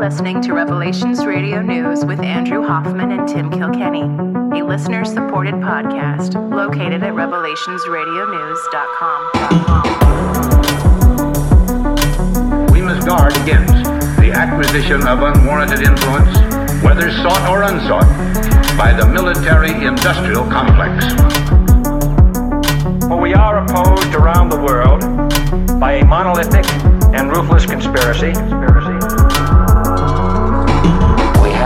listening to Revelations Radio News with Andrew Hoffman and Tim Kilkenny, a listener supported podcast located at revelationsradionews.com. We must guard against the acquisition of unwarranted influence, whether sought or unsought, by the military industrial complex. For we are opposed around the world by a monolithic and ruthless conspiracy.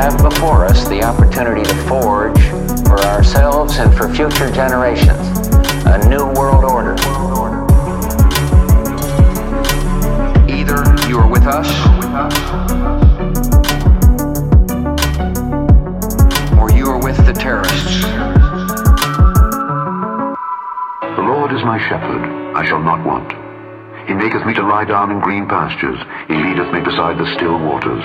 Have before us the opportunity to forge for ourselves and for future generations a new world order. Either you are with us or you are with the terrorists. The Lord is my shepherd, I shall not want. He maketh me to lie down in green pastures. He leadeth me beside the still waters.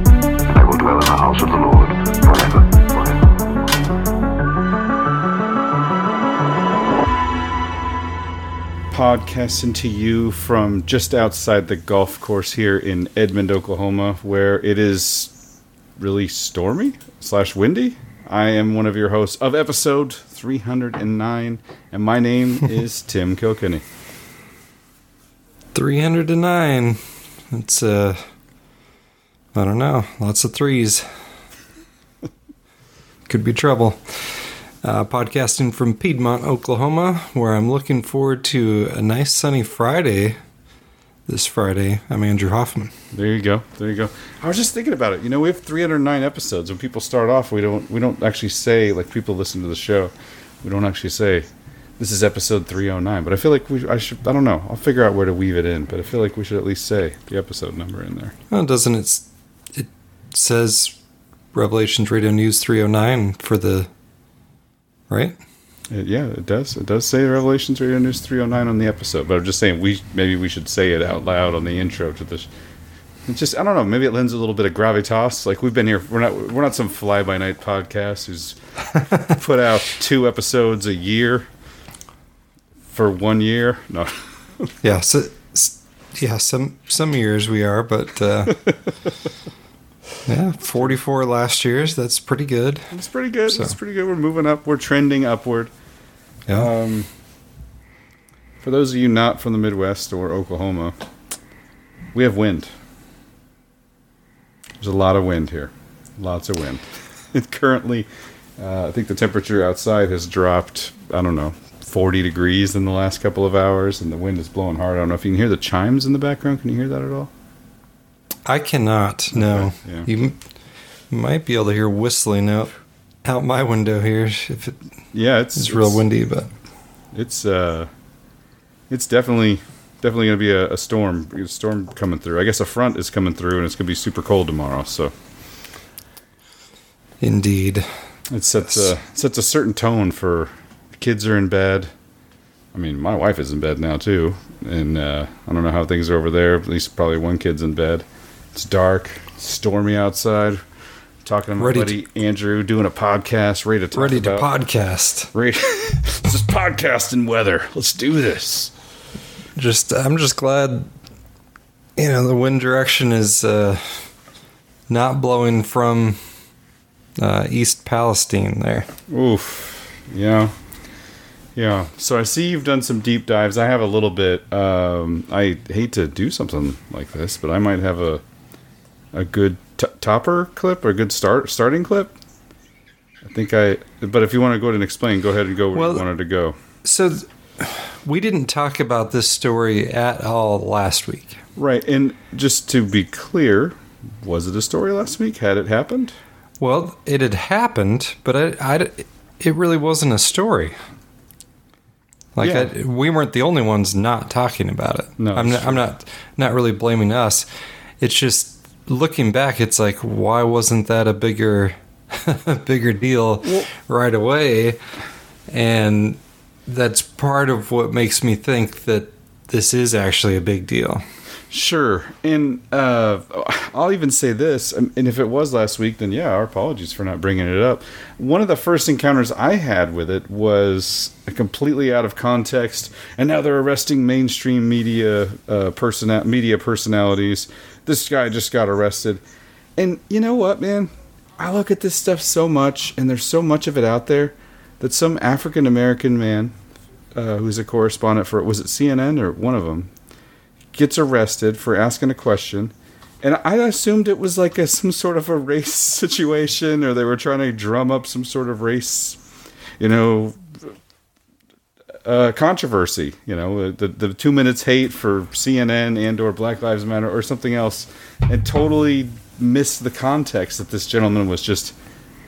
dwell in the house of the Lord forever. forever. Podcasting to you from just outside the golf course here in Edmond, Oklahoma, where it is really stormy slash windy. I am one of your hosts of episode 309, and my name is Tim Kilkenny. 309. It's, uh, I don't know, lots of threes. Could be trouble. Uh, podcasting from Piedmont, Oklahoma, where I'm looking forward to a nice sunny Friday. This Friday, I'm Andrew Hoffman. There you go. There you go. I was just thinking about it. You know, we have 309 episodes. When people start off, we don't we don't actually say like people listen to the show. We don't actually say this is episode 309. But I feel like we I should I don't know. I'll figure out where to weave it in. But I feel like we should at least say the episode number in there. Well, doesn't it? Says Revelations Radio News 309 for the. Right? It, yeah, it does. It does say Revelations Radio News 309 on the episode. But I'm just saying we maybe we should say it out loud on the intro to this. It's just I don't know. Maybe it lends a little bit of gravitas. Like we've been here. We're not we're not some fly by night podcast who's put out two episodes a year for one year. No, Yeah. So, yeah. Some some years we are, but uh, yeah, 44 last year's. That's pretty good. it's pretty good. So- It's pretty good. We're moving up. We're trending upward. Yeah. Um, for those of you not from the Midwest or Oklahoma, we have wind. There's a lot of wind here. Lots of wind. Currently, uh, I think the temperature outside has dropped, I don't know, 40 degrees in the last couple of hours, and the wind is blowing hard. I don't know if you can hear the chimes in the background. Can you hear that at all? I cannot. No. yeah. You might be able to hear whistling out out my window here if it, Yeah, it's it's real windy, but It's uh, it's definitely definitely going to be a, a storm. A storm coming through. I guess a front is coming through, and it's going to be super cold tomorrow. So indeed. it sets a sets a certain tone for kids are in bed. I mean, my wife is in bed now too, and uh, I don't know how things are over there. At least probably one kid's in bed. It's dark, stormy outside. Talking to my Ready buddy Andrew, doing a podcast, ready to talk Ready to podcast. Ready, this is podcasting weather. Let's do this. Just I'm just glad you know the wind direction is uh, not blowing from uh, East Palestine there. Oof. Yeah. Yeah. So I see you've done some deep dives. I have a little bit. Um, I hate to do something like this, but I might have a a good t- topper clip or a good start starting clip. I think I. But if you want to go ahead and explain, go ahead and go where Well- you wanted to go. So th- we didn't talk about this story at all last week. Right. And just to be clear, was it a story last week? Had it happened? Well, it had happened, but I, I- it really wasn't a story. Like Yeah. I, we weren't the only ones not talking about it. No, I'm not, I'm not not really blaming us. It's just looking back, it's like, why wasn't that a bigger, bigger deal right away? And that's part of what makes me think that this is actually a big deal. Sure, and uh, I'll even say this, um, and if it was last week, then yeah, our apologies for not bringing it up. One of the first encounters I had with it was completely out of context, and now they're arresting mainstream media uh, person media personalities. This guy just got arrested, and you know what, man? I look at this stuff so much, and there's so much of it out there that some African American man, uh, who's a correspondent for was it CNN or one of them, gets arrested for asking a question. And I assumed it was like a, some sort of a race situation, or they were trying to drum up some sort of race, you know, uh, controversy. You know, the the two minutes hate for CNN and or Black Lives Matter or something else, and totally missed the context that this gentleman was just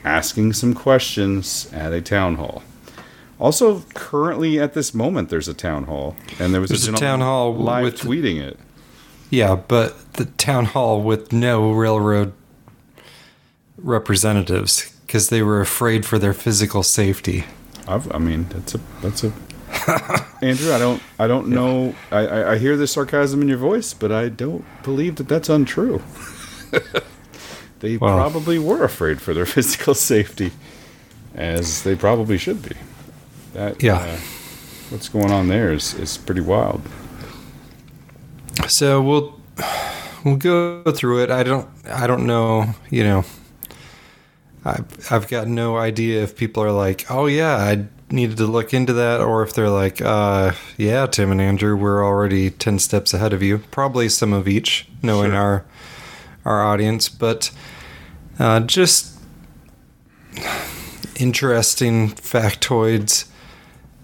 asking some questions at a town hall. Also, currently at this moment, there's a town hall, and there was There's a a, town hall live with- tweeting it. Yeah, but the town hall with no railroad representatives because they were afraid for their physical safety. I've, I mean, that's a that's a Andrew. I don't I don't know. I, I I hear the sarcasm in your voice, but I don't believe that that's untrue. they Well- probably were afraid for their physical safety, as they probably should be. That Yeah. uh, what's going on there is is pretty wild. So we'll we'll go through it. I don't I don't know. You know, I've I've got no idea if people are like, oh yeah, I needed to look into that, or if they're like, uh, yeah, Tim and Andrew, we're already ten steps ahead of you. Probably some of each, knowing Sure. our our audience, but uh, just interesting factoids.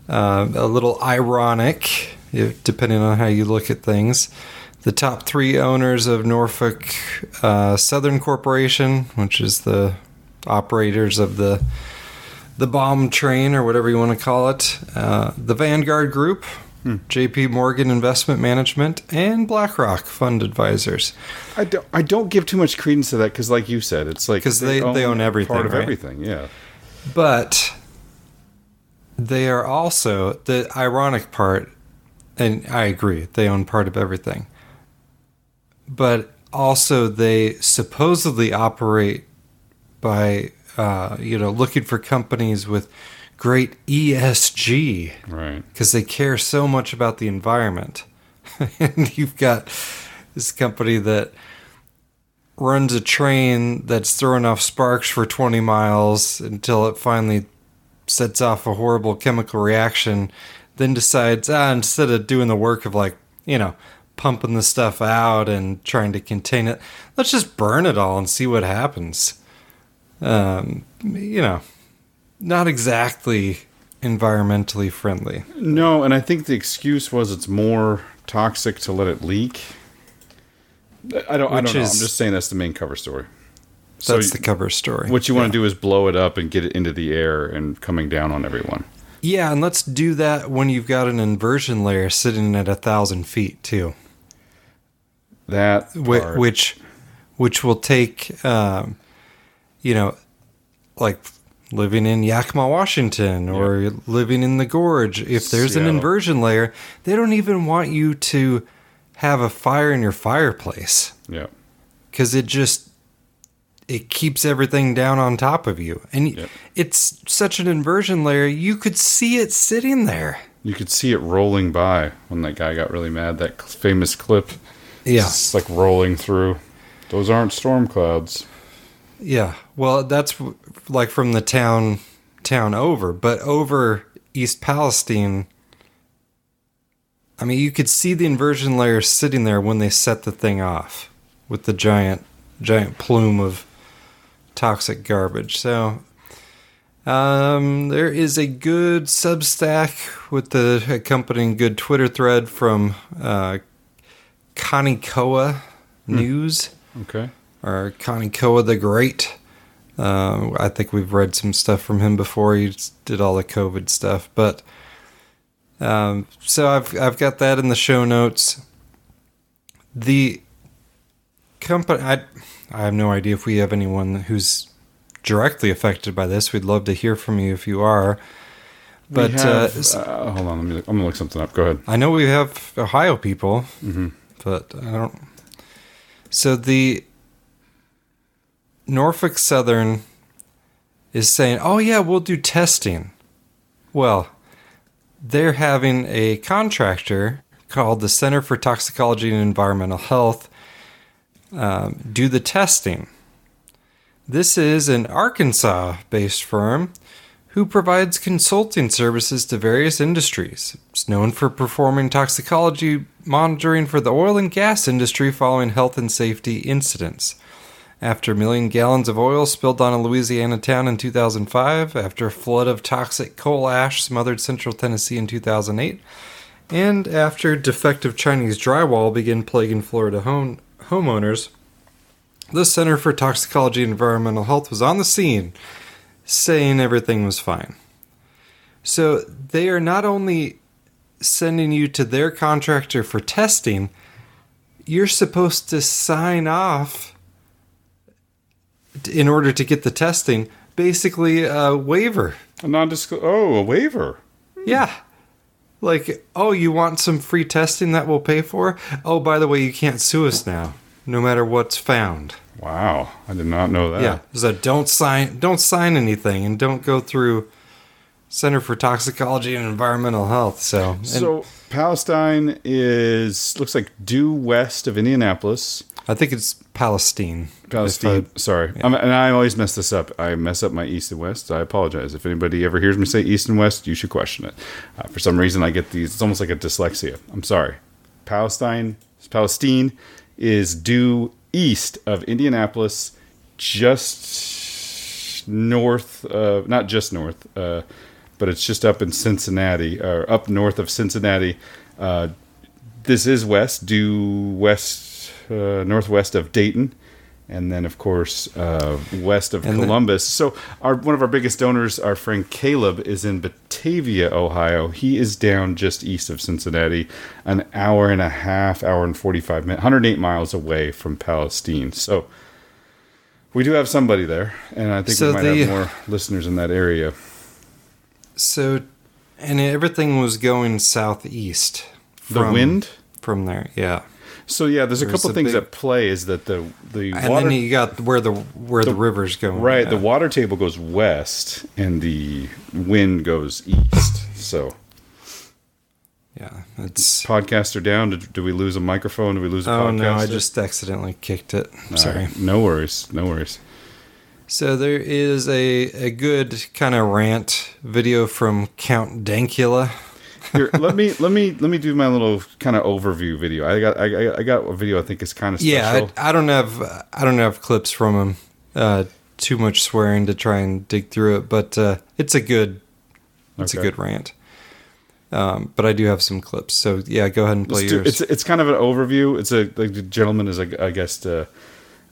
Uh, a little ironic, if, depending on how you look at things. The top three owners of Norfolk uh, Southern Corporation, which is the operators of the the bomb train or whatever you want to call it, uh, the Vanguard Group, J.P. Morgan Investment Management, and BlackRock Fund Advisors. I don't I don't give too much credence to that because, like you said, it's like 'Cause they- they own everything, part of right? everything. Yeah, But they are also the ironic part, and I agree, they own part of everything. But also, they supposedly operate by, uh, you know, looking for companies with great ESG right. because they care so much about the environment. and you've got this company that runs a train that's throwing off sparks for 20 miles until it finally sets off a horrible chemical reaction, then decides, ah, instead of doing the work of like, you know, pumping the stuff out and trying to contain it, let's just burn it all and see what happens. Um, you know, not exactly environmentally friendly. No, and I think the excuse was it's more toxic to let it leak. I don't. I don't know. I'm just saying that's the main cover story. That's So the cover story. What you want to do is blow it up and get it into the air and coming down on everyone. Yeah, and let's do that when you've got an inversion layer sitting at a thousand feet too, That part- which which will take, um, you know, like living in Yakima, Washington, or living in the gorge. If there's an inversion layer, they don't even want you to have a fire in your fireplace yeah. because it just it keeps everything down on top of you, and Yep. it's such an inversion layer. You could see it sitting there. You could see it rolling by when that guy got really mad. That famous clip. Yeah. It's like rolling through. Those aren't storm clouds. Yeah, well, that's like from the town town over, but over East Palestine. I mean, you could see the inversion layer sitting there when they set the thing off with the giant giant plume of toxic garbage. So um, there is a good Substack with the accompanying good Twitter thread from uh, Connie Koa News Okay. Or Connie Koa the Great. Uh, I think we've read some stuff from him before. He did all the COVID stuff, but um, so I've I've got that in the show notes. The company. I, I have no idea if we have anyone who's directly affected by this. We'd love to hear from you if you are. But have, uh, uh, hold on, let me. Look, I'm gonna look something up. Go ahead. I know we have Ohio people, but I don't. So the Norfolk Southern is saying, "Oh yeah, we'll do testing." Well, they're having a contractor called the Center for Toxicology and Environmental Health um, do the testing. This is an Arkansas-based firm who provides consulting services to various industries. It's known for performing toxicology monitoring for the oil and gas industry following health and safety incidents. After a million gallons of oil spilled on a Louisiana town in 2005, after a flood of toxic coal ash smothered central Tennessee in 2008, and after defective Chinese drywall began plaguing Florida home- homeowners, the Center for Toxicology and Environmental Health was on the scene saying everything was fine. So they are not only sending you to their contractor for testing, you're supposed to sign off in order to get the testing, basically a waiver. A non-disclosure. Oh, a waiver. Yeah. Like, oh, you want some free testing that we'll pay for? Oh, by the way, you can't sue us now, no matter what's found. Wow, I did not know that. Yeah. So don't sign don't sign anything and don't go through Center for Toxicology and Environmental Health. So, So Palestine is looks like due west of Indianapolis. I think it's Palestine. Palestine. I- sorry, I'm, and I always mess this up. I mess up my east and west. I apologize. If anybody ever hears me say east and west, you should question it. Uh, for some reason, I get these. It's almost like a dyslexia. I'm sorry. Palestine. Palestine is due east of Indianapolis, just north. Of, not just north, uh, but it's just up in Cincinnati, or up north of Cincinnati. Uh, this is west, due west, uh, northwest of Dayton, and then of course uh, west of And then- Columbus. so our one of our biggest donors, our friend Caleb, is in Batavia, Ohio. He is down just east of Cincinnati, an hour and a half, hour and forty five minutes, hundred eight miles away from Palestine. So. We do have somebody there, and I think So we might the- have more listeners in that area. So, and everything was going southeast. The wind? from there, yeah. So yeah, there's a There's couple a things big- at play. Is that the the And water then you got where the where the, rivers go. right? yeah. The water table goes west, and the wind goes east. So Yeah, it's. podcasts are down. Do, do we lose a microphone? Do we lose a Oh podcast? no, I just accidentally kicked it. All Sorry. right. No worries. No worries. So there is a a good kind of rant video from Count Dankula. Here, let me let me let me do my little kind of overview video. I got I, I- I got a video I think is kind of special. Yeah, I, I don't have I don't have clips from him. Uh, too much swearing to try and dig through it, but uh, it's a good it's a good rant. Um, but I do have some clips, so yeah, go ahead and play do- yours. it's it's kind of an overview. It's a like the gentleman is a, I guess uh,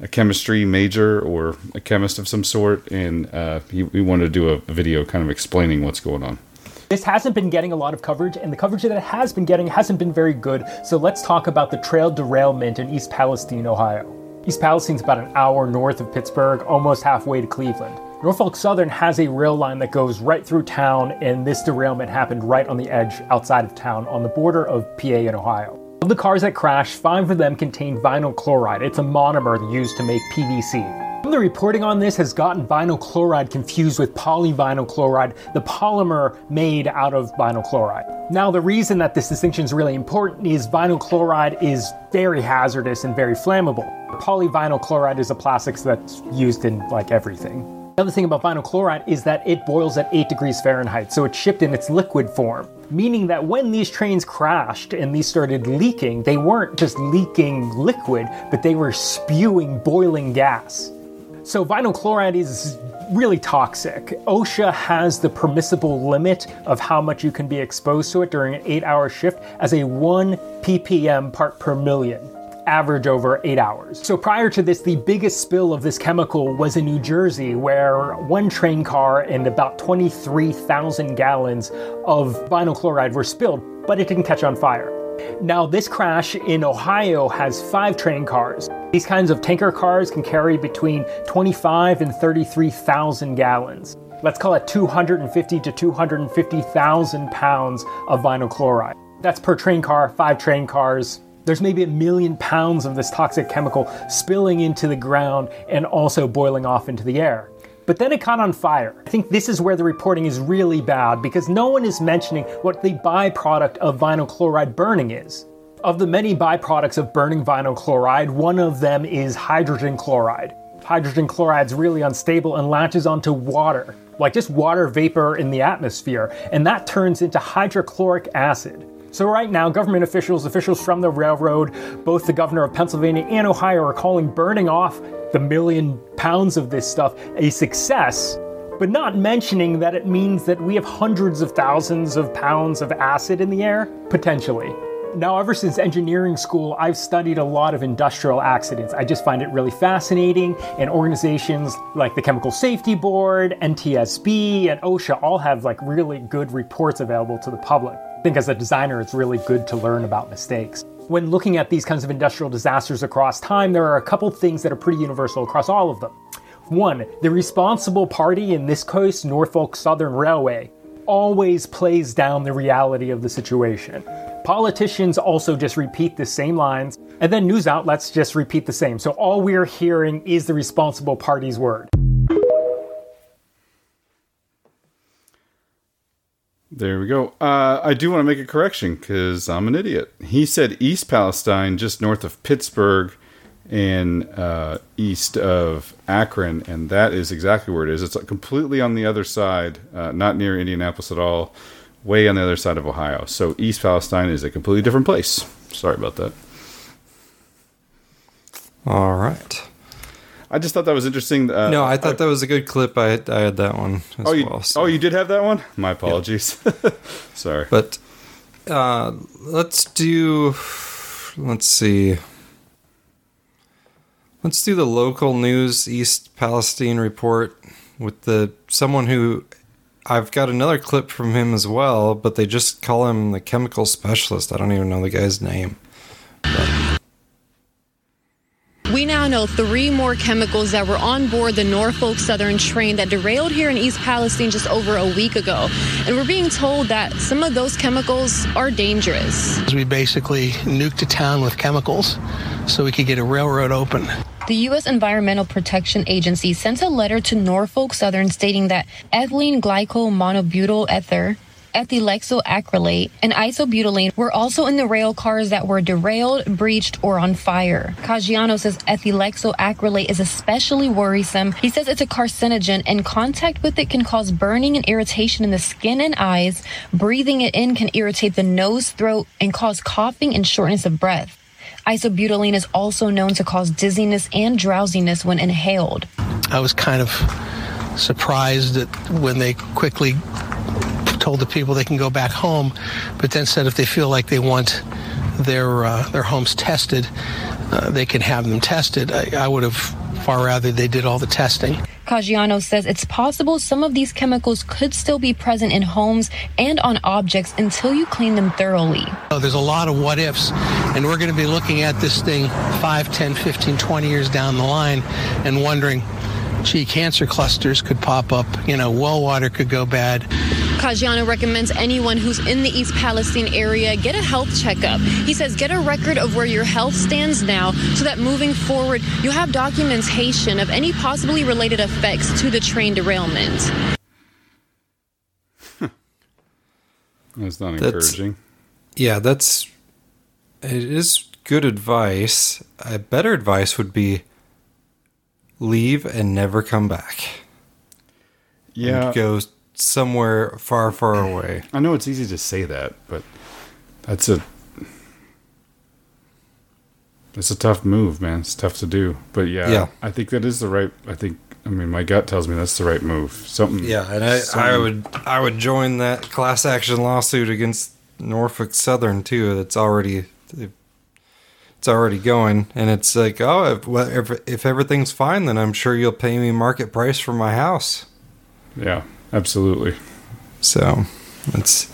a chemistry major or a chemist of some sort, and uh, he, we wanted to do a video kind of explaining what's going on. This hasn't been getting a lot of coverage, and the coverage that it has been getting hasn't been very good. So let's talk about the trail derailment in East Palestine, Ohio. East Palestine's about an hour north of Pittsburgh, almost halfway to Cleveland. Norfolk Southern has a rail line that goes right through town, and this derailment happened right on the edge outside of town on the border of PA and Ohio. Of the cars that crashed, five of them contained vinyl chloride. It's a monomer used to make PVC. The reporting on this has gotten vinyl chloride confused with polyvinyl chloride, the polymer made out of vinyl chloride. Now, the reason that this distinction is really important is vinyl chloride is very hazardous and very flammable. Polyvinyl chloride is a plastic that's used in like everything. The other thing about vinyl chloride is that it boils at 8 degrees Fahrenheit, so it's shipped in its liquid form. Meaning that when these trains crashed and these started leaking, they weren't just leaking liquid, but they were spewing boiling gas. So vinyl chloride is really toxic. OSHA has the permissible limit of how much you can be exposed to it during an eight hour shift as a 1 ppm part per million average over eight hours. So prior to this, the biggest spill of this chemical was in New Jersey, where one train car and about 23,000 gallons of vinyl chloride were spilled, but it didn't catch on fire. Now, this crash in Ohio has five train cars. These kinds of tanker cars can carry between 25 and 33,000 gallons. Let's call it 250 to 250,000 pounds of vinyl chloride. That's per train car, five train cars. There's maybe a million pounds of this toxic chemical spilling into the ground and also boiling off into the air. But then it caught on fire. I think this is where the reporting is really bad because no one is mentioning what the byproduct of vinyl chloride burning is. Of the many byproducts of burning vinyl chloride, one of them is hydrogen chloride. Hydrogen chloride is really unstable and latches onto water, like just water vapor in the atmosphere, and that turns into hydrochloric acid. So, right now, government officials, officials from the railroad, both the governor of Pennsylvania and Ohio are calling burning off the million pounds of this stuff a success, but not mentioning that it means that we have hundreds of thousands of pounds of acid in the air, potentially. Now, ever since engineering school, I've studied a lot of industrial accidents. I just find it really fascinating, and organizations like the Chemical Safety Board, NTSB, and OSHA all have like really good reports available to the public. I think as a designer, it's really good to learn about mistakes. When looking at these kinds of industrial disasters across time, there are a couple things that are pretty universal across all of them. One, the responsible party, in this case, Norfolk Southern Railway, always plays down the reality of the situation. Politicians also just repeat the same lines, and then news outlets just repeat the same. So all we're hearing is the responsible party's word. There we go. Uh, I do want to make a correction because I'm an idiot. He said East Palestine, just north of Pittsburgh and uh, east of Akron, and that is exactly where it is. It's completely on the other side, uh, not near Indianapolis at all, way on the other side of Ohio. So East Palestine is a completely different place. Sorry about that. All right. I just thought that was interesting. Uh, no, I thought that was a good clip. I had, I had that one as oh, you, well. so- oh, you did have that one. My apologies. Sorry. But uh, let's do. Let's see. Let's do the local news East Palestine report with the someone who I've got another clip from him as well, but they just call him the chemical specialist. I don't even know the guy's name. We now know three more chemicals that were on board the Norfolk Southern train that derailed here in East Palestine just over a week ago. And we're being told that some of those chemicals are dangerous. We basically nuked a town with chemicals so we could get a railroad open. The U.S. Environmental Protection Agency sent a letter to Norfolk Southern stating that ethylene glycol monobutyl ether ethylhexyl and isobutylene were also in the rail cars that were derailed, breached, or on fire. Caggiano says ethylhexyl is especially worrisome. He says it's a carcinogen and contact with it can cause burning and irritation in the skin and eyes. Breathing it in can irritate the nose, throat, and cause coughing and shortness of breath. Isobutylene is also known to cause dizziness and drowsiness when inhaled. I was kind of surprised that when they quickly told the people they can go back home, but then said if they feel like they want their uh, their homes tested, uh, they can have them tested. I, I would have far rather they did all the testing. Caggiano says it's possible some of these chemicals could still be present in homes and on objects until you clean them thoroughly. Oh, there's a lot of what ifs, and we're going to be looking at this thing 5, 10, 15, 20 years down the line and wondering gee, cancer clusters could pop up, you know, well water could go bad. Caggiano recommends anyone who's in the East Palestine area get a health checkup. He says get a record of where your health stands now so that moving forward you have documentation of any possibly related effects to the train derailment. That's not That's- encouraging. Yeah, that's it is good advice. A better advice would be leave and never come back. Yeah. And go somewhere far, far away. I know it's easy to say that, but that's a it's a tough move, man. It's tough to do. But yeah, Yeah. I think that is the right. I think. I mean, my gut tells me that's the right move. Something. Yeah, and I, I would I would join that class action lawsuit against Norfolk Southern too. That's already it's already going, and it's like, oh, if, if if everything's fine, then I'm sure you'll pay me market price for my house. Yeah, absolutely. So that's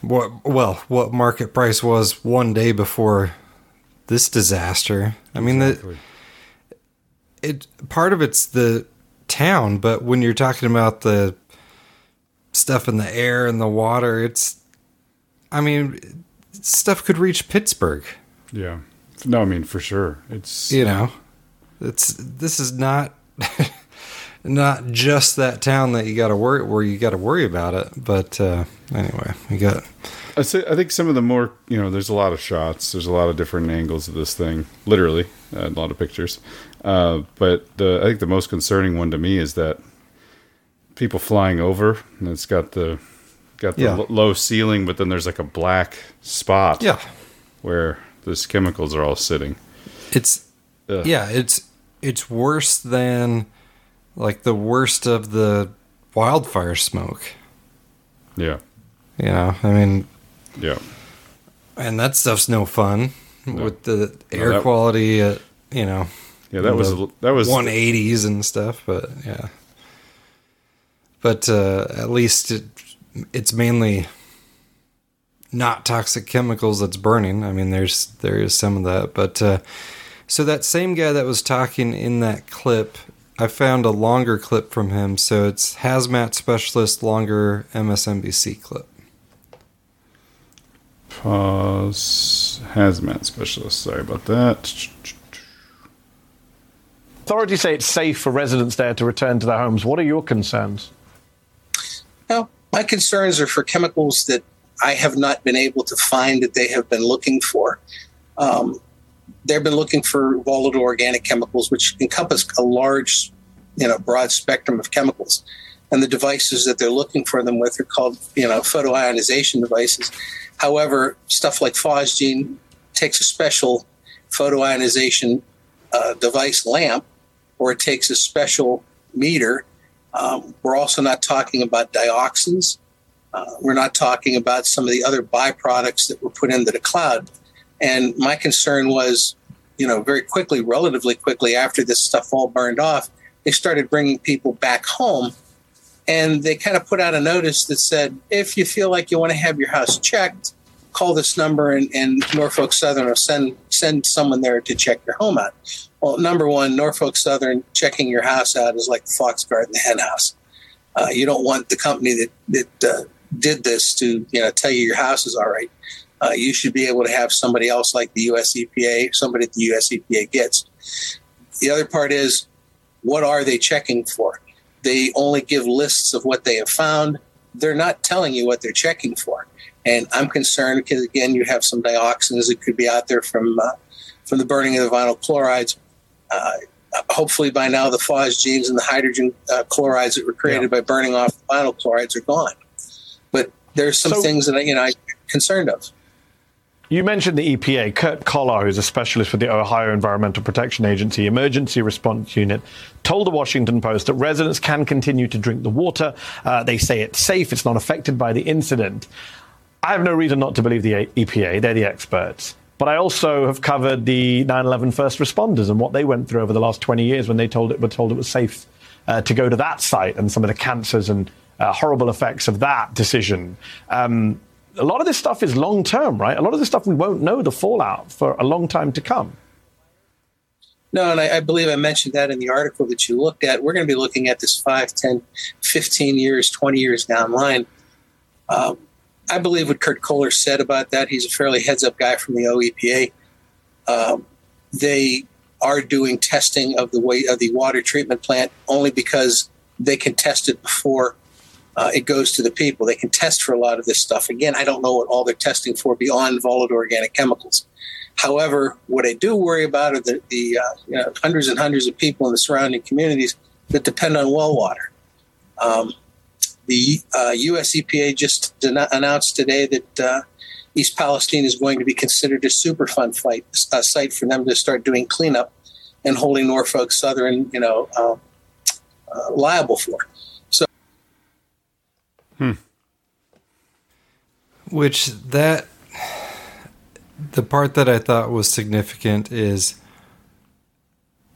what well what market price was one day before this disaster. I mean, the it part of it's the town, but when you're talking about the stuff in the air and the water, it's I mean, stuff could reach Pittsburgh. Yeah. No, I mean for sure. It's You know, it's this is not not just that town that you got to worry where you got to worry about it. But uh, anyway, we got I say I think some of the more you know, there's a lot of shots. There's a lot of different angles of this thing. Literally, uh, a lot of pictures. Uh, but the I think the most concerning one to me is that people flying over, and it's got the got the Yeah. l- low ceiling, but then there's like a black spot. Yeah. where those chemicals are all sitting. It's Ugh. yeah, it's it's worse than like the worst of the wildfire smoke. Yeah, You know, I mean, yeah. and that stuff's no fun with the air that- quality at you know. Yeah, that was- that was- 180s and stuff, but yeah. But uh, at least it it's mainly not toxic chemicals that's burning. I mean, there's there is some of that, but uh, so that same guy that was talking in that clip, I found a longer clip from him. So it's hazmat specialist longer MSNBC clip. Pause. Hazmat specialist. Sorry about that. Authorities say it's safe for residents there to return to their homes. What are your concerns? Well, my concerns are for chemicals that I have not been able to find that they have been looking for. Um, they've been looking for volatile organic chemicals, which encompass a large, you know, broad spectrum of chemicals. And the devices that they're looking for them with are called, you know, photoionization devices. However, stuff like phosgene takes a special photoionization uh, device lamp, or it takes a special meter. Um, we're also not talking about dioxins. Uh, we're not talking about some of the other byproducts that were put into the cloud. And my concern was, you know, very quickly, relatively quickly after this stuff all burned off, they started bringing people back home. And they kind of put out a notice that said, if you feel like you want to have your house checked, call this number and, and Norfolk Southern will send, send someone there to check your home out. Well, number one, Norfolk Southern checking your house out is like the fox guard in the hen house. Uh, you don't want the company that, that uh, did this to you know tell you your house is all right. Uh, you should be able to have somebody else like the U.S. EPA, somebody that the U.S. EPA gets. The other part is, what are they checking for? They only give lists of what they have found. They're not telling you what they're checking for. And I'm concerned because again, you have some dioxins that could be out there from uh, from the burning of the vinyl chlorides. Uh, hopefully, by now, the phosgenes and the hydrogen uh, chlorides that were created by burning off the vinyl chlorides are gone. But there's some So- things that you know I'm concerned of. You mentioned the EPA. Kurt Kollar, who's a specialist for the Ohio Environmental Protection Agency Emergency Response Unit, told the Washington Post that residents can continue to drink the water. Uh, they say it's safe, it's not affected by the incident. I have no reason not to believe the EPA, they're the experts. But I also have covered the 9 11 first responders and what they went through over the last 20 years when they told it, were told it was safe uh, to go to that site and some of the cancers and uh, horrible effects of that decision. Um, a lot of this stuff is long term, right? A lot of this stuff we won't know the fallout for a long time to come. No, and I, I believe I mentioned that in the article that you looked at. We're going to be looking at this 5, 10, 15 years, 20 years down the line. Um, I believe what Kurt Kollar said about that. He's a fairly heads up guy from the OEPA. Um, they are doing testing of the way of the water treatment plant only because they can test it before uh, it goes to the people. They can test for a lot of this stuff. Again, I don't know what all they're testing for beyond volatile organic chemicals. However, what I do worry about are the, the uh, you know, hundreds and hundreds of people in the surrounding communities that depend on well water. Um, the uh, U.S. EPA just announced today that uh, East Palestine is going to be considered a Superfund fight, a site for them to start doing cleanup and holding Norfolk Southern, you know, uh, uh, liable for. So, Which that the part that I thought was significant is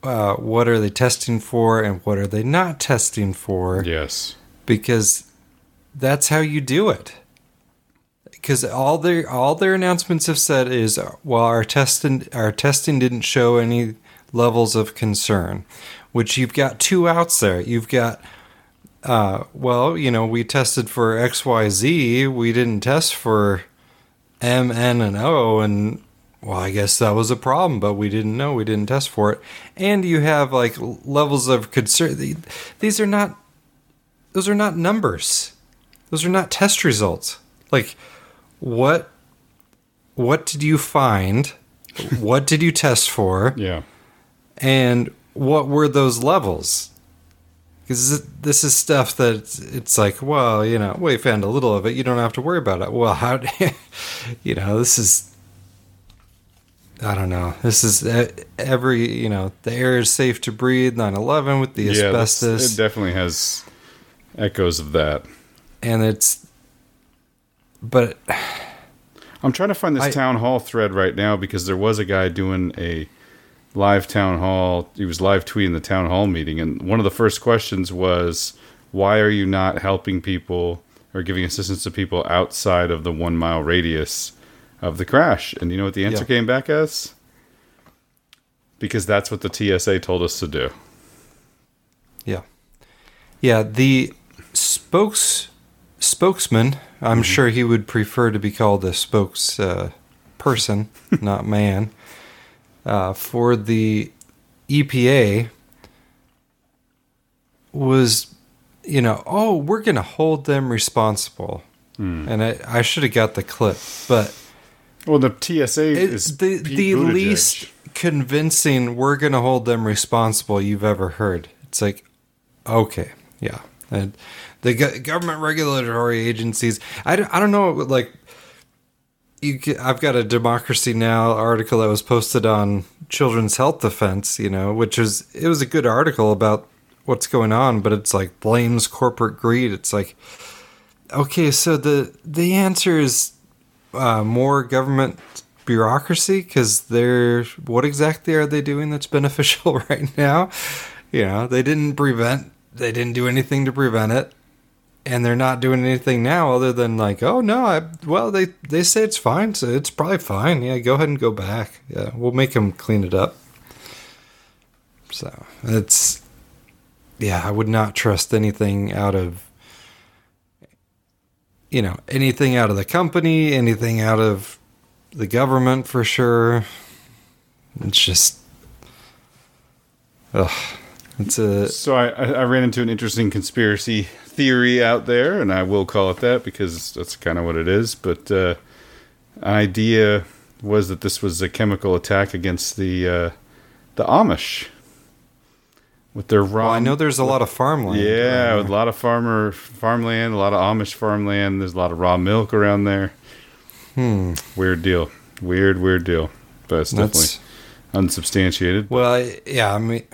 uh, what are they testing for and what are they not testing for? Yes. Because that's how you do it. because all their all their announcements have said is well our testing our testing didn't show any levels of concern, which you've got two outs there. You've got uh, well, you know, we tested for X, Y, Z. We didn't test for M, N, and O, and well, I guess that was a problem, but we didn't know. We didn't test for it. And you have like levels of concern. These are not. Those are not numbers. Those are not test results. Like, what? What did you find? what did you test for? Yeah. And what were those levels? Because this is stuff that it's like, well, you know, we found a little of it. You don't have to worry about it. Well, how, you know, this is, I don't know. This is every, you know, the air is safe to breathe. 9/11 with the yeah, asbestos. It definitely has echoes of that. And it's, but I'm trying to find this I, town hall thread right now because there was a guy doing a live town hall. He was live tweeting the town hall meeting, and one of the first questions was, "Why are you not helping people or giving assistance to people outside of the one mile radius of the crash?" And you know what the answer yeah. came back as? Because that's what the TSA told us to do. Yeah, yeah. The spokes spokesman. I'm mm-hmm. sure he would prefer to be called a spokes uh, person, not man uh, for the EPA was, you know, oh, we're going to hold them responsible. Mm. And I, I should have got the clip, but. Well, the TSA is the, the least convincing we're going to hold them responsible you've ever heard. It's like, okay, yeah. And the government regulatory agencies, I don't, I don't know, like, you I've got a Democracy Now article that was posted on Children's Health Defense, you know, which is it was a good article about what's going on, but it's like blames corporate greed. It's like okay, so the the answer is uh, more government bureaucracy because they're what exactly are they doing that's beneficial right now? You know, they didn't prevent, they didn't do anything to prevent it and they're not doing anything now other than like, oh no, I, well they they say it's fine, so it's probably fine. Yeah, go ahead and go back. Yeah, we'll make them clean it up. So it's yeah, I would not trust anything out of you know anything out of the company, anything out of the government for sure. It's just ugh. It's a so I I ran into an interesting conspiracy theory out there, and I will call it that because that's kind of what it is. But uh, idea was that this was a chemical attack against the uh, the Amish with their raw. Well, I know there's a lot of farmland. Yeah, with a lot of farmer farmland, a lot of Amish farmland. There's a lot of raw milk around there. Hmm. Weird deal. Weird, weird deal. But it's definitely That's, unsubstantiated. Well, yeah, I mean,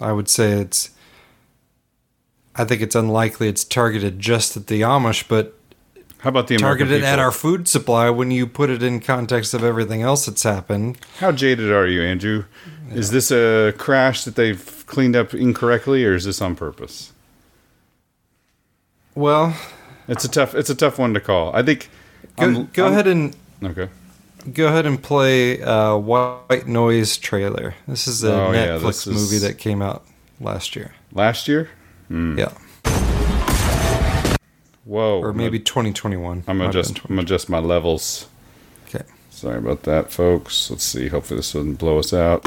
I would say it's I think it's unlikely it's targeted just at the Amish, but how about the American targeted people? at our food supply when you put it in context of everything else that's happened? How jaded are you, Andrew? Yeah. Is this a crash that they've cleaned up incorrectly, or is this on purpose? Well, it's a tough it's a tough one to call. I think. Go, I'm, go I'm, ahead and okay. Go ahead and play uh, White Noise trailer. This is a oh, Netflix yeah, movie is... that came out last year. Last year? Mm. Yeah. Whoa. Or maybe 2021. I'm gonna adjust. I'm gonna adjust my levels. Okay. Sorry about that, folks. Let's see. Hopefully this doesn't blow us out.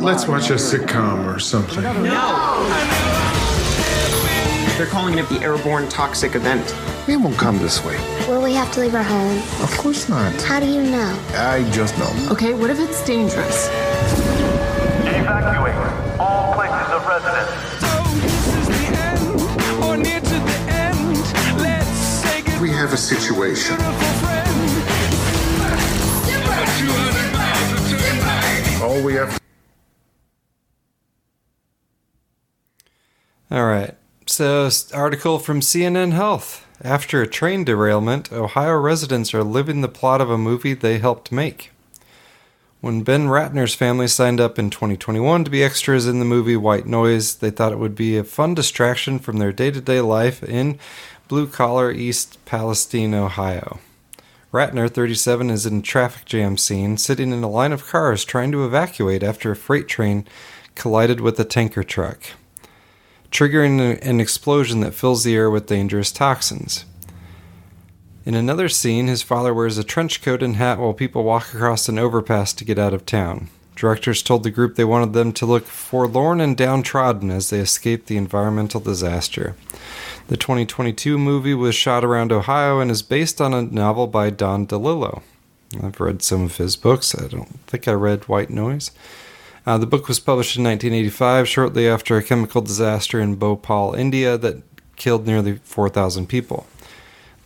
Let's watch a sitcom or something. No. They're calling it the airborne toxic event. We won't come this way. Will we have to leave our home? Of course not. How do you know? I just know. Okay, what if it's dangerous? Evacuate all places of residence. So this is the end or near to the end. Let's take it. we have a situation. All we have. All right. So, article from CNN Health. After a train derailment, Ohio residents are living the plot of a movie they helped make. When Ben Ratner's family signed up in 2021 to be extras in the movie White Noise, they thought it would be a fun distraction from their day to day life in blue collar East Palestine, Ohio. Ratner, 37, is in a traffic jam scene, sitting in a line of cars trying to evacuate after a freight train collided with a tanker truck, triggering an explosion that fills the air with dangerous toxins. In another scene, his father wears a trench coat and hat while people walk across an overpass to get out of town. Directors told the group they wanted them to look forlorn and downtrodden as they escaped the environmental disaster. The 2022 movie was shot around Ohio and is based on a novel by Don DeLillo. I've read some of his books. I don't think I read White Noise. Uh, the book was published in 1985, shortly after a chemical disaster in Bhopal, India, that killed nearly 4,000 people.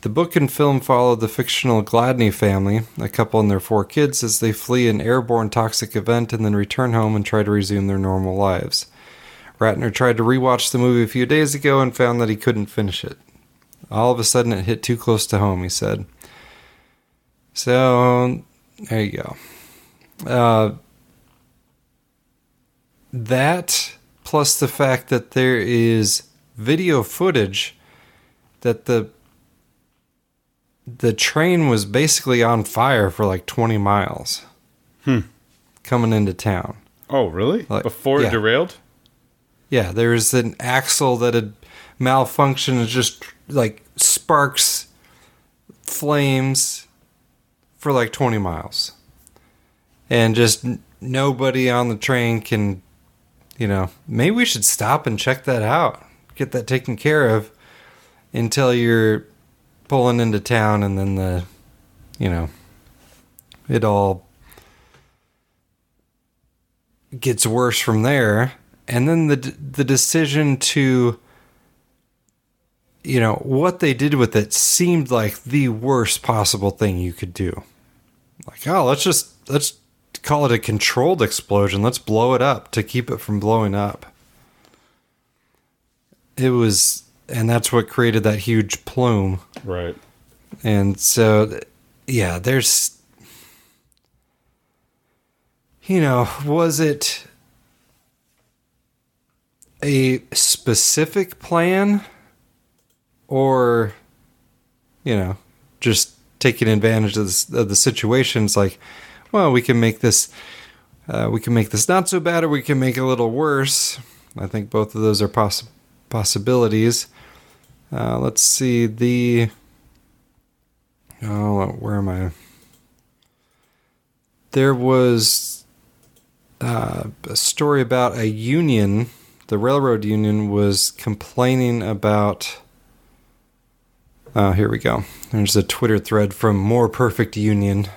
The book and film follow the fictional Gladney family, a couple and their four kids, as they flee an airborne toxic event and then return home and try to resume their normal lives. Ratner tried to rewatch the movie a few days ago and found that he couldn't finish it. All of a sudden, it hit too close to home, he said. So, there you go. Uh, that, plus the fact that there is video footage that the the train was basically on fire for like 20 miles Hmm. coming into town. Oh, really? Like- Before it derailed? Yeah, there was an axle that had malfunctioned and just like sparks flames for like 20 miles. And just nobody on the train can, you know, maybe we should stop and check that out. Get that taken care of until you're pulling into town and then the, you know, it all gets worse from there and then the the decision to you know what they did with it seemed like the worst possible thing you could do like oh let's just let's call it a controlled explosion let's blow it up to keep it from blowing up it was and that's what created that huge plume Right. and so, yeah, there's, you know, was it a specific plan or, you know, just taking advantage of, this, of the situation? It's like, well, we can make this, uh, we can make this not so bad or we can make it a little worse. I think both of those are poss- possibilities. Uh, let's see the. Oh, where am I? There was uh, a story about a union. The railroad union was complaining about. Uh, here we go. There's a Twitter thread from More Perfect Union.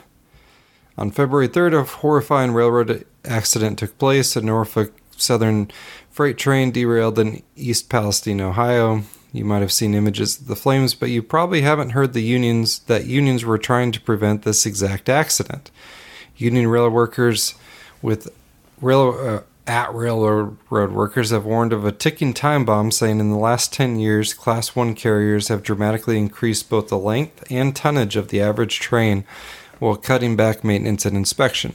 On February 3rd, a horrifying railroad accident took place. A Norfolk Southern freight train derailed in East Palestine, Ohio. You might have seen images of the flames, but you probably haven't heard the unions that unions were trying to prevent this exact accident. Union rail workers with rail uh, at railroad workers have warned of a ticking time bomb, saying in the last 10 years, Class 1 carriers have dramatically increased both the length and tonnage of the average train while cutting back maintenance and inspection.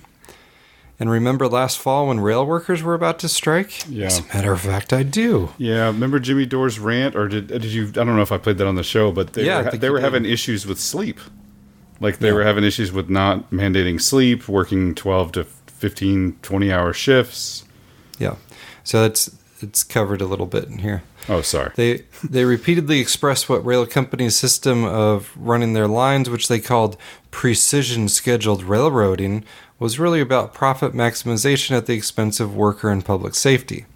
And remember last fall when rail workers were about to strike? Yeah. As a matter of fact, I do. Yeah, remember Jimmy Dore's rant, or did did you? I don't know if I played that on the show, but they Yeah, were, they were did. having issues with sleep. Like they were having issues with not mandating sleep, working 12 to 15, 20 hour shifts. Yeah. So it's it's covered a little bit in here. Oh, sorry. They they repeatedly expressed what rail companies' system of running their lines, which they called precision scheduled railroading, was really about profit maximization at the expense of worker and public safety.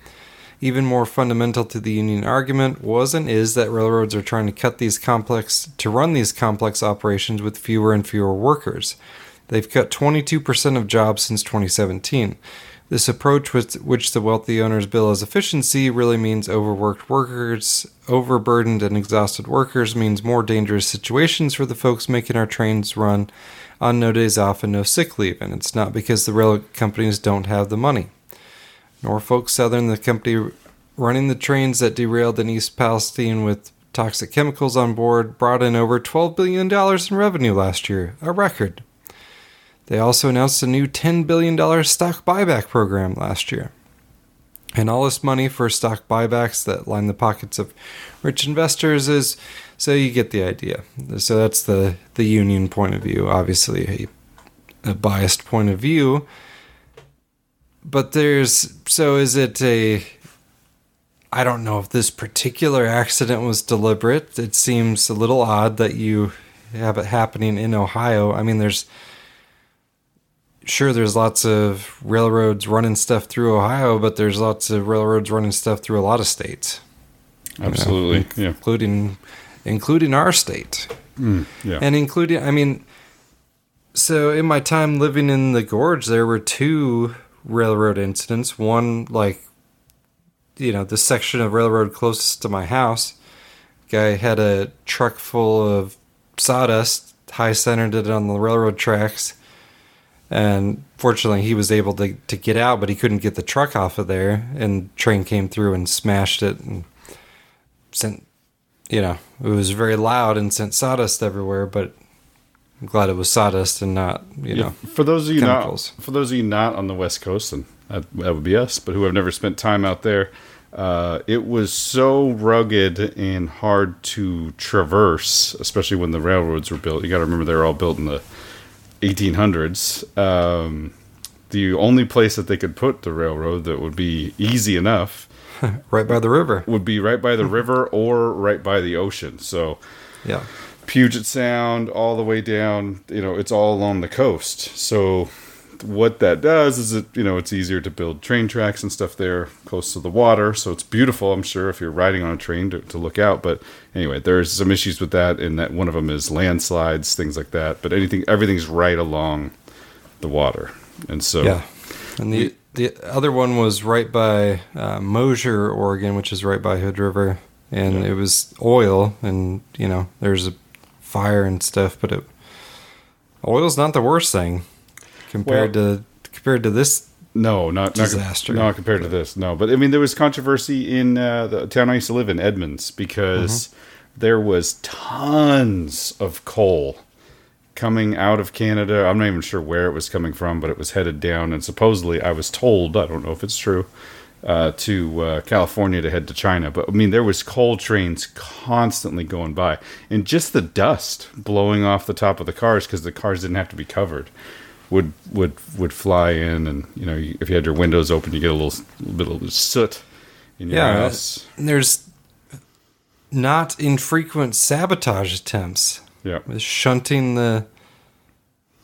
Even more fundamental to the union argument was and is that railroads are trying to cut these complex to run these complex operations with fewer and fewer workers. They've cut 22% of jobs since 2017. This approach, which the wealthy owners bill as efficiency, really means overworked workers, overburdened and exhausted workers, means more dangerous situations for the folks making our trains run on no days off and no sick leave. And it's not because the rail companies don't have the money. Norfolk Southern, the company running the trains that derailed in East Palestine with toxic chemicals on board, brought in over $12 billion in revenue last year, a record. They also announced a new $10 billion stock buyback program last year. And all this money for stock buybacks that line the pockets of rich investors is so you get the idea. So that's the, the union point of view, obviously a, a biased point of view. But there's so is it a I don't know if this particular accident was deliberate. It seems a little odd that you have it happening in Ohio. I mean, there's sure there's lots of railroads running stuff through Ohio, but there's lots of railroads running stuff through a lot of states. you know, Absolutely, yeah. including including our state. Mm, yeah. And including, I mean, so in my time living in the gorge, there were two railroad incidents. One, like, you know, the section of railroad closest to my house, guy had a truck full of sawdust, high centered it on the railroad tracks. And fortunately, he was able to, to get out, but he couldn't get the truck off of there. And train came through and smashed it and sent, you know, it was very loud and sent sawdust everywhere. But I'm glad it was sawdust and not, you Yeah, know, for those of you chemicals. not for those of you not on the West Coast, and that, that would be us, but who have never spent time out there, uh, it was so rugged and hard to traverse, especially when the railroads were built. You got to remember they were all built in the 1800s. Um, the only place that they could put the railroad that would be easy enough, right by the river, would be right by the river or right by the ocean. So, yeah. Puget Sound all the way down, you know, it's all along the coast. So what that does is it, you know, it's easier to build train tracks and stuff there close to the water. So it's beautiful, I'm sure, if you're riding on a train to, to look out. But anyway, there's some issues with that, and that one of them is landslides, things like that. But anything, everything's right along the water, and so Yeah. And the the other one was right by uh, Mosier, Oregon, which is right by Hood River, and it was oil, and you know there's a fire and stuff, but it oil's not the worst thing compared to compared to this. No, not not- disaster. No, compared to this, no. But I mean, there was controversy in uh, the town I used to live in, Edmonds, because Mm-hmm. there was tons of coal coming out of Canada. I'm not even sure where it was coming from, but it was headed down. And supposedly, I was told, I don't know if it's true, uh, to uh, California to head to China. But I mean, there was coal trains constantly going by, and just the dust blowing off the top of the cars because the cars didn't have to be covered would would would fly in, and you know, if you had your windows open, you get a little, little bit of soot in your Yeah, house. and there's not infrequent sabotage attempts. Yeah, shunting the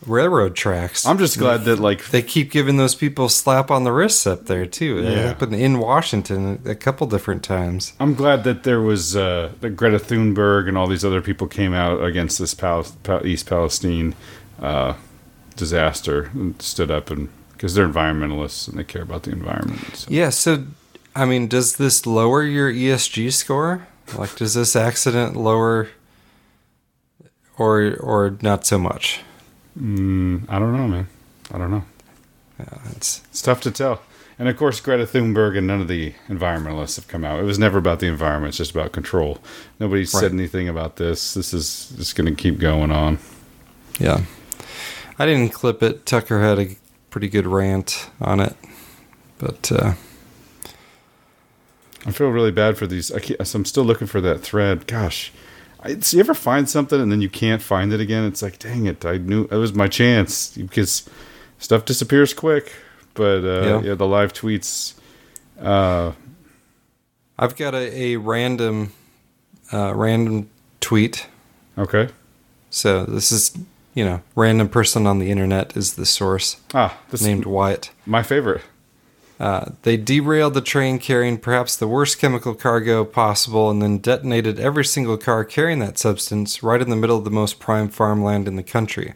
railroad tracks. I'm just glad that like they keep giving those people slap on the wrists up there too. It Yeah. happened in Washington a couple different times. I'm glad that there was uh, that Greta Thunberg and all these other people came out against this Pal- Pal- East Palestine uh, disaster and stood up and because they're environmentalists and they care about the environment. So. Yeah, so I mean, does this lower your ESG score? Like, does this accident lower, or or not so much? Mm, I don't know, man. I don't know. Yeah, it's it's tough to tell. And of course, Greta Thunberg and none of the environmentalists have come out. It was never about the environment; it's just about control. Nobody Right. said anything about this. This is just going to keep going on. Yeah, I didn't clip it. Tucker had a pretty good rant on it, but uh, I feel really bad for these. I can't, I'm still looking for that thread. Gosh, I, so you ever find something and then you can't find it again? It's like, dang it! I knew it was my chance because stuff disappears quick. But uh, Yeah. yeah. the live tweets. Uh, I've got a, a random uh, random tweet. Okay. So this is you know random person on the internet is the source. Ah, this named Wyatt. My favorite. Uh, they derailed the train carrying perhaps the worst chemical cargo possible and then detonated every single car carrying that substance right in the middle of the most prime farmland in the country.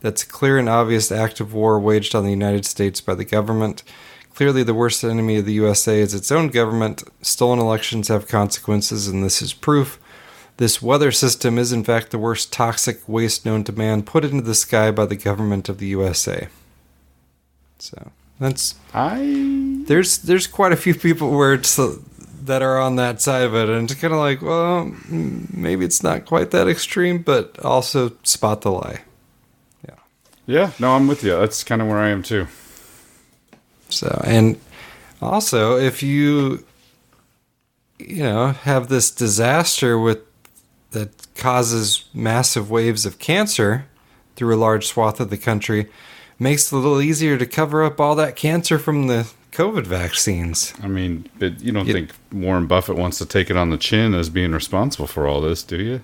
That's a clear and obvious act of war waged on the United States by the government. Clearly, the worst enemy of the USA is its own government. Stolen elections have consequences, and this is proof. This weather system is, in fact, the worst toxic waste known to man put into the sky by the government of the USA. So that's I. There's there's quite a few people where it's uh, that are on that side of it, and it's kind of like, well, maybe it's not quite that extreme, but also spot the lie. Yeah. Yeah, no, I'm with you. That's kind of where I am too. So, and also, if you, you know, have this disaster with that causes massive waves of cancer through a large swath of the country, makes it a little easier to cover up all that cancer from the COVID vaccines. I mean, but you don't think Warren Buffett wants to take it on the chin as being responsible for all this, do you?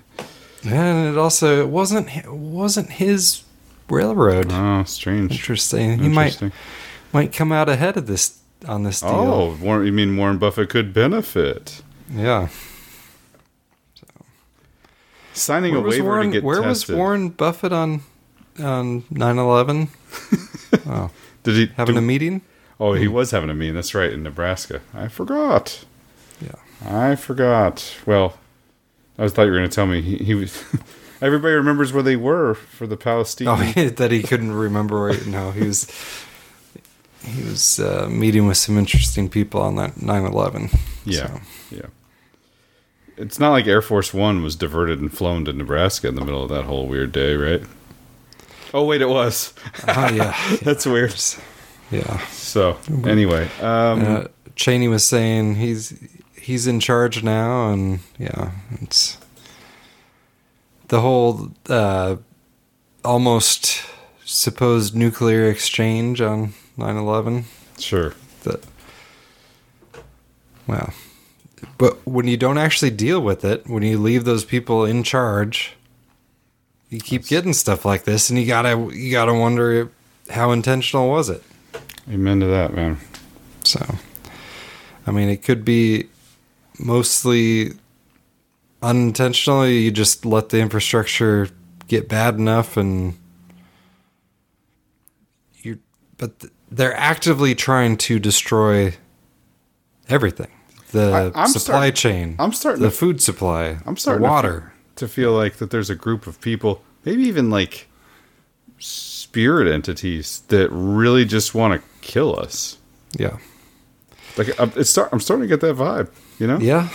And it also it wasn't it wasn't his railroad. Oh, strange. Interesting. He might might come out ahead of this on this deal. Oh, Warren, you mean Warren Buffett could benefit? Yeah. Signing Where a waiver Warren, to get where tested. was Warren Buffett on on 9/11? oh, Did he having do- a meeting? Oh, he was having a meeting. That's right in Nebraska. I forgot. Yeah, I forgot. Well, I was thought you were going to tell me he, he was. everybody remembers where they were for the Palestinian. Oh, that he couldn't remember. Right? No, he was he was uh, meeting with some interesting people on that 9/11. Yeah, So, yeah. It's not like Air Force One was diverted and flown to Nebraska in the middle of that whole weird day, right? Oh wait, it was. Oh yeah, that's weird. Yeah. So anyway, um, uh, Cheney was saying he's he's in charge now, and yeah, it's the whole uh, almost supposed nuclear exchange on 9/11. Sure. That well, but when you don't actually deal with it, when you leave those people in charge, you keep getting stuff like this, and you gotta you gotta wonder how intentional was it. amen to that, man. So, I mean, it could be mostly unintentionally. You just let the infrastructure get bad enough, and you. But th- they're actively trying to destroy everything: the I- supply starting- chain, I'm starting the to- food supply, I'm starting the to fe- water. to feel like that there's a group of people, maybe even like spirit entities that really just want to kill us. Yeah. Like I'm, it's start, I'm starting to get that vibe, you know? Yeah,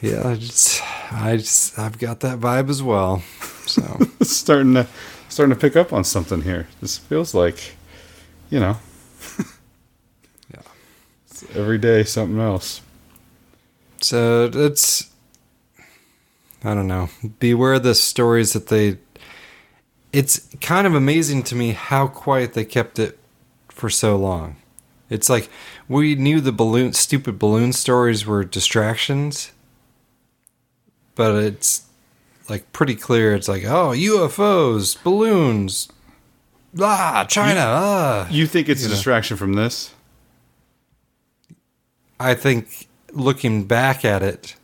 yeah. I just, I just, I've got that vibe as well. So. It's starting to starting to pick up on something here. This feels like, you know, yeah, it's every day something else. So it's I don't know. Beware the stories that they it's kind of amazing to me how quiet they kept it for so long. It's like we knew the balloon stupid balloon stories were distractions, but it's like pretty clear it's like, oh, UFOs, balloons, ah, China, ah. You think it's You a know. distraction from this? I think looking back at it,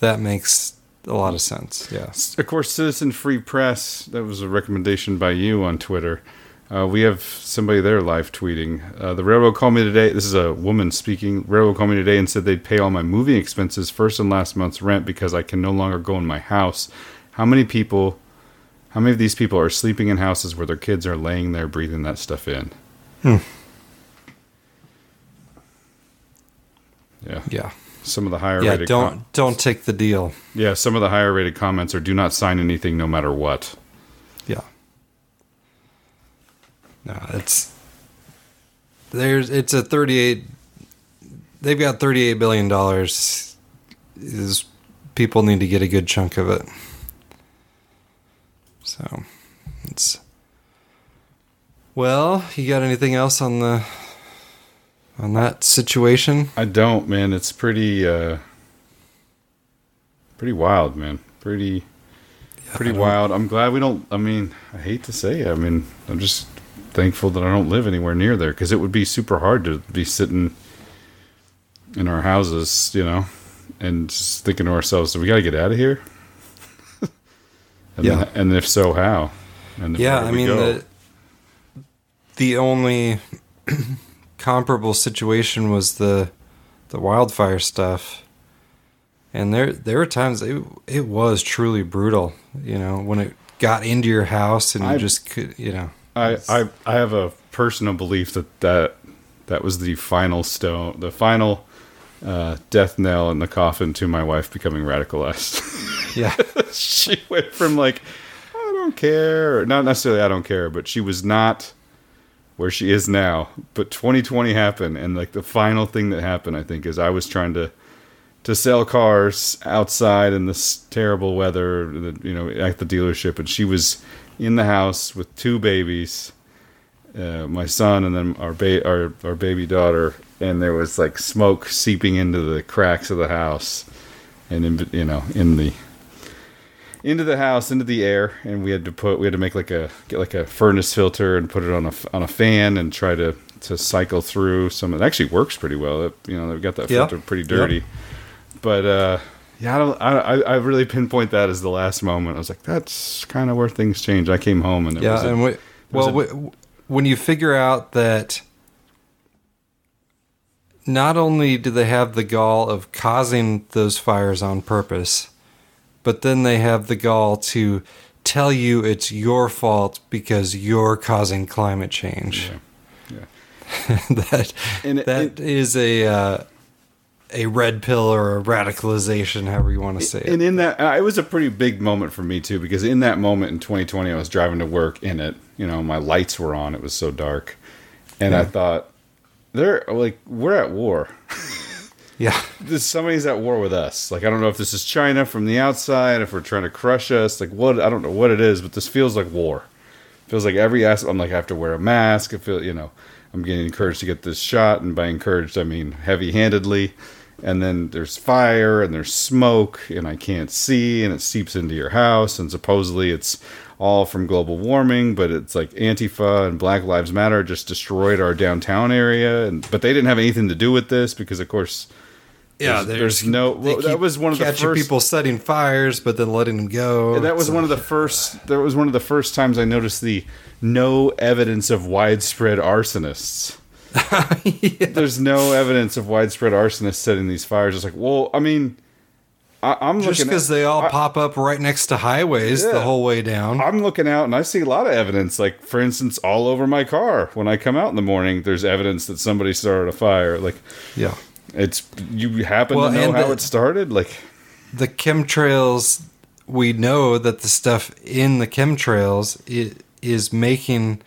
that makes a lot of sense. Yeah. Of course, Citizen Free Press, that was a recommendation by you on Twitter. Uh, we have somebody there live tweeting. Uh, the railroad called me today. This is a woman speaking. Railroad called me today and said they'd pay all my moving expenses first and last month's rent because I can no longer go in my house. How many people, how many of these people are sleeping in houses where their kids are laying there breathing that stuff in? Hmm. Yeah. Yeah. Some of the higher Yeah, rated don't don't take the deal. yeah, some of the higher rated comments are do not sign anything no matter what. Yeah. No, it's there's it's a 38 they've got 38 billion dollars is people need to get a good chunk of it. So, it's Well, you got anything else on the on that situation? I don't, man. It's pretty uh pretty wild, man. Pretty pretty wild. I'm glad we don't I mean, I hate to say it. I mean, I'm just thankful that I don't live anywhere near there cuz it would be super hard to be sitting in our houses, you know, and just thinking to ourselves, "Do we got to get out of here?" and Yeah. then- and if so, how? And yeah, I mean the the only comparable situation was the the wildfire stuff, and there there were times it it was truly brutal. You know, when it got into your house and you I've- just could, you know, I, I I have a personal belief that that that was the final stone, the final uh, death nail in the coffin to my wife becoming radicalized. Yeah. she went from like I don't care. Not necessarily I don't care, but she was not where she is now. But 2020 happened, and like the final thing that happened, I think, is I was trying to to sell cars outside in this terrible weather, you know, at the dealership, and she was in the house with two babies, uh, my son, and then our ba- our our baby daughter, and there was like smoke seeping into the cracks of the house, and in you know in the into the house into the air and we had to put we had to make like a get like a furnace filter and put it on a on a fan and try to to cycle through some it actually works pretty well. It, you know they've got that Yeah. filter pretty dirty. But uh yeah I don't I, I really pinpoint that as the last moment. I was like that's kind of where things change. I came home and it yeah, was a- and we, it was well, a- w when you figure out that not only do they have the gall of causing those fires on purpose, but then they have the gall to tell you it's your fault because you're causing climate change. Yeah. That And it- that is a uh, a red pill or a radicalization, however you want to say it. And in that, uh, it was a pretty big moment for me too, because in that moment in 2020, I was driving to work in it. You know, my lights were on; it was so dark, and I thought, "They're like, we're at war. yeah, somebody's at war with us. Like, I don't know if this is China from the outside, if we're trying to crush us. Like, what? I don't know what it is, but this feels like war. feels like every aspect. I'm like, I have to wear a mask. I feel, you know, I'm getting encouraged to get this shot, and by encouraged, I mean heavy-handedly. And then there's fire and there's smoke, and I can't see, and it seeps into your house, and supposedly it's all from global warming, but it's like Antifa and Black Lives Matter just destroyed our downtown area, and but they didn't have anything to do with this because, of course, Yeah, there's, there's no. Well, that was one of the catching first people setting fires, but then letting them go. and that was So- one of the first. That was one of the first times I noticed the no evidence of widespread arsonists. There's no evidence of widespread arsonists setting these fires. It's like, well, I mean, I, I'm just looking because they all I- pop up right next to highways the whole way down. I'm looking out and I see a lot of evidence. Like, for instance, all over my car when I come out in the morning, there's evidence that somebody started a fire. Like, yeah, it's you happen Well, to know how the- it started. Like, the chemtrails, we know that the stuff in the chemtrails i- is making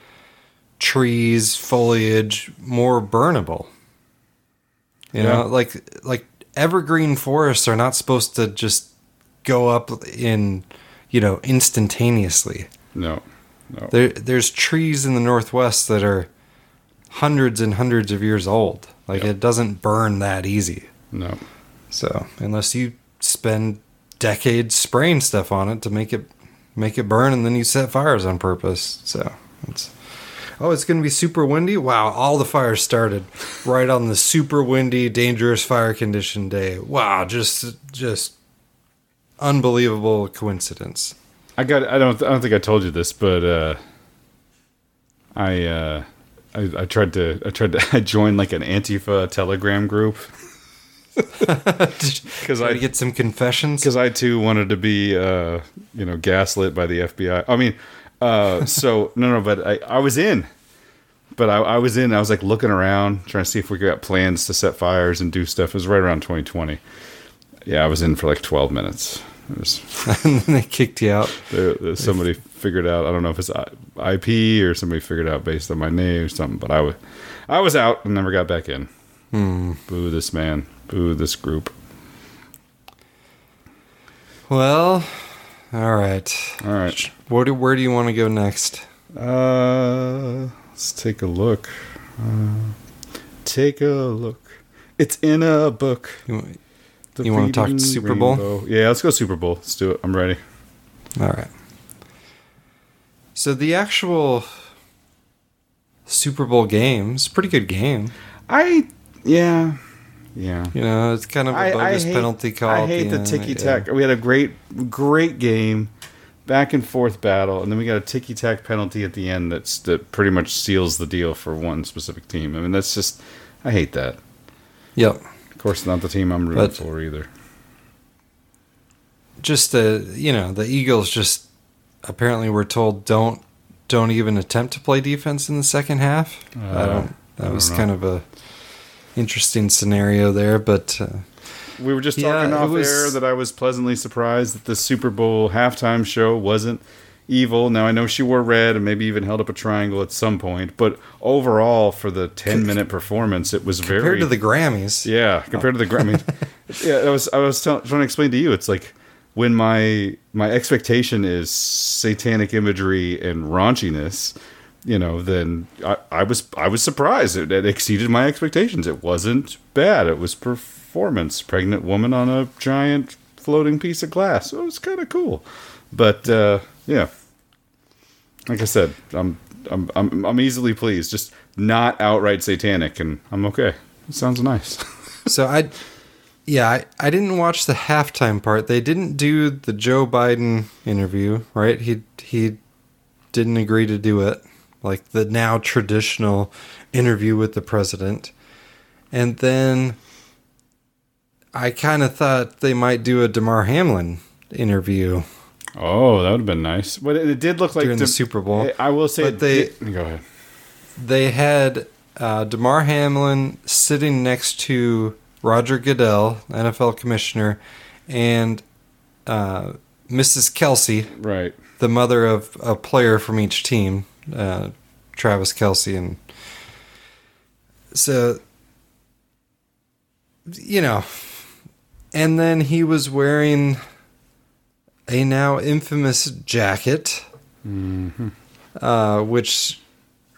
trees, foliage more burnable. You Yeah. know, like like evergreen forests are not supposed to just go up in, you know, instantaneously. no, no. There there's trees in the northwest that are hundreds and hundreds of years old. Like it doesn't burn that easy. No. So, unless you spend decades spraying stuff on it to make it make it burn and then you set fires on purpose. So, it's Oh, it's going to be super windy. Wow, all the fires started right on the super windy, dangerous fire condition day. Wow, just just unbelievable coincidence. I got. I don't. I don't think I told you this, but uh, I, uh, I I tried to. I tried to. I joined like an Antifa Telegram group because I get some confessions. Because I too wanted to be, uh, you know, gaslit by the FBI. I mean, uh, so no, no, but I, I was in. But I, I was in. I was like looking around, trying to see if we got plans to set fires and do stuff. It was right around 2020. Yeah, I was in for like 12 minutes. And then they kicked you out. there- there- somebody figured out. I don't know if it's IP or somebody figured out based on my name or something. But I was, I was out and never got back in. Hmm. Boo this man. Boo this group. Well, all right. All right. Where do, where do you want to go next? Uh, let's take a look. Uh, take a look. It's in a book. You, The you want to talk Super Bowl? Rainbow. Yeah, let's go Super Bowl. Let's do it. I'm ready. All right. So the actual Super Bowl game is a pretty good game. I yeah yeah. You know, it's kind of a I, I bogus hate, penalty call. I hate the end, ticky yeah. tack. We had a great great game, back and forth battle, and then we got a ticky tack penalty at the end that's that pretty much seals the deal for one specific team. I mean, that's just I hate that. Yep. Of course, not the team I'm rooting But- for either. Just the you know the Eagles just apparently were told don't don't even attempt to play defense in the second half. I Uh, don't. That I don't was know. kind of a interesting scenario there, but uh, We were just talking it off was- air that I was pleasantly surprised that the Super Bowl halftime show wasn't evil. Now I know she wore red and maybe even held up a triangle at some point, but overall for the 10 minute performance it was very Compared to the Grammys. Yeah, compared to the Grammys. yeah, I was I was tell, trying to explain to you it's like when my my expectation is satanic imagery and raunchiness, you know, then I, I was I was surprised. It, it exceeded my expectations. It wasn't bad. It was performance. Pregnant woman on a giant floating piece of glass. So it was kind of cool. But uh, yeah, like I said, I'm I'm I'm I'm easily pleased. Just not outright satanic, and I'm okay. It sounds nice. so I, yeah, I, I didn't watch the halftime part. They didn't do the Joe Biden interview, right? He he didn't agree to do it, like the now traditional interview with the president. And then I kind of thought they might do a Damar Hamlin interview. Oh, that would have been nice. But it, it did look like during Dem- the Super Bowl. I will say, but they did- go ahead. they had uh, Damar Hamlin sitting next to Roger Goodell, NFL commissioner, and uh, Mrs. Kelce, right, the mother of a player from each team, uh, Travis Kelce, and so you know, and then he was wearing a now infamous jacket, Mm-hmm. uh, which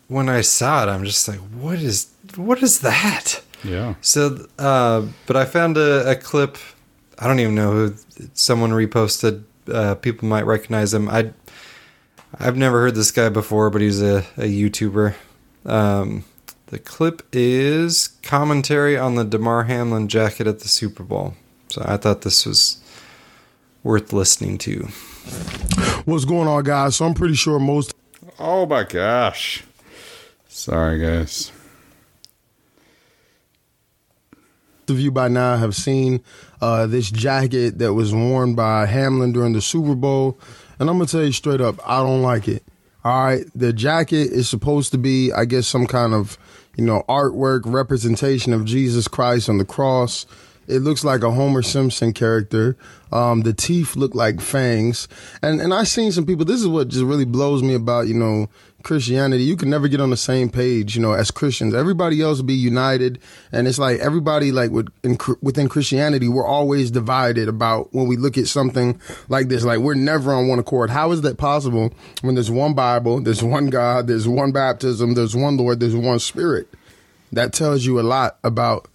when I saw it, I'm just like, what is what is that? Yeah. So, uh, but I found a, a clip. I don't even know who someone reposted. Uh, people might recognize him. I I've never heard this guy before, but he's a, a YouTuber. Um, the clip is commentary on the Damar Hamlin jacket at the Super Bowl. So I thought this was worth listening to. What's going on, guys? So I'm pretty sure most. Oh my gosh. Sorry, guys. of you by now have seen uh, this jacket that was worn by Hamlin during the Super Bowl, and I'm gonna tell you straight up, I don't like it. All right, the jacket is supposed to be, I guess, some kind of you know artwork representation of Jesus Christ on the cross. It looks like a Homer Simpson character. Um, the teeth look like fangs, and and I've seen some people. This is what just really blows me about you know Christianity. You can never get on the same page, you know, as Christians. Everybody else be united, and it's like everybody like with, in, within Christianity, we're always divided about when we look at something like this. Like we're never on one accord. How is that possible when there's one Bible, there's one God, there's one baptism, there's one Lord, there's one Spirit? That tells you a lot about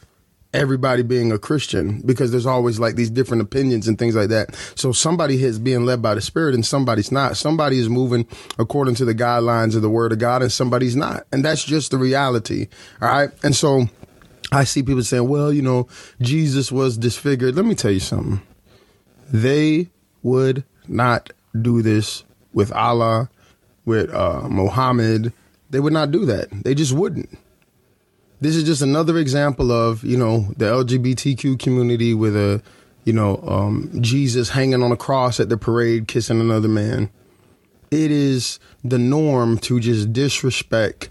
everybody being a Christian because there's always like these different opinions and things like that. So somebody is being led by the Spirit and somebody's not. Somebody is moving according to the guidelines of the Word of God and somebody's not. And that's just the reality. All right. And so I see people saying, well, you know, Jesus was disfigured. Let me tell you something. They would not do this with Allah, with uh, Muhammad. They would not do that. They just wouldn't this is just another example of you know the LGBTQ community with a you know um, Jesus hanging on a cross at the parade kissing another man. It is the norm to just disrespect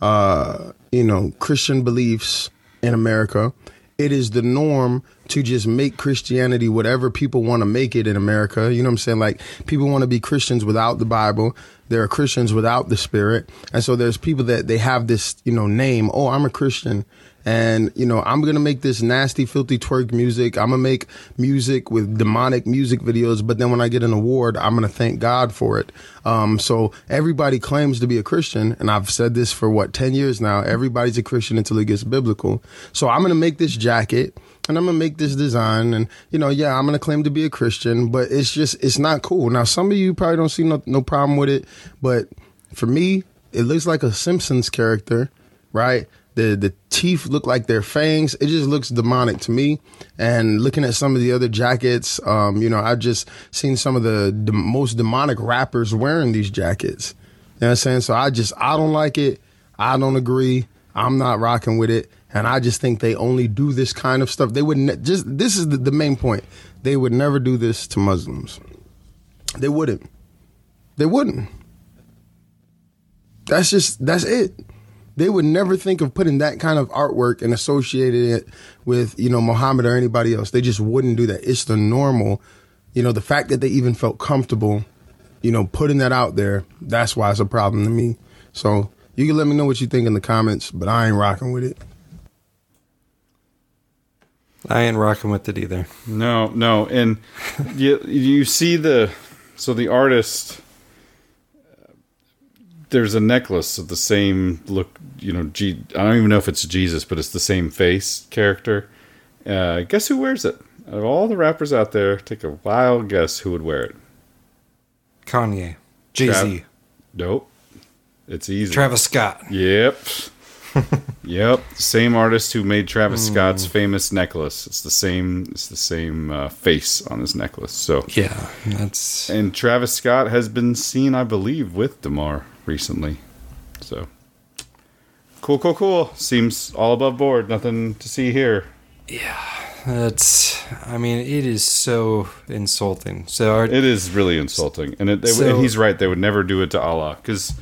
uh, you know Christian beliefs in America. It is the norm to just make Christianity whatever people want to make it in America. You know what I'm saying? Like people want to be Christians without the Bible. There are Christians without the Spirit. And so there's people that they have this, you know, name. Oh, I'm a Christian. And, you know, I'm to make this nasty, filthy twerk music. I'm to make music with demonic music videos. But then when I get an award, I'm to thank God for it. Um, so everybody claims to be a Christian. And I've said this for what, 10 years now. Everybody's a Christian until it gets biblical. So I'm to make this jacket and I'm gonna make this design, and you know, yeah, I'm gonna claim to be a Christian, but it's just it's not cool. Now, some of you probably don't see no no problem with it, but for me, it looks like a Simpsons character, right? The the teeth look like their fangs. It just looks demonic to me. And looking at some of the other jackets, um, you know, I've just seen some of the, most demonic rappers wearing these jackets. You know what I'm saying? So I just I don't like it. I don't agree. I'm not rocking with it. And I just think they only do this kind of stuff. They would ne- just, this is the, the main point. They would never do this to Muslims. They wouldn't. They wouldn't. That's just, that's it. They would never think of putting that kind of artwork and associating it with, you know, Muhammad or anybody else. They just wouldn't do that. It's the normal, you know, the fact that they even felt comfortable you know, putting that out there, that's why it's a problem to me. So you can let me know what you think in the comments, but I ain't rocking with it. I ain't rocking with it either. No, no, and you you see the so the artist. There's a necklace of the same look, you know. G, I don't even know if it's Jesus, but it's the same face character. Uh, guess who wears it? Out of all the rappers out there, take a wild guess who would wear it. Kanye, Jay Z, Trav- Nope. It's easy. Travis Scott. Yep. yep. Same artist who made Travis Hmm. Scott's famous necklace. It's the same. It's the same uh, face on his necklace. So Yeah, that's and Travis Scott has been seen, I believe, with Damar recently. So cool, cool, cool. Seems all above board. Nothing to see here. Yeah, that's. I mean, it is so insulting. So our, It is really insulting, and, it, So- and he's right. They would never do it to Allah because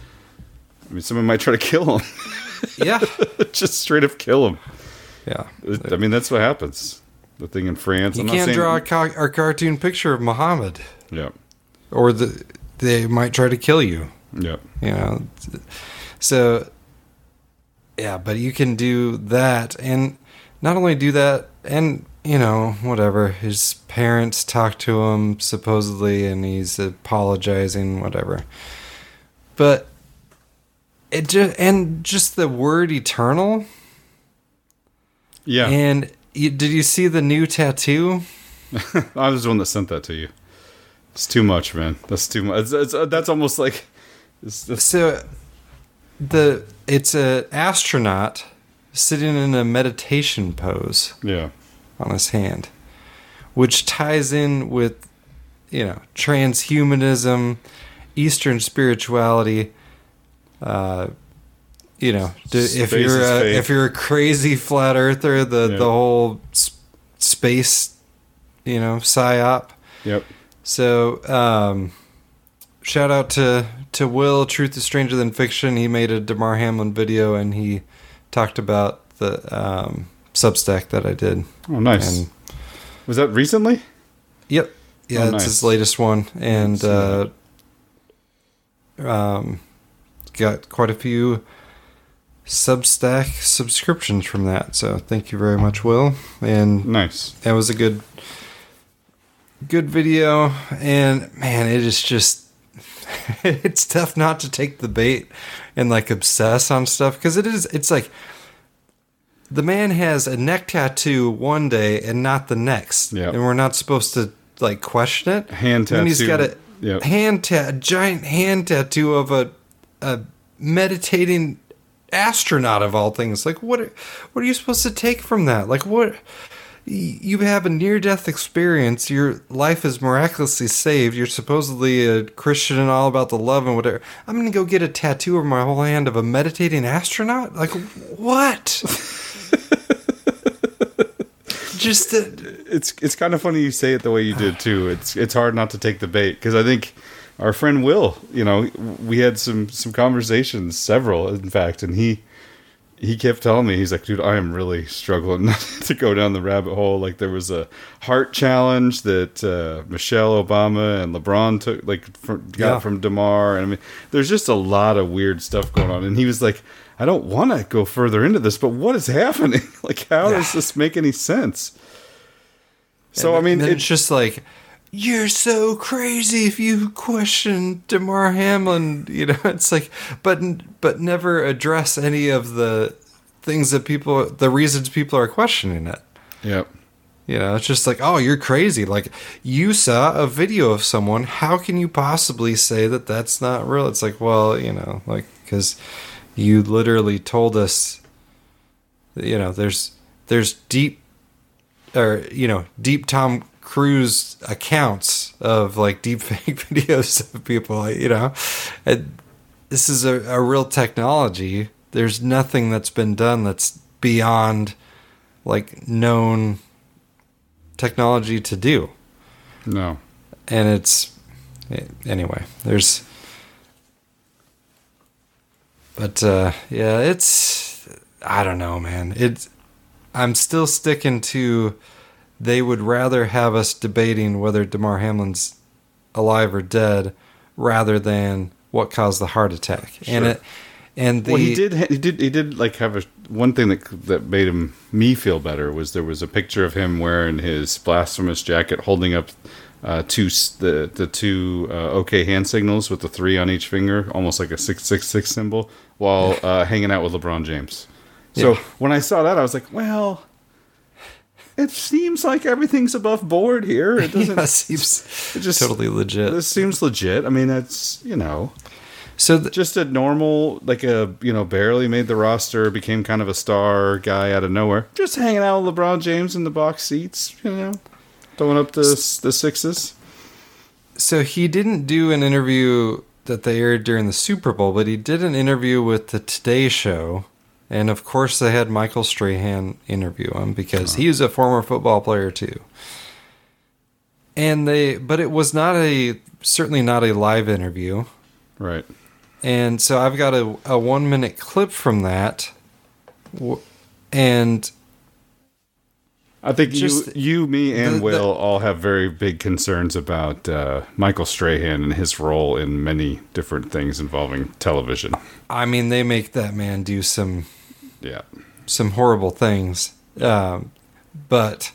I mean, someone might try to kill him. yeah, just straight up kill him. yeah. I mean, that's what happens. The thing in France. You I'm not can't saying- draw a, ca- a cartoon picture of Muhammad, Yeah. or the they might try to kill you. Yeah. You know, so yeah, but you can do that, and not only do that, and you know, whatever. His parents talk to him supposedly, and he's apologizing, whatever. But it just and just the word eternal. Yeah. And you, did you see the new tattoo? I was the one that sent that to you. It's too much, man. That's too much. It's, it's, that's almost like. So the it's a astronaut sitting in a meditation pose. Yeah. On his hand, which ties in with you know transhumanism, Eastern spirituality. Uh, you know, if you're a, fake. if you're a crazy flat earther, the the whole s- space, you know, psyop. Yep. So, um, shout out to to Will. Truth is stranger than fiction. He made a Damar Hamlin video, and he talked about the um, Substack that I did. Oh, nice. And, was that recently? yep. Yeah, Oh, it's nice. his latest one, and uh, um, got quite a few Substack subscriptions from that. So, thank you very much, Will. And nice. That was a good good video and man it is just it's tough not to take the bait and like obsess on stuff because it is it's like the man has a neck tattoo one day and not the next Yep. and we're not supposed to like question it Hand tattoo and he's got a Yep. hand tat a giant hand tattoo of a a meditating astronaut of all things like what are, what are you supposed to take from that like what you have a near death experience. Your life is miraculously saved. You're supposedly a Christian and all about the love and whatever. I'm going to go get a tattoo of my whole hand of a meditating astronaut? Like, what? Just uh, it's it's kind of funny you say it the way you did too. It's it's hard not to take the bait because I think our friend Will, you know, we had some some conversations, several in fact, and he he kept telling me he's like, dude, I am really struggling not to go down the rabbit hole. Like there was a heart challenge that uh, Michelle Obama and LeBron took, like from, got Yeah. from Damar, and I mean, there's just a lot of weird stuff going on. And he was like, I don't want to go further into this, but what is happening? like, how does this make any sense? So I mean, and then it, it's just like you're so crazy if you question Damar Hamlin. You know, it's like, but but never address any of the things that people, the reasons people are questioning it. Yep. You know, it's just like, oh, you're crazy. Like, you saw a video of someone. How can you possibly say that that's not real? It's like, well, you know, like, because you literally told us, you know, there's, there's deep, or, you know, deep Tom Cruise accounts of like deep fake videos of people, you know. And this is a, a real technology. There's nothing that's been done that's beyond like known technology to do. No. And it's anyway, there's but uh yeah, it's I don't know, man. It's I'm still sticking to they would rather have us debating whether Damar Hamlin's alive or dead rather than what caused the heart attack. And Sure. it and the well, he did. He did. He did like have a one thing that that made him me feel better was there was a picture of him wearing his blasphemous jacket, holding up uh, two the the two uh, OK hand signals with the three on each finger, almost like a six six six symbol, while uh, hanging out with LeBron James. So Yeah. when I saw that, I was like, well. It seems like everything's above board here. It doesn't. Yeah, it seems it just totally legit. This seems legit. I mean, that's you know, so just a normal, like a you know, barely made the roster, became kind of a star guy out of nowhere, just hanging out with LeBron James in the box seats, you know, throwing up the the sixes. So he didn't do an interview that they aired during the Super Bowl, but he did an interview with the Today Show. And of course, they had Michael Strahan interview him because he was a former football player too. And they, but it was not a, certainly not a live interview. Right. And so I've got a, a one minute clip from that. And I think Just- you, you, me, and the- Will all have very big concerns about uh, Michael Strahan and his role in many different things involving television. I mean, they make that man do some Yeah. some horrible things. Um, but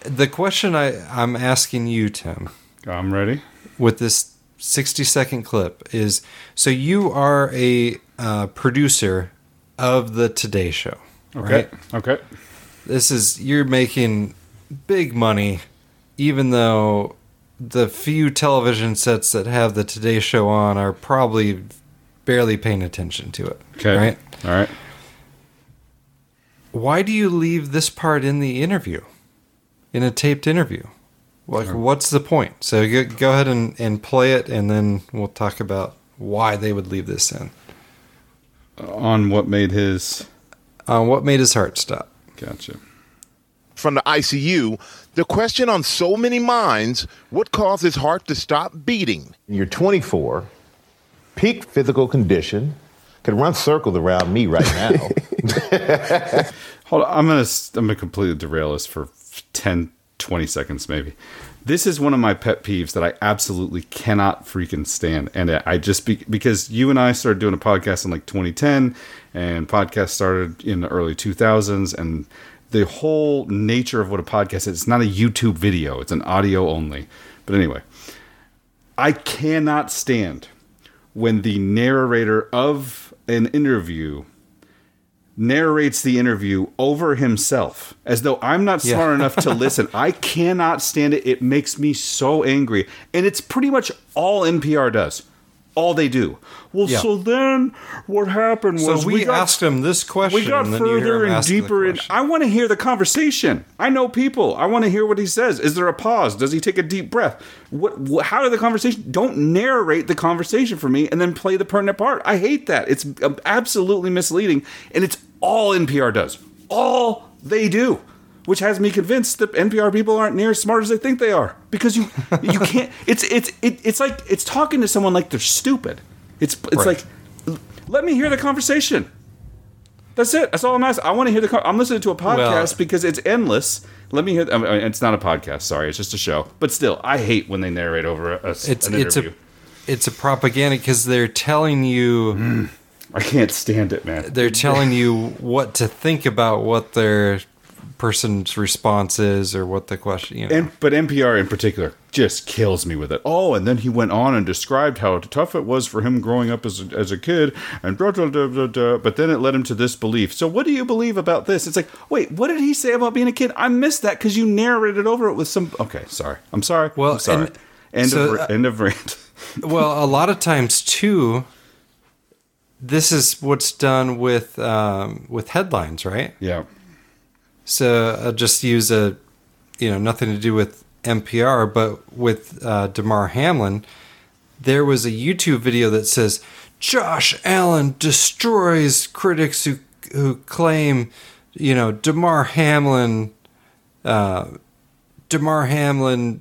the question I, I'm asking you, Tim, I'm ready. With this 60 second clip is so you are a uh, producer of the Today Show, Okay. right? Okay. This is you're making big money, even though the few television sets that have the Today Show on are probably barely paying attention to it. Okay. Right? All right. Why do you leave this part in the interview? In a taped interview? Like, what's the point? So go, go ahead and, and play it, and then we'll talk about why they would leave this in. On what made his. On what made his heart stop. Gotcha. From the ICU, the question on so many minds what caused his heart to stop beating? You're 24, peak physical condition, could run circles around me right now. Hold on, I'm gonna I'm gonna completely derail this for 10, 20 seconds maybe. This is one of my pet peeves that I absolutely cannot freaking stand, and I just be, because you and I started doing a podcast in like 2010, and podcast started in the early 2000s, and the whole nature of what a podcast is, it's not a YouTube video; it's an audio only. But anyway, I cannot stand when the narrator of an interview narrates the interview over himself as though I'm not Yeah. smart enough to listen. I cannot stand it. It makes me so angry. And it's pretty much all NPR does. All they do. Well, Yeah. so then what happened So was we got asked him this question, We got further and deeper in. I want to hear the conversation. I know people. I want to hear what he says. Is there a pause? Does he take a deep breath? What? what how did the conversation? Don't narrate the conversation for me and then play the pertinent part. I hate that. It's um, absolutely misleading, and it's all NPR does. All they do. Which has me convinced that NPR people aren't near as smart as they think they are. Because you you can't. It's it's it, it's like it's talking to someone like they're stupid. It's it's Right. like let me hear the conversation. That's it. That's all I'm asking. I want to hear the. Con- I'm listening to a podcast Well- because it's endless. Let me hear. I mean, it's not a podcast. Sorry, it's just a show. But still, I hate when they narrate over a, It's an it's interview. a it's a propaganda because they're telling you. Mm. I can't stand it, man. They're telling you what to think about what their person's response is or what the question. You know. And but NPR in particular just kills me with it. Oh, and then he went on and described how tough it was for him growing up as a, as a kid, and blah, blah, blah, blah, blah, but then it led him to this belief. So what do you believe about this? It's like, wait, what did he say about being a kid? I missed that because you narrated over it with some. Okay, sorry. I'm sorry. Well, I'm sorry. and- end so, of uh, end of rant. well, a lot of times too. This is what's done with um, with headlines, right? Yeah. So I'll just use a, you know, nothing to do with NPR, but with uh, Damar Hamlin, there was a YouTube video that says Josh Allen destroys critics who who claim, you know, Damar Hamlin, uh, Damar Hamlin,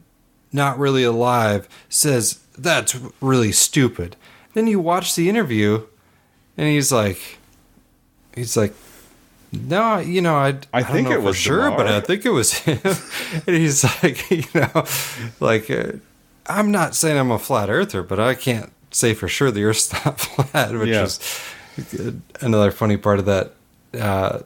not really alive, says that's really stupid. Then you watch the interview, and he's like, he's like, no, you know, I I, don't think know it for was sure, but I think it was him. and he's like, you know, like, uh, I'm not saying I'm a flat earther, but I can't say for sure the Earth's not flat, which Yeah. is another funny part of that uh,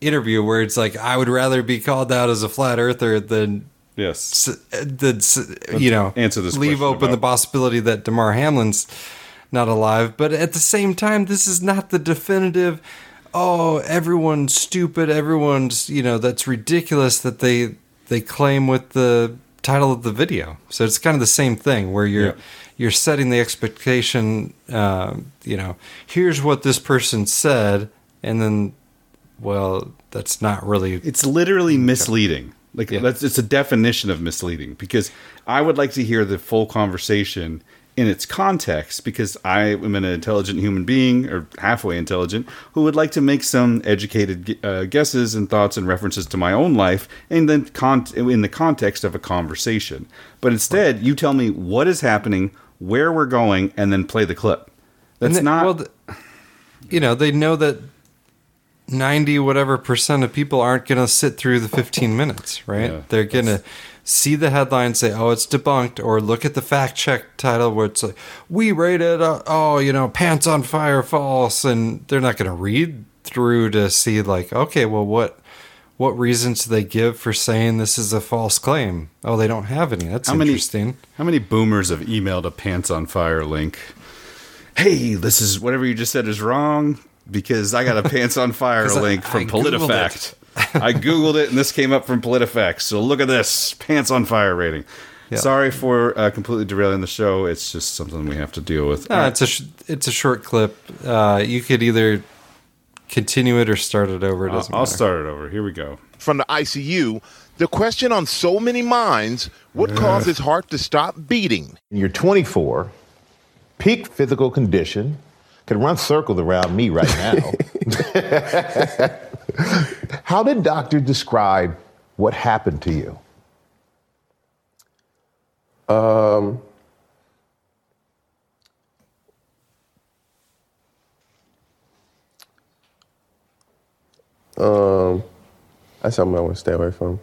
interview where it's like I would rather be called out as a flat earther than yes, than s- you know answer this leave open the possibility that Damar Hamlin's not alive. But at the same time, this is not the definitive. Oh, everyone's stupid. Everyone's you know that's ridiculous that they they claim with the title of the video. So it's kind of the same thing where you're Yeah. you're setting the expectation. Uh, you know, here's what this person said, and then well, that's not really. It's literally misleading. Like that's it's a definition of misleading because I would like to hear the full conversation in its context because I am an intelligent human being or halfway intelligent who would like to make some educated uh, guesses and thoughts and references to my own life and then con- in the context of a conversation. But instead, you tell me what is happening, where we're going, and then play the clip. That's And the- not well, the- you know, they know that ninety whatever percent of people aren't going to sit through the fifteen minutes, right? Yeah, They're going to see the headline, say, "Oh, it's debunked," or look at the fact check title where it's like, "We rated, uh, oh, you know, pants on fire, false," and they're not going to read through to see like, okay, well, what. What reasons do they give for saying this is a false claim? Oh, they don't have any. That's How many- interesting. How many boomers have emailed a pants on fire link? Hey, this is whatever you just said is wrong because I got a pants on fire 'Cause I- link from I PolitiFact. I googled it and this came up from PolitiFact. So look at this pants on fire rating. Yeah. Sorry for uh, completely derailing the show. It's just something we have to deal with. No, it's a sh- it's a short clip. Uh, you could either continue it or start it over. It I'll, doesn't I'll matter. start it over. Here we go. From the ICU, the question on so many minds what causes heart to stop beating? You're 24, peak physical condition, could run circles around me right now. How did doctors describe what happened to you? Um, um, that's something I want to stay away from.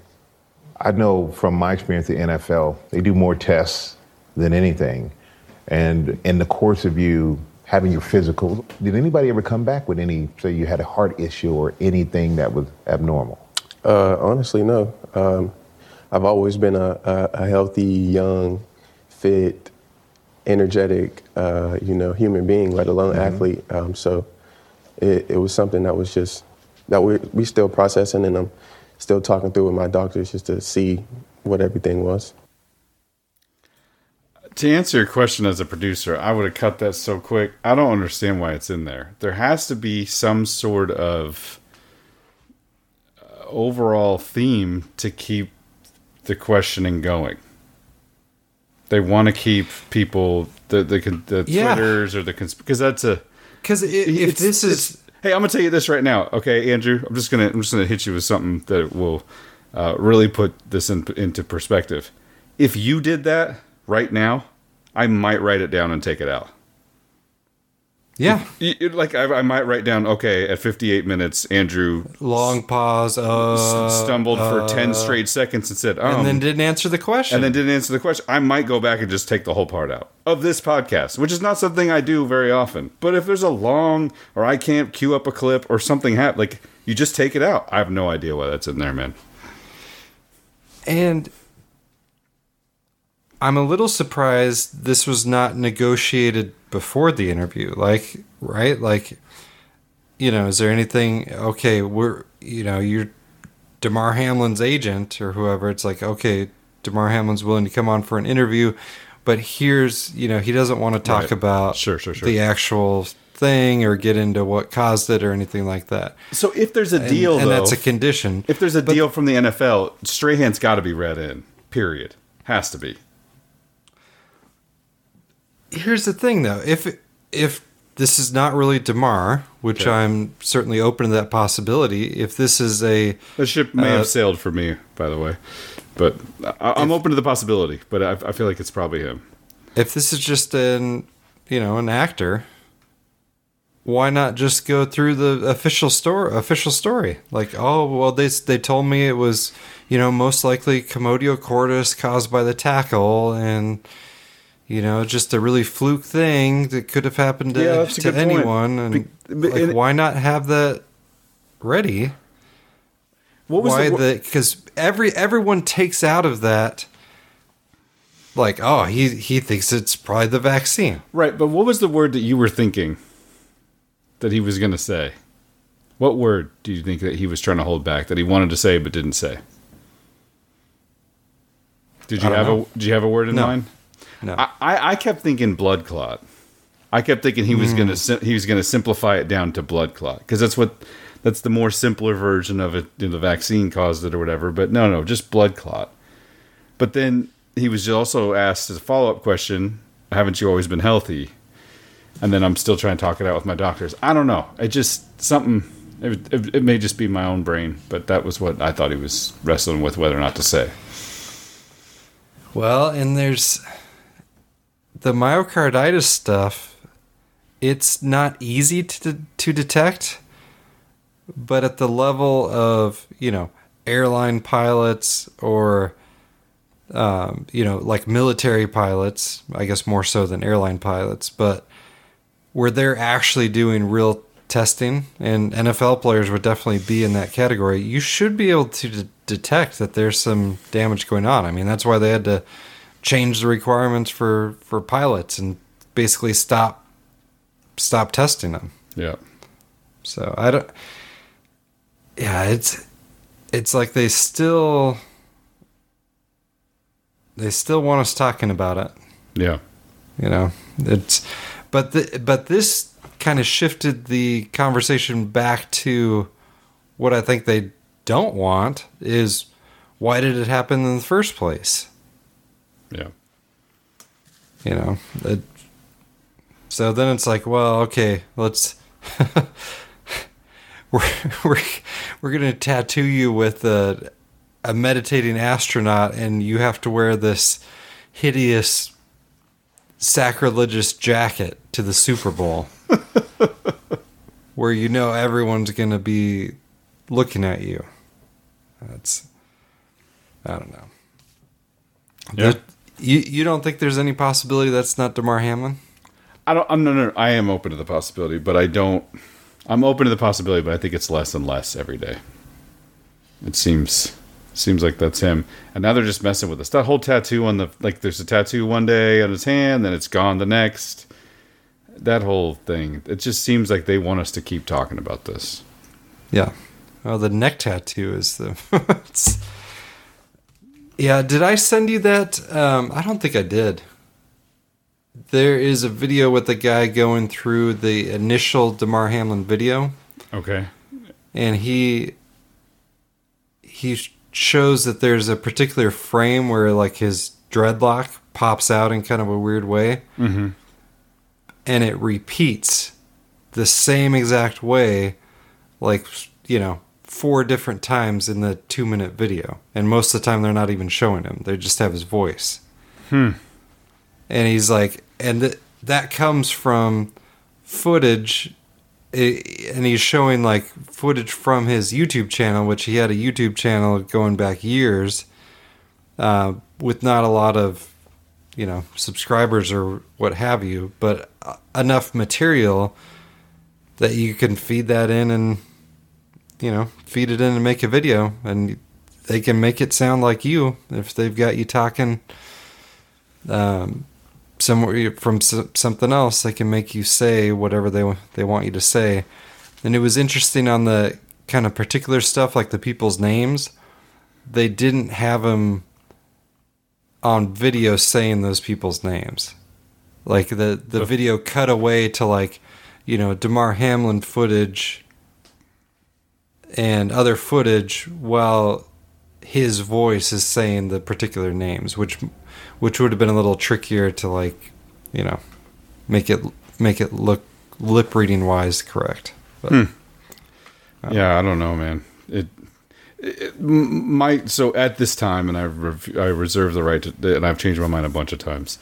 I know from my experience at NFL, they do more tests than anything. And in the course of you having your physical, did anybody ever come back with any, say you had a heart issue or anything that was abnormal? Uh, honestly, no. Um, I've always been a, a, a healthy, young, fit, energetic, uh, you know, human being, let alone Mhm. athlete. Um, so it, it was something that was just that we we still processing, and I'm still talking through with my doctors just to see what everything was. To answer your question as a producer, I would have cut that so quick. I don't understand why it's in there. There has to be some sort of uh, overall theme to keep the questioning going. They want to keep people the the the Yeah. twitters or the cons- because that's a because if this is hey, I'm gonna tell you this right now, okay, Andrew. I'm just gonna I'm just gonna hit you with something that will uh, really put this in, into perspective. If you did that right now, I might write it down and take it out. Yeah. You- you- like I, I might write down, okay, at 58 minutes, Andrew long pause, uh, s- stumbled for uh, 10 straight seconds and said, um, and then didn't answer the question. and then didn't answer the question. I might go back and just take the whole part out of this podcast, which is not something I do very often. But if there's a long or I can't queue up a clip or something happen, like you just take it out. I have no idea why that's in there, man. And I'm a little surprised this was not negotiated before the interview. Like, right? Like, you know, is there anything? Okay, we're, you know, you're Damar Hamlin's agent or whoever. It's like, okay, Damar Hamlin's willing to come on for an interview, but here's, you know, he doesn't want to talk Right. about Sure, sure, sure. the actual thing or get into what caused it or anything like that. So if there's a And- deal, and though, that's a condition. If there's a deal from the NFL, Strahan's got to be read in. Period. Has to be. Here's the thing though if if this is not really Damar, which Okay. I'm certainly open to that possibility. If this is a The ship may uh, have sailed for me, by the way, but I, I'm open to the possibility. But I, I feel like it's probably him. if this is just an you know an actor, why not just go through the official story? Official story, like oh well, they they told me it was you know most likely commotio cordis caused by the tackle, and you know, just a really fluke thing that could have happened to, Yeah, to point. anyone. And Be- like, and- why not have that ready? What was why the because every everyone takes out of that like oh he he thinks it's probably the vaccine Right, but what was the word that you were thinking that he was going to say? What word do you think that he was trying to hold back that he wanted to say but didn't say? Did you have know. a Did you have a word in No. mind? No. I, I, I kept thinking blood clot. I kept thinking he was Mm. gonna sim- he was gonna simplify it down to blood clot because that's what that's the more simpler version of it. You know, the vaccine caused it or whatever. But no, no, just blood clot. But then he was also asked as a follow up question, "Haven't you always been healthy?" And then I'm still trying to talk it out with my doctors. I don't know. It just something. It, it, it may just be my own brain, but that was what I thought he was wrestling with whether or not to say. well and there's the myocarditis stuff it's not easy to to detect but at the level of you know airline pilots or um, you know like military pilots i guess more so than airline pilots but where they're actually doing real testing and nfl players would definitely be in that category you should be able to de- detect that there's some damage going on. I mean that's why they had to change the requirements for for pilots and basically stop stop testing them Yeah. so I don't. Yeah, it's it's like they still they still want us talking about it. Yeah. You know, it's but the, but this kind of shifted the conversation back to what I think they don't want is why did it happen in the first place? Yeah. You know, it, so then it's like, well, okay, let's we're we're we're gonna tattoo you with a a meditating astronaut, and you have to wear this hideous sacrilegious jacket to the Super Bowl, where you know everyone's gonna be looking at you. That's I don't know. Yeah. You you don't think there's any possibility that's not Damar Hamlin? I don't. I'm no, no. I am open to the possibility, but I don't. I'm open to the possibility, but I think it's less and less every day. It seems seems like that's him, and now they're just messing with us. That whole tattoo on the like. There's a tattoo one day on his hand, then it's gone the next. That whole thing. It just seems like they want us to keep talking about this. Yeah. Oh, the neck tattoo is the. yeah. Did I send you that? Um, I don't think I did. There is a video with the guy going through the initial Damar Hamlin video, Okay. and he he shows that there's a particular frame where like his dreadlock pops out in kind of a weird way, Mm-hmm. and it repeats the same exact way, like you know, four different times in the two minute video. And most of the time, they're not even showing him; they just have his voice. Hmm. And he's like, and th- that comes from footage. i- And he's showing like footage from his YouTube channel, which he had a YouTube channel going back years, uh, with not a lot of, you know, subscribers or what have you, but uh, enough material that you can feed that in and you know feed it in and make a video. And they can make it sound like you if they've got you talking um somewhere from s- something else. They can make you say whatever they they want you to say. And it was interesting on the kind of particular stuff like the people's names. They didn't have them on video saying those people's names. Like the the video cut away to like you know Damar Hamlin footage and other footage while his voice is saying the particular names which which would have been a little trickier to like you know make it make it look lip reading wise correct but Hmm. Yeah, I don't know, man. It, it might. So at this time, and I rev- I reserve the right to, and I've changed my mind a bunch of times.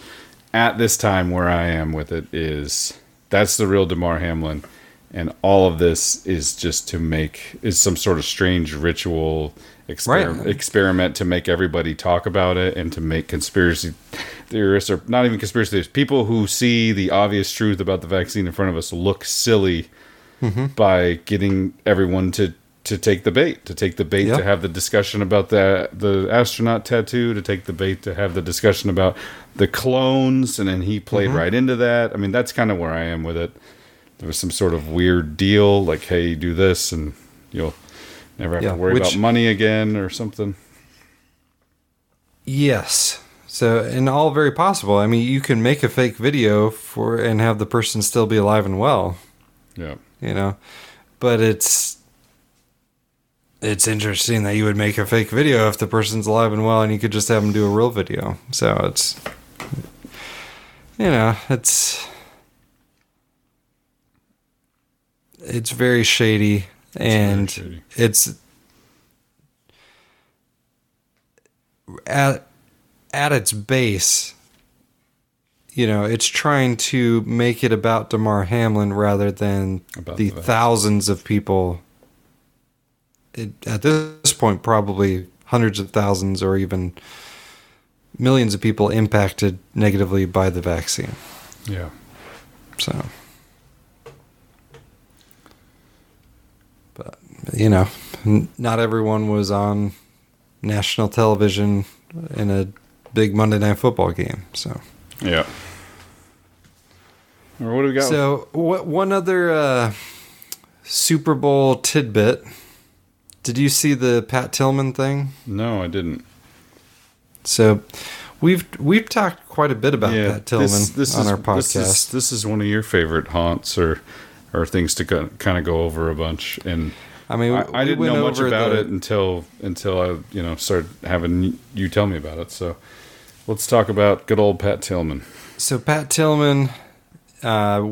At this time, where I am with it is that's the real Damar Hamlin. And all of this is just to make is some sort of strange ritual experiment, Right. experiment to make everybody talk about it and to make conspiracy theorists or not even conspiracy theorists people who see the obvious truth about the vaccine in front of us look silly Mhm. by getting everyone to to take the bait to take the bait Yep. to have the discussion about the the astronaut tattoo to take the bait to have the discussion about the clones and then he played Mhm. right into that i mean that's kind of where i am with it there was some sort of weird deal like hey do this and you'll never have Yeah, to worry which- about money again or something Yes. So, and all very possible. I mean, you can make a fake video for and have the person still be alive and well. Yeah. You know, but it's it's interesting that you would make a fake video if the person's alive and well, and you could just have them do a real video. So it's you know, it's it's very shady, and shady. it's at at its base, you know, it's trying to make it about Damar Hamlin rather than About the the thousands of people. It, at this point, probably hundreds of thousands or even millions of people impacted negatively by the vaccine. yeah So, but you know, n- not everyone was on national television in a big Monday night football game. So, yeah or what do we got so what? One other uh, Super Bowl tidbit. Did you see the Pat Tillman thing? no i didn't So, we've we've talked quite a bit about Pat Tillman on is, our podcast. This is, this is one of your favorite haunts or or things to go, kind of go over a bunch. And I mean, I, I didn't know much about the- it until until I you know started having you tell me about it. So let's talk about good old Pat Tillman. So Pat Tillman uh,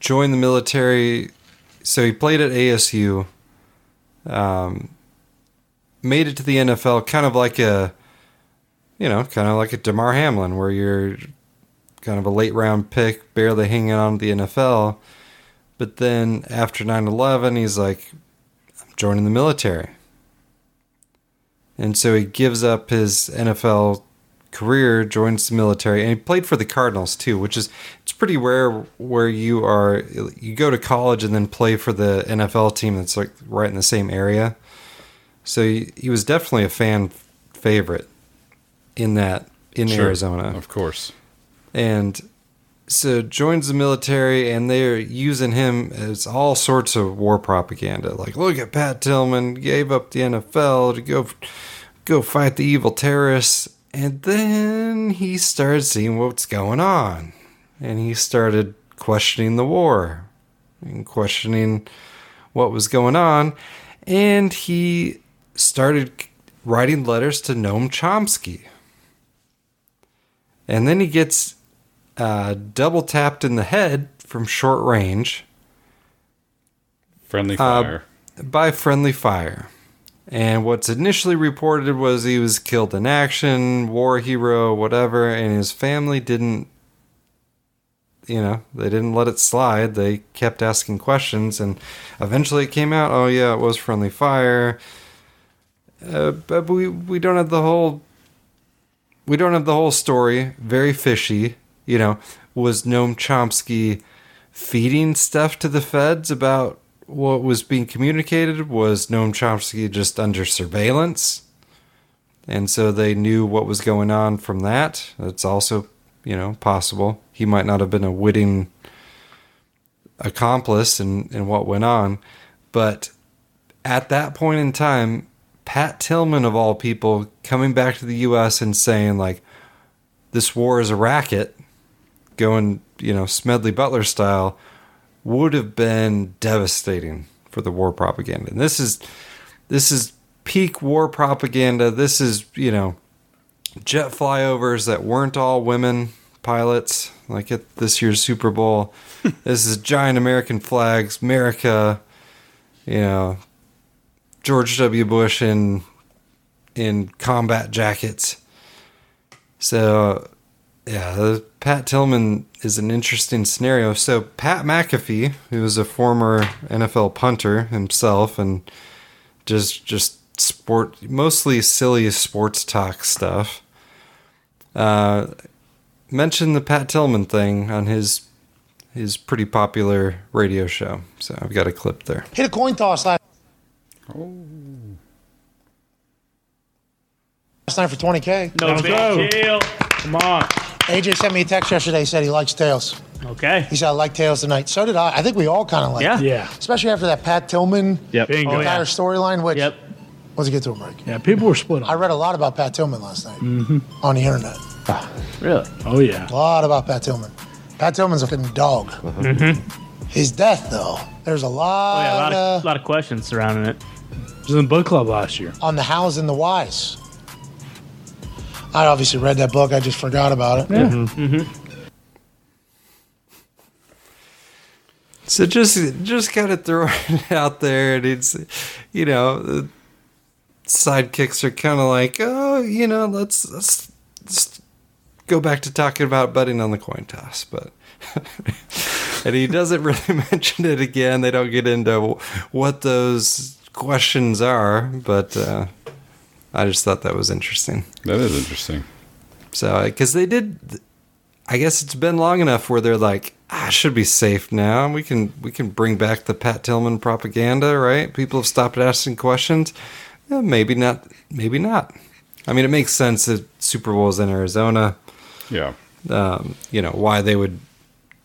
joined the military. So he played at ASU. Um, made it to the NFL, kind of like a, you know, kind of like a Damar Hamlin, where you're kind of a late round pick, barely hanging on to the NFL. But then after 9/11, he's like, joining the military. And so he gives up his NFL career, joins the military, and he played for the Cardinals too, which is it's pretty rare where you are you go to college and then play for the NFL team that's like right in the same area. So he, he was definitely a fan favorite in that in Sure, Arizona, of course. and so joins the military and they're using him as all sorts of war propaganda. Like look at pat tillman gave up the nfl to go go fight the evil terrorists. And then he started seeing what's going on. And he started questioning the war and questioning what was going on. And he started writing letters to noam chomsky. And then he gets uh, double tapped in the head from short range Friendly uh, fire. by friendly fire. And what's initially reported was he was killed in action, war hero, whatever, and his family didn't, you know, they didn't let it slide. They kept asking questions, and eventually it came out, oh yeah, it was friendly fire. Uh, but we we don't have the whole we don't have the whole story. Very fishy. You know, was Noam Chomsky feeding stuff to the feds about what was being communicated? Was Noam Chomsky just under surveillance? And so they knew what was going on from that. It's also, you know, possible. He might not have been a witting accomplice in, in what went on. But at that point in time, Pat Tillman, of all people, coming back to the U.S. and saying, like, this war is a racket, going, you know, Smedley Butler style, would have been devastating for the war propaganda. And this is this is peak war propaganda. This is, you know, jet flyovers that weren't all women pilots, like at this year's Super Bowl. this is giant American flags, America, you know, George W. Bush in in combat jackets. So Yeah, the Pat Tillman is an interesting scenario. So Pat McAfee, who was a former NFL punter himself, and just just sport mostly silly sports talk stuff, uh, mentioned the Pat Tillman thing on his his pretty popular radio show. So I've got a clip there. Hit a coin toss last, last night for 20K. No Let's big deal. Come on. AJ sent me a text yesterday. He Said he likes tails. Okay. He said I like tails tonight. So did I. I think we all kind of like. Yeah. it. Yeah. Especially after that Pat Tillman Yep. Bingo. entire Oh, yeah. storyline. Which. Yep. Let's get to a break. Yeah, people were split on. I read a lot about Pat Tillman last night Mm-hmm. on the internet. Really? Oh yeah. A lot about Pat Tillman. Pat Tillman's a fucking dog. Mm-hmm. His death, though, there's a lot. Oh lot, yeah, a lot uh, of, lot of questions surrounding it. It was in the book club last year. on the hows and the whys. I obviously read that book. I just forgot about it. Yeah. Mm-hmm. So just just kind of throwing it out there, and it's you know the sidekicks are kind of like, oh, you know, let's let's, let's go back to talking about betting on the coin toss, but. and he doesn't really mention it again. They don't get into what those questions are, but uh, I just thought that was interesting. That is interesting. So, because they did, I guess it's been long enough where they're like, ah, should be safe now. We can we can bring back the Pat Tillman propaganda, right? People have stopped asking questions. Yeah, maybe not. Maybe not. I mean, it makes sense that Super Bowl's in Arizona. Yeah. Um, you know why they would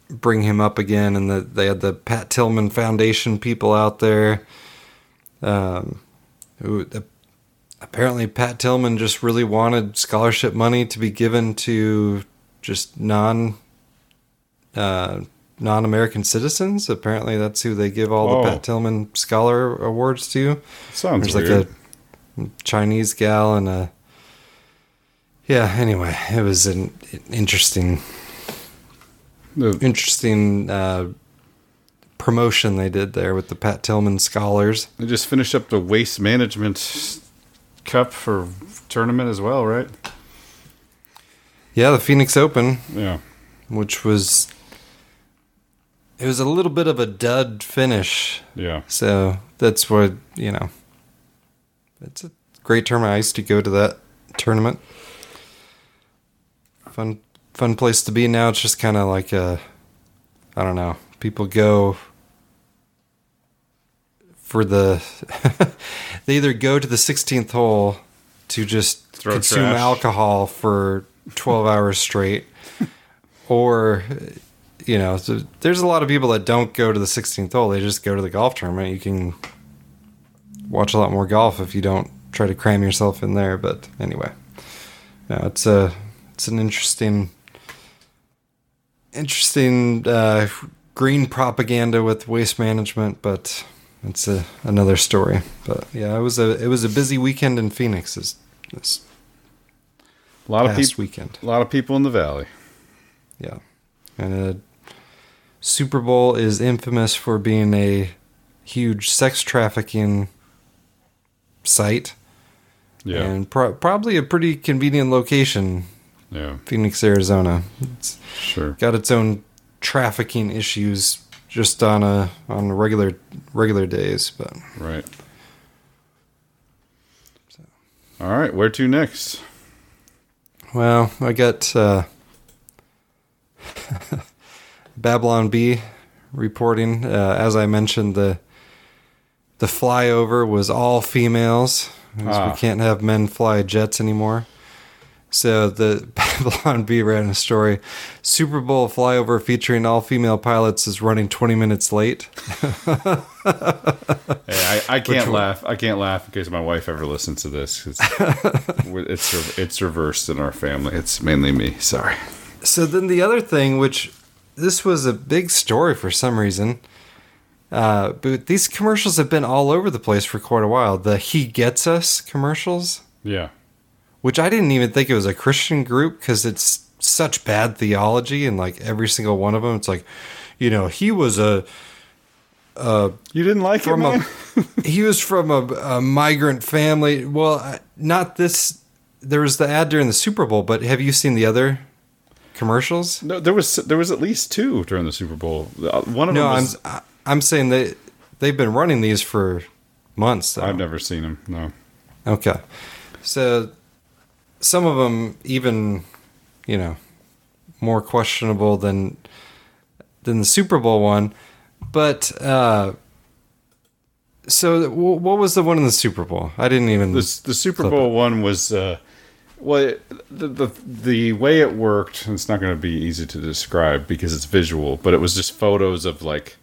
bring him up again, and that they had the Pat Tillman Foundation people out there. Um, who the, apparently Pat Tillman just really wanted scholarship money to be given to just non uh, non American citizens. Apparently, that's who they give all the Pat Tillman Scholar Awards to. Sounds There's weird. like a Chinese gal and a yeah. Anyway, it was an interesting, interesting uh, promotion they did there with the Pat Tillman Scholars. They just finished up the Waste Management Cup for tournament as well, right? Yeah, the Phoenix Open. Yeah. Which was it was a little bit of a dud finish. Yeah. So that's what, you know. It's a great tournament. I used to go to that tournament. Fun fun place to be now. It's just kind of like a I don't know. People go for the they either go to the 16th hole to just Throw consume trash. alcohol for 12 hours straight or you know so there's a lot of people that don't go to the 16th hole. They just go to the golf tournament. You can watch a lot more golf if you don't try to cram yourself in there but anyway. No it's a it's an interesting interesting uh, green propaganda with waste management but it's a, another story but yeah it was a it was a busy weekend in phoenix this, this A lot of people. weekend A lot of people in the valley. yeah. And uh, Super Bowl is infamous for being a huge sex trafficking site. Yeah. And pro- probably a pretty convenient location. Yeah. Phoenix, Arizona. It's sure got its own trafficking issues just on a on regular regular days, but Right. All right, where to next? Well, I got uh, Babylon Bee reporting. Uh, as I mentioned, the the flyover was all females. Ah. We can't have men fly jets anymore. So the Babylon Bee ran a story. Super Bowl flyover featuring all female pilots is running 20 minutes late. Hey, I, I can't one? laugh. I can't laugh in case my wife ever listens to this. It's it's it's reversed in our family. It's mainly me. Sorry. So then the other thing, which this was a big story for some reason, uh, but these commercials have been all over the place for quite a while. The "He Gets Us" commercials, Yeah. Which I didn't even think it was a Christian group because it's such bad theology, and like every single one of them, it's like, you know, he was a. Uh, you didn't like him from it, a he was from a, a migrant family. Well, not this. There was the ad during the Super Bowl, but have you seen the other commercials? No, there was there was at least two during the Super Bowl. Uh, One of no, them I'm was. I- I'm saying they they've been running these for months. Though. I've never seen them. No. Okay, so some of them even you know more questionable than than the Super Bowl one, but uh, so what was the one in the Super Bowl? I didn't even the the Super Bowl one was uh, well the, the the way it worked. It's not going to be easy to describe because it's visual, but it was just photos of like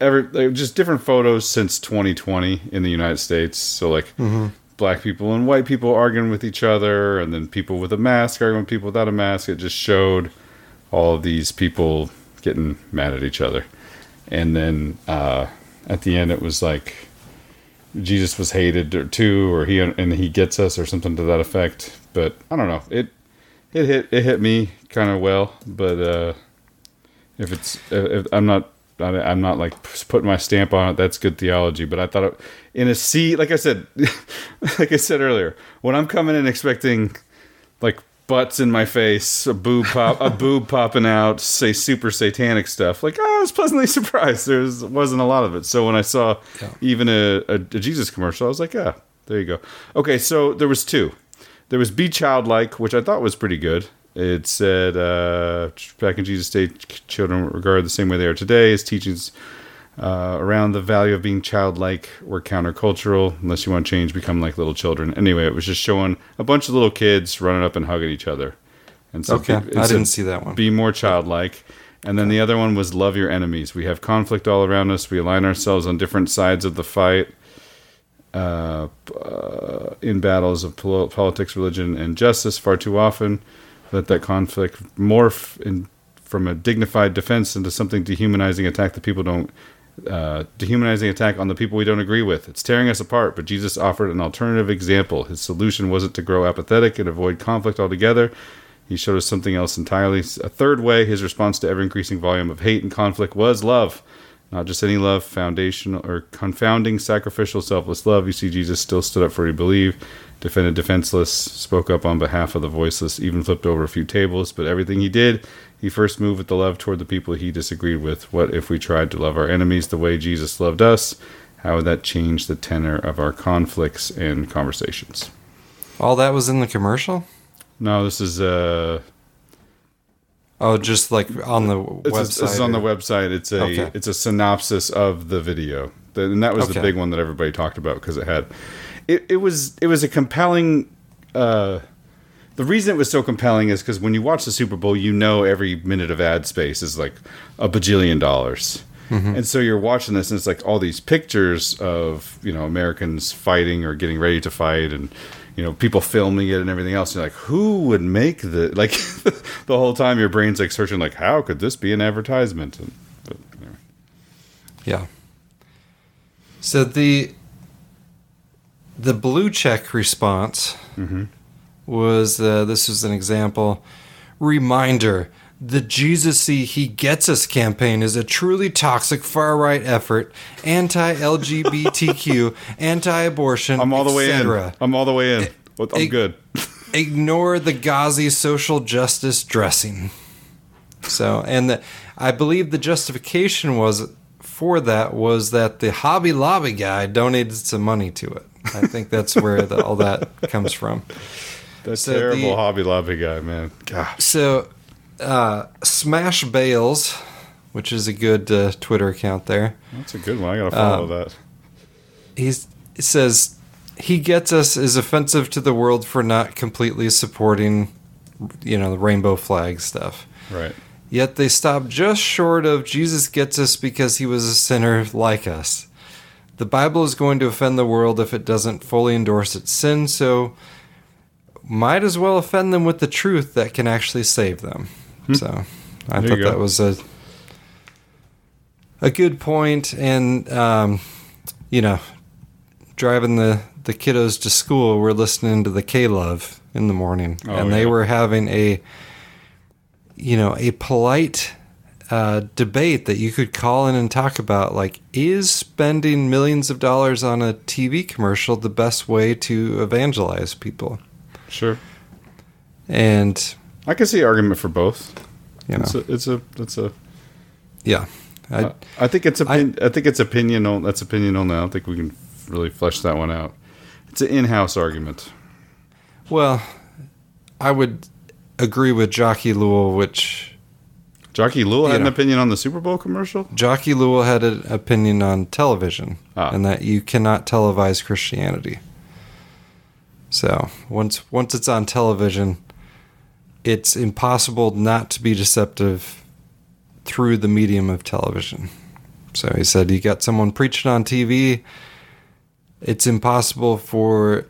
every like, just different photos since 2020 in the United States. So like Mhm. Black people and white people arguing with each other, and then people with a mask arguing with people without a mask. It just showed all of these people getting mad at each other, and then uh, at the end it was like Jesus was hated or too, or he and he gets us or something to that effect. But I don't know. It it hit it hit me kind of well, but uh, if it's if I'm not I- I'm not like putting my stamp on it. That's good theology. But I thought it, in a sea, like I said, like I said earlier, when I'm coming in expecting like butts in my face, a boob pop, a boob popping out, say super satanic stuff. Like I was pleasantly surprised. There was, wasn't a lot of it. So when I saw even a, a, a Jesus commercial, I was like, ah, there you go. Okay, so there was two. There was Be Childlike, which I thought was pretty good. It said uh, back in Jesus' day, children were regarded the same way they are today. His teachings uh, around the value of being childlike were countercultural. Unless you want to change, become like little children. Anyway, it was just showing a bunch of little kids running up and hugging each other. And Okay, it I didn't see that one. Be more childlike. And then the other one was love your enemies. We have conflict all around us. We align ourselves on different sides of the fight uh, uh, in battles of pol- politics, religion, and justice far too often. Let that conflict morph in, from a dignified defense into something dehumanizing attack that people don't. Uh, dehumanizing attack on the people we don't agree with. It's tearing us apart, but Jesus offered an alternative example. His solution wasn't to grow apathetic and avoid conflict altogether. He showed us something else entirely. A third way, his response to ever increasing volume of hate and conflict was love. Not just any love, foundational or confounding, sacrificial, selfless love. You see, Jesus still stood up for what he believed, defended defenseless, spoke up on behalf of the voiceless, even flipped over a few tables. But everything he did, he first moved with the love toward the people he disagreed with. What if we tried to love our enemies the way Jesus loved us? How would that change the tenor of our conflicts and conversations? All that was in the commercial. No, this is uh Oh, just like on the It's, website. a, this is on the website. It's a Okay. it's a synopsis of the video, and that was the big one that everybody talked about because it had it. It was it was a compelling. Uh, the reason it was so compelling is because when you watch the Super Bowl, you know every minute of ad space is like a bajillion dollars. Mhm. And so you're watching this, and it's like all these pictures of you know Americans fighting or getting ready to fight, and you know people filming it and everything else. You're like, who would make the like the whole time your brain's like searching like, how could this be an advertisement? And, but, anyway. Yeah. So the the blue check response was uh, this is an example reminder the Jesus see he gets us campaign is a truly toxic far right effort anti LGBTQ anti abortion I'm all the way in. I'm all the way in. I'm good. ignore the Ghazi social justice dressing. So, and the, I believe the justification was for that was that the Hobby Lobby guy donated some money to it. I think that's where the, all that comes from. That So terrible the- Hobby Lobby guy, man. God. So, uh, Smash Bales, which is a good uh, Twitter account there. That's a good one. I gotta follow Um, that. He's it says he gets us is offensive to the world for not completely supporting, you know, the rainbow flag stuff. Right. Yet they stop just short of Jesus gets us because he was a sinner like us. The Bible is going to offend the world if it doesn't fully endorse its sin, so might as well offend them with the truth that can actually save them. So I There thought that was a a good point, and um, you know, driving the the kiddos to school, we're listening to the K Love in the morning, Oh, and they were having a you know a polite uh, debate that you could call in and talk about like is spending millions of dollars on a tv commercial the best way to evangelize people Sure. and I can see argument for both. You it's know. a, it's a, it's a. Yeah, I, I, I think it's opin- I, think it's opinion. on- That's opinion only. I don't think we can really flesh that one out. It's an in-house argument. Well, I would agree with Jacques Ellul, which Jacques Ellul had You an opinion on the Super Bowl commercial. Jacques Ellul had an opinion on television, Ah. and that you cannot televise Christianity. So once once it's on television, it's impossible not to be deceptive through the medium of television. So he said, you got someone preaching on TV. It's impossible for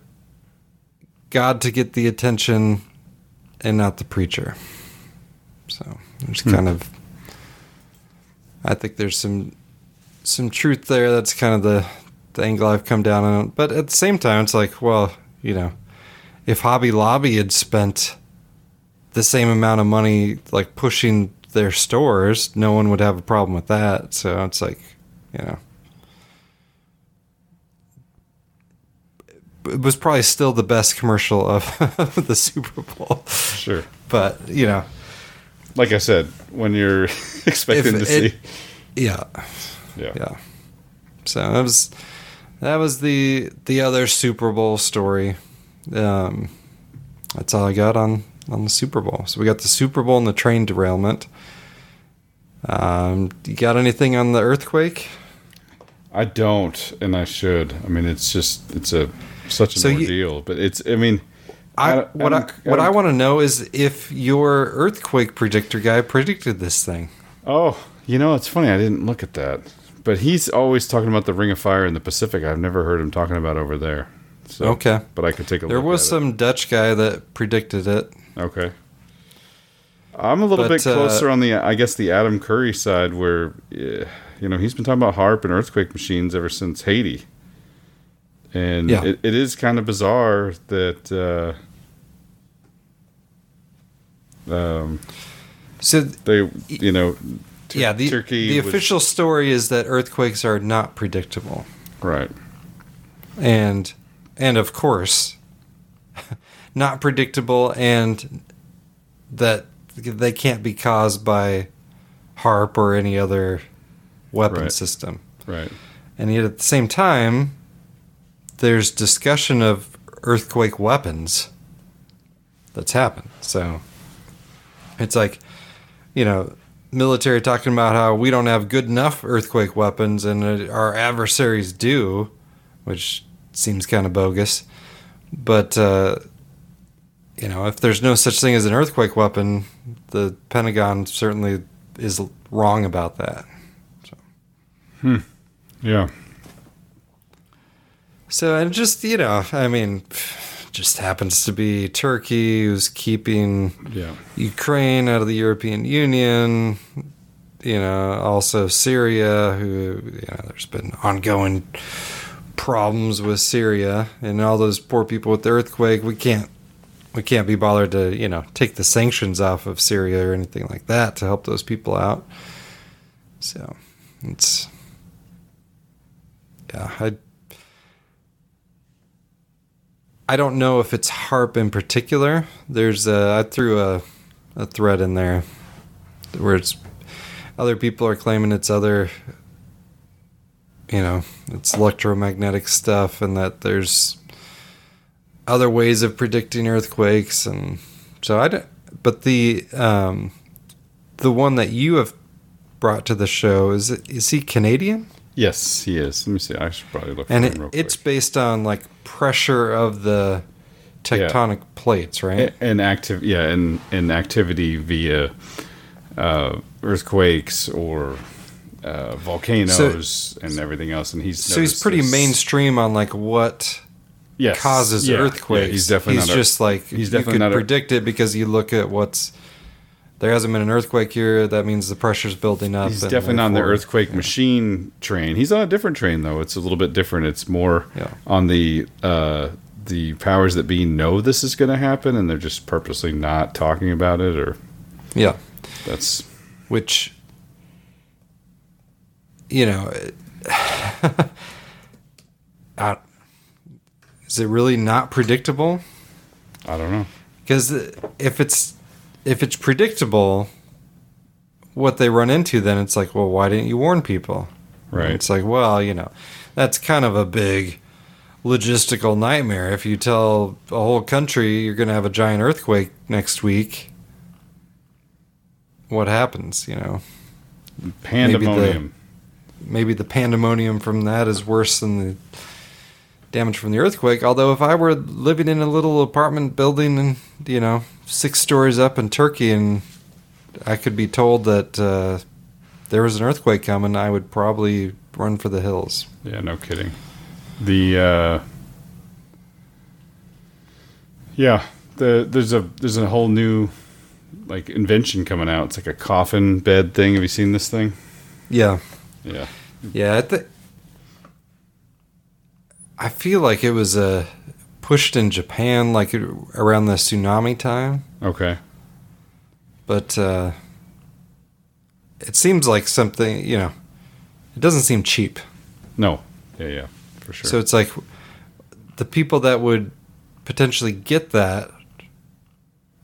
God to get the attention and not the preacher. So there's Hmm. kind of, I think there's some some truth there. That's kind of the the angle I've come down on. But at the same time, it's like, well, you know, if Hobby Lobby had spent the same amount of money like pushing their stores, no one would have a problem with that. So it's like, you know. It was probably still the best commercial of, of the Super Bowl. Sure. But, you know, Like I said, when you're expecting If to it- see, yeah. Yeah. Yeah. So that was that was the the other Super Bowl story. Um, that's all I got on on the Super Bowl. So we got the Super Bowl and the train derailment. Um, you got anything on the earthquake? I don't, and I should. I mean, it's just it's a such an So you- ordeal. but it's. I mean, I, what I, don't- what I want to know is if your earthquake predictor guy predicted this thing. Oh, you know, it's funny. I didn't look at that, but he's always talking about the Ring of Fire in the Pacific. I've never heard him talking about over there. So, Okay. but I could take a look. There was some Dutch guy that predicted it. It. Okay. I'm a little But, bit closer uh, on the, I guess, the Adam Curry side, where eh, you know he's been talking about HAARP and earthquake machines ever since Haiti, and Yeah. it, it is kind of bizarre that. Uh, um, so they, you know, yeah, the Turkey the was- official story is that earthquakes are not predictable. right. and and of course not predictable and that they can't be caused by HAARP or any other weapon Right. system Right. and yet at the same time there's discussion of earthquake weapons that's happened so it's like you know military talking about how we don't have good enough earthquake weapons and our adversaries do which seems kind of bogus but uh, you know if there's no such thing as an earthquake weapon the pentagon certainly is wrong about that Hmm. Yeah. So and just you know, I mean, just happens to be Turkey who's keeping Yeah. Ukraine out of the European Union. You know, also Syria, who you know, there's been ongoing problems with Syria and all those poor people with the earthquake. We can't we can't be bothered to you know take the sanctions off of Syria or anything like that to help those people out. So it's yeah, I I don't know if it's HAARP in particular. There's a, I threw a a thread in there where it's other people are claiming it's other you know, it's electromagnetic stuff and that there's other ways of predicting earthquakes and so I don't but the um the one that you have brought to the show is is he Canadian? Yes, he is. Let me see. I should probably look. and for it, him real quick. it's based on like pressure of the tectonic plates, right? and active yeah and and activity via uh, earthquakes or uh, volcanoes and everything else and he's so he's pretty this- mainstream on like what Yes. causes Yeah, yeah, earthquakes. he's definitely he's not a- just like he's you definitely could not a- predict it because you look at what's there hasn't been an earthquake here. That means the pressure's building up. he's definitely not on the earthquake machine train he's on a different train though it's a little bit different it's more on the uh the powers that be know this is going to happen and they're just purposely not talking about it or Yeah. that's which you know I, is it really not predictable i don't know because if it's if it's predictable, what they run into, then it's like, well, why didn't you warn people? Right. And it's like, well, you know, that's kind of a big logistical nightmare. If you tell a whole country you're going to have a giant earthquake next week, what happens? You know, Pandemonium. Maybe the, maybe the pandemonium from that is worse than the damage from the earthquake. Although, if I were living in a little apartment building and you know six stories up in Turkey, and I could be told that uh, there was an earthquake coming, I would probably run for the hills. Yeah, no kidding. The uh Yeah, the there's a there's a whole new like invention coming out. It's like a coffin bed thing. Have you seen this thing? Yeah. Yeah. Yeah, I think I feel like it was uh, pushed in Japan like around the tsunami time. Okay. But uh, it seems like something, you know, it doesn't seem cheap. No. Yeah, yeah, for sure. So it's like the people that would potentially get that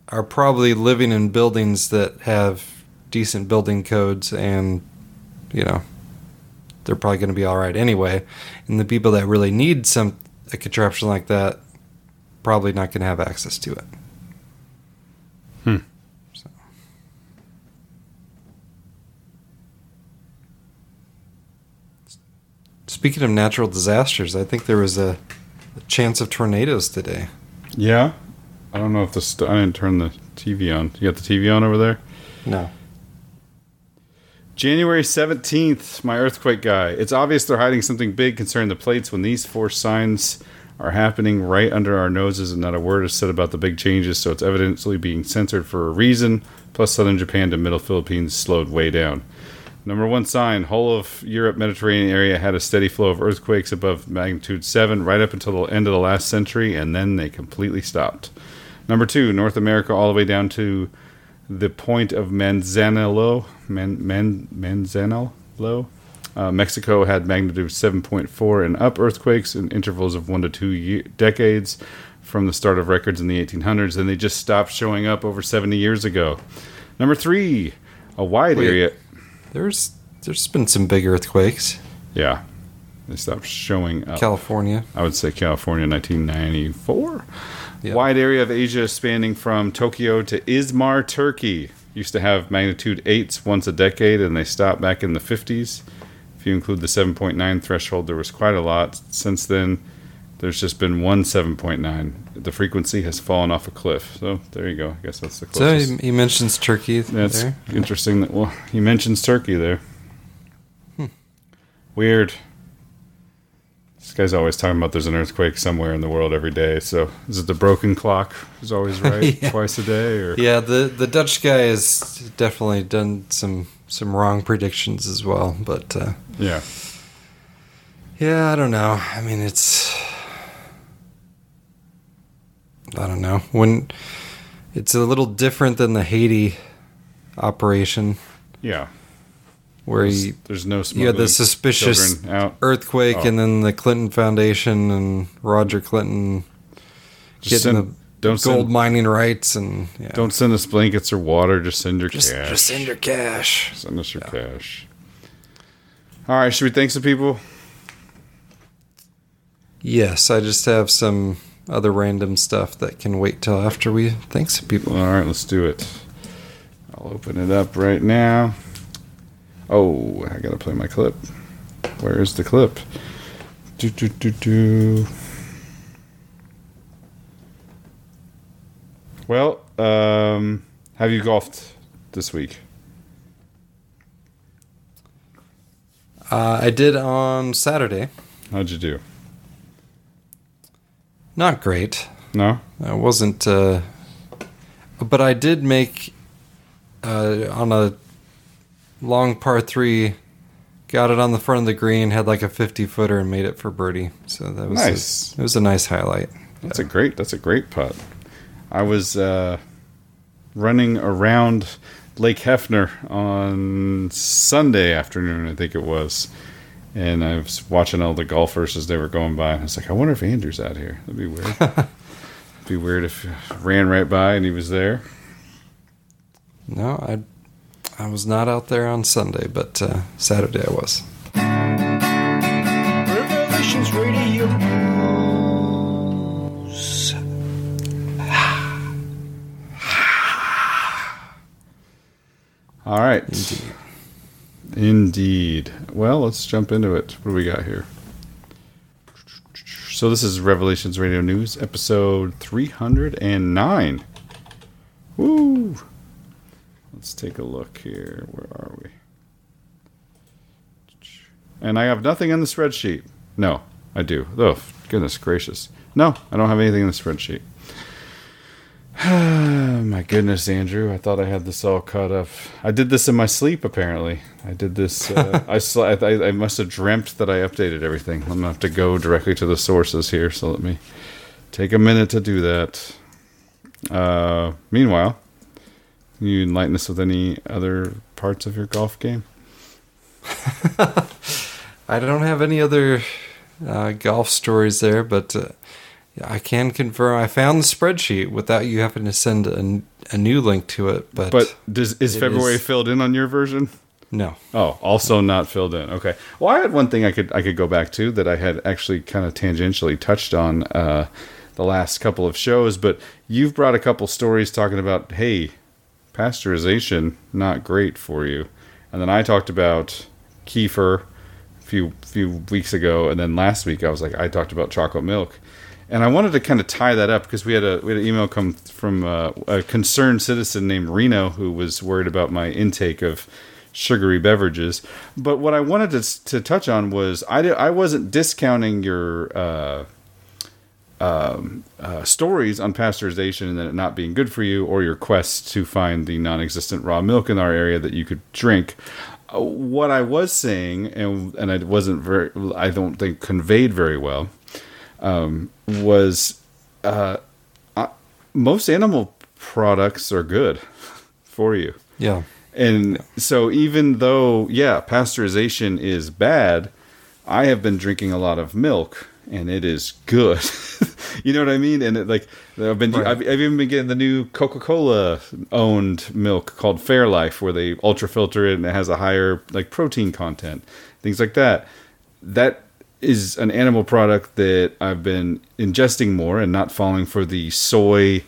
are probably living in buildings that have decent building codes and, you know, they're probably going to be all right anyway. And the people that really need some a contraption like that probably not going to have access to it. Hmm. So. Speaking of natural disasters, I think there was a, a chance of tornadoes today. Yeah. I don't know if the st- I didn't turn the TV on. You got the TV on over there? No. January 17th, my earthquake guy. It's obvious they're hiding something big concerning the plates when these four signs are happening right under our noses and not a word is said about the big changes, so it's evidently being censored for a reason. Plus, southern Japan to middle Philippines slowed way down. Number one sign whole of Europe Mediterranean area had a steady flow of earthquakes above magnitude 7 right up until the end of the last century, and then they completely stopped. Number two, North America all the way down to the point of Manzanillo, Man, Man, Manzanillo. Uh, Mexico had magnitude 7.4 and up earthquakes in intervals of one to two ye- decades from the start of records in the 1800s, and they just stopped showing up over 70 years ago. Number three, a wide Wait. area. There's there's been some big earthquakes. Yeah, they stopped showing up. California. I would say California, 1994. Wide area of Asia spanning from Tokyo to Izmir, Turkey. Used to have magnitude 8s once a decade, and they stopped back in the 50s. If you include the 7.9 threshold, there was quite a lot. Since then, there's just been one 7.9. The frequency has fallen off a cliff. So there you go. I guess that's the So closest. he, he mentions Turkey That's there. interesting. That well, he mentions Turkey there. Hmm. Weird. This guy's always talking about there's an earthquake somewhere in the world every day. So is it the broken clock? Is always right Yeah. twice a day, or Yeah, the the Dutch guy has definitely done some some wrong predictions as well. But uh, yeah, yeah, I don't know. I mean, it's I don't know when it's a little different than the Haiti operation. Yeah. Where There's- you, there's no you had the suspicious earthquake, Oh. and then the Clinton Foundation and Roger Clinton Just getting send- the don't gold send- mining rights, and yeah. don't send us blankets or water. Just send your Just- cash. just send your cash. Send us your cash. All right, should we thank some people? Yes, I just have some other random stuff that can wait till after we thank some people. All right, let's do it. I'll open it up right now. Oh, I gotta play my clip. Where is the clip? Do do do do. Well, um, have you golfed this week? Uh, I did on Saturday. How'd you do? Not great. No, I wasn't. Uh, but I did make uh, on a long par three. Got it on the front of the green. Had like a fifty footer and made it for birdie. So that was Nice. A, it was a nice highlight. That's a great. That's a great putt. I was uh, running around Lake Hefner on Sunday afternoon, I think it was, and I was watching all the golfers as they were going by. I was like, I wonder if Andrew's out here. That'd be weird. It'd be weird if ran right by and he was there. No, I I was not out there on Sunday, but uh, Saturday I was. Revelations Radio All right. Indeed. Indeed. Well, let's jump into it. What do we got here? So this is Revelations Radio News, episode 309. Woo! Let's take a look here. Where are we? And I have nothing in the spreadsheet. No, I do. Oh, goodness gracious. No, I don't have anything in the spreadsheet. my goodness, Andrew! I thought I had this all caught up. I did this in my sleep. Apparently, I did this. Uh, I, sl- I I must have dreamt that I updated everything. I'm gonna have to go directly to the sources here. So let me take a minute to do that. Uh, meanwhile, can you enlighten us with any other parts of your golf game? I don't have any other uh, golf stories there, but uh, I can confirm I found the spreadsheet without you having to send a, a new link to it. But But does is February is- filled in on your version? No. Oh, also not filled in. Okay. Well, I had one thing I could I could go back to that I had actually kind of tangentially touched on uh, the last couple of shows, but you've brought a couple stories talking about hey, pasteurization not great for you, and then I talked about kefir a few few weeks ago, and then last week I was like I talked about chocolate milk. And I wanted to kind of tie that up because we had a we had an email come from uh, a concerned citizen named Reno who was worried about my intake of sugary beverages. But what I wanted to to touch on was I I wasn't discounting your uh, um, uh, stories on pasteurization and then it not being good for you, or your quest to find the non-existent raw milk in our area that you could drink. Uh, what I was saying, and and I wasn't very, I don't think conveyed very well, um, was uh, uh, most animal products are good for you. Yeah. And so even though yeah, pasteurization is bad, I have been drinking a lot of milk and it is good. you know what I mean? And it, like I've been I've, I've even been getting the new Coca-Cola owned milk called Fairlife where they ultra filter it and it has a higher like protein content, things like that. That is an animal product that I've been ingesting more and not falling for the soy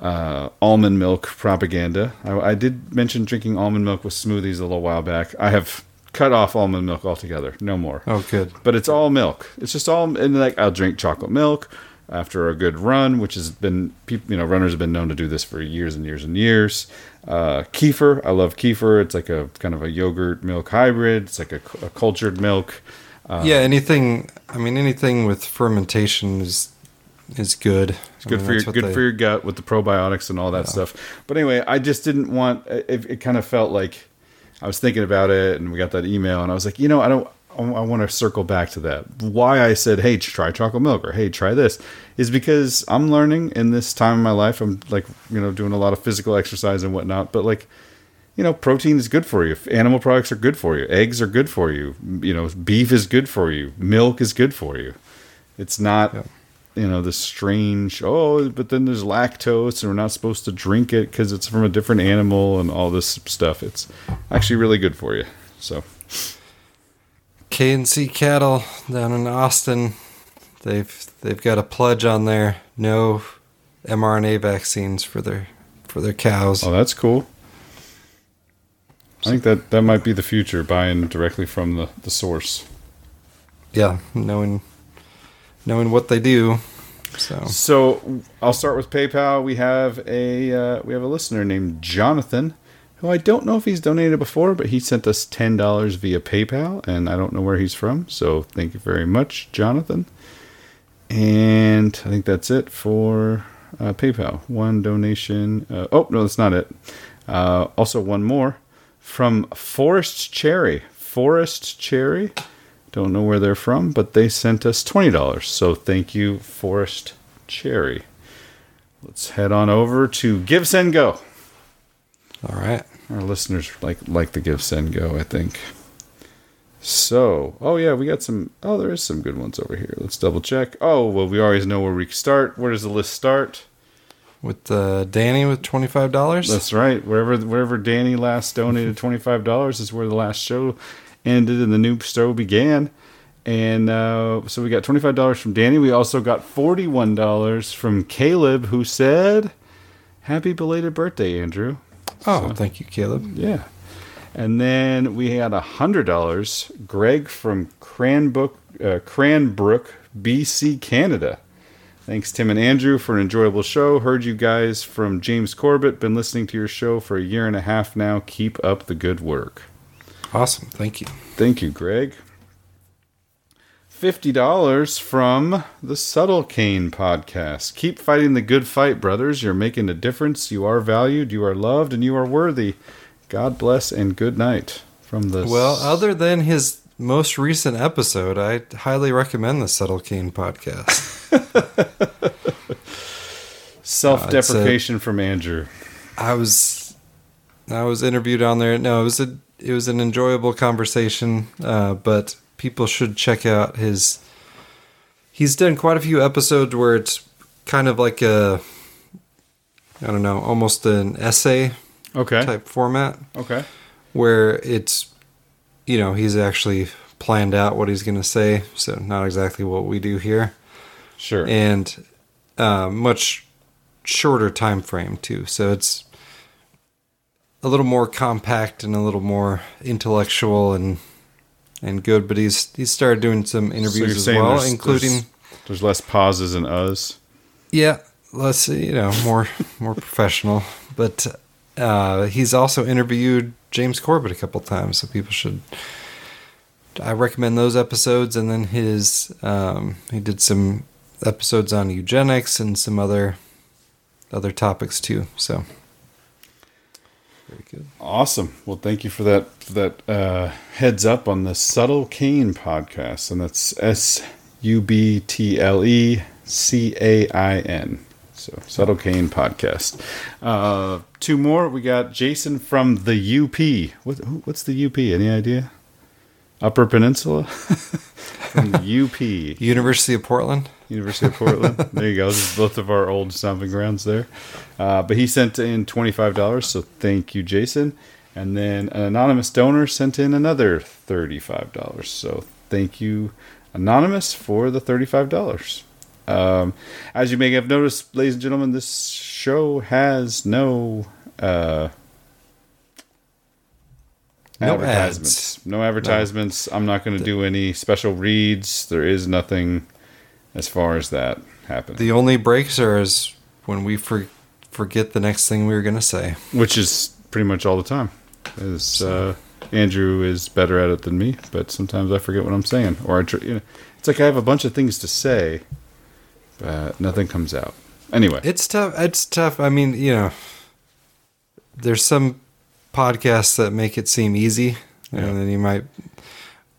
uh, almond milk propaganda. I, I did mention drinking almond milk with smoothies a little while back. I have cut off almond milk altogether. No more. Oh, good. But it's all milk. It's just all and like I'll drink chocolate milk after a good run, which has been people you know runners have been known to do this for years and years and years. Uh, kefir, I love kefir. It's like a kind of a yogurt milk hybrid. It's like a, a cultured milk. Uh, yeah, anything. I mean, anything with fermentation is is good. It's good for your good for your gut with the probiotics and all that stuff. But anyway, I just didn't want. It, it kind of felt like I was thinking about it, and we got that email, and I was like, you know, I don't. I want to circle back to that. Why I said, "Hey, try chocolate milk," or "Hey, try this," is because I'm learning in this time of my life. I'm like, you know, doing a lot of physical exercise and whatnot. But like, you know, protein is good for you. Animal products are good for you. Eggs are good for you. You know, beef is good for you. Milk is good for you. It's not, you know, the strange, oh, but then there's lactose and we're not supposed to drink it because it's from a different animal and all this stuff. It's actually really good for you. So, K&C Cattle down in Austin, they've they've got a pledge on there: no mRNA vaccines for their for their cows. oh, that's cool. I think that that might be the future, buying directly from the, the source. Yeah, knowing knowing what they do. So So I'll start with PayPal. We have a uh, we have a listener named Jonathan, who I don't know if he's donated before, but he sent us ten dollars via PayPal, and I don't know where he's from. So thank you very much, Jonathan. And I think that's it for uh, PayPal. One donation. Uh, oh no, that's not it. Uh, also, one more from Forest Cherry. Forest Cherry. Don't know where they're from, but they sent us twenty dollars. So thank you, Forest Cherry. Let's head on over to Give Send Go. All right. Our listeners like like the Give Send Go, I think. So, oh yeah, we got some. Oh, there is some good ones over here. Let's double check. Oh well, we always know where we start. Where does the list start? with uh, Danny with twenty five dollars. That's right. Wherever wherever Danny last donated twenty five dollars is where the last show ended and the new show began. And uh, so we got twenty five dollars from Danny. We also got forty one dollars from Caleb, who said, "Happy belated birthday, Andrew." Oh, thank you, Caleb. Yeah. And then we had a hundred dollars, Greg from Cranbrook, uh, Cranbrook, BC, Canada. Thanks, Tim and Andrew, for an enjoyable show. Heard you guys from James Corbett. Been listening to your show for a year and a half now. Keep up the good work. Awesome. Thank you. Thank you, Greg. $50 from the Subtle Cain podcast. Keep fighting the good fight, brothers. You're making a difference. You are valued, you are loved, and you are worthy. God bless and good night from the Well, other than his most recent episode, I highly recommend the Subtle Cain podcast. self deprecation uh, from Andrew. I was I was interviewed on there. No, it was a it was an enjoyable conversation, uh, but people should check out his. He's done quite a few episodes where it's kind of like a, I don't know, almost an essay, okay, type format, okay, where it's, you know, he's actually planned out what he's going to say, so not exactly what we do here, sure, and uh, much shorter time frame too, so it's a little more compact and a little more intellectual and and good. But he's he's started doing some interviews you're as well, there's- including there's, there's less pauses and us. yeah, let's see, you know, more more professional. But uh, he's also interviewed James Corbett a couple times, so people should. I recommend those episodes, and then his um, he did some episodes on eugenics and some other other topics too. So very good. Awesome. Well, thank you for that for that uh, heads up on the Subtle Cain podcast, and that's S U B T L E C A I N. So Subtle Cain podcast. Uh, two more. We got Jason from the UP. What, what's the UP? Any idea? Upper Peninsula. from UP. University of Portland. University of Portland. there you go. This is both of our old stomping grounds there. Uh, but he sent in $25, so thank you, Jason. And then an anonymous donor sent in another $35. So thank you, Anonymous, for the $35. Um, as you may have noticed, ladies and gentlemen, this show has no uh, No advertisements. No advertisements. I'm not going to do any special reads. There is nothing as far as that happening. The only breaks are is when we for, forget the next thing we were going to say. which is pretty much all the time. Is uh, Andrew is better at it than me, but sometimes I forget what I'm saying, or I, tr- you know, it's like I have a bunch of things to say, but nothing comes out. Anyway, It's tough. It's tough. I mean, you know, there's some podcasts that make it seem easy, and then you might.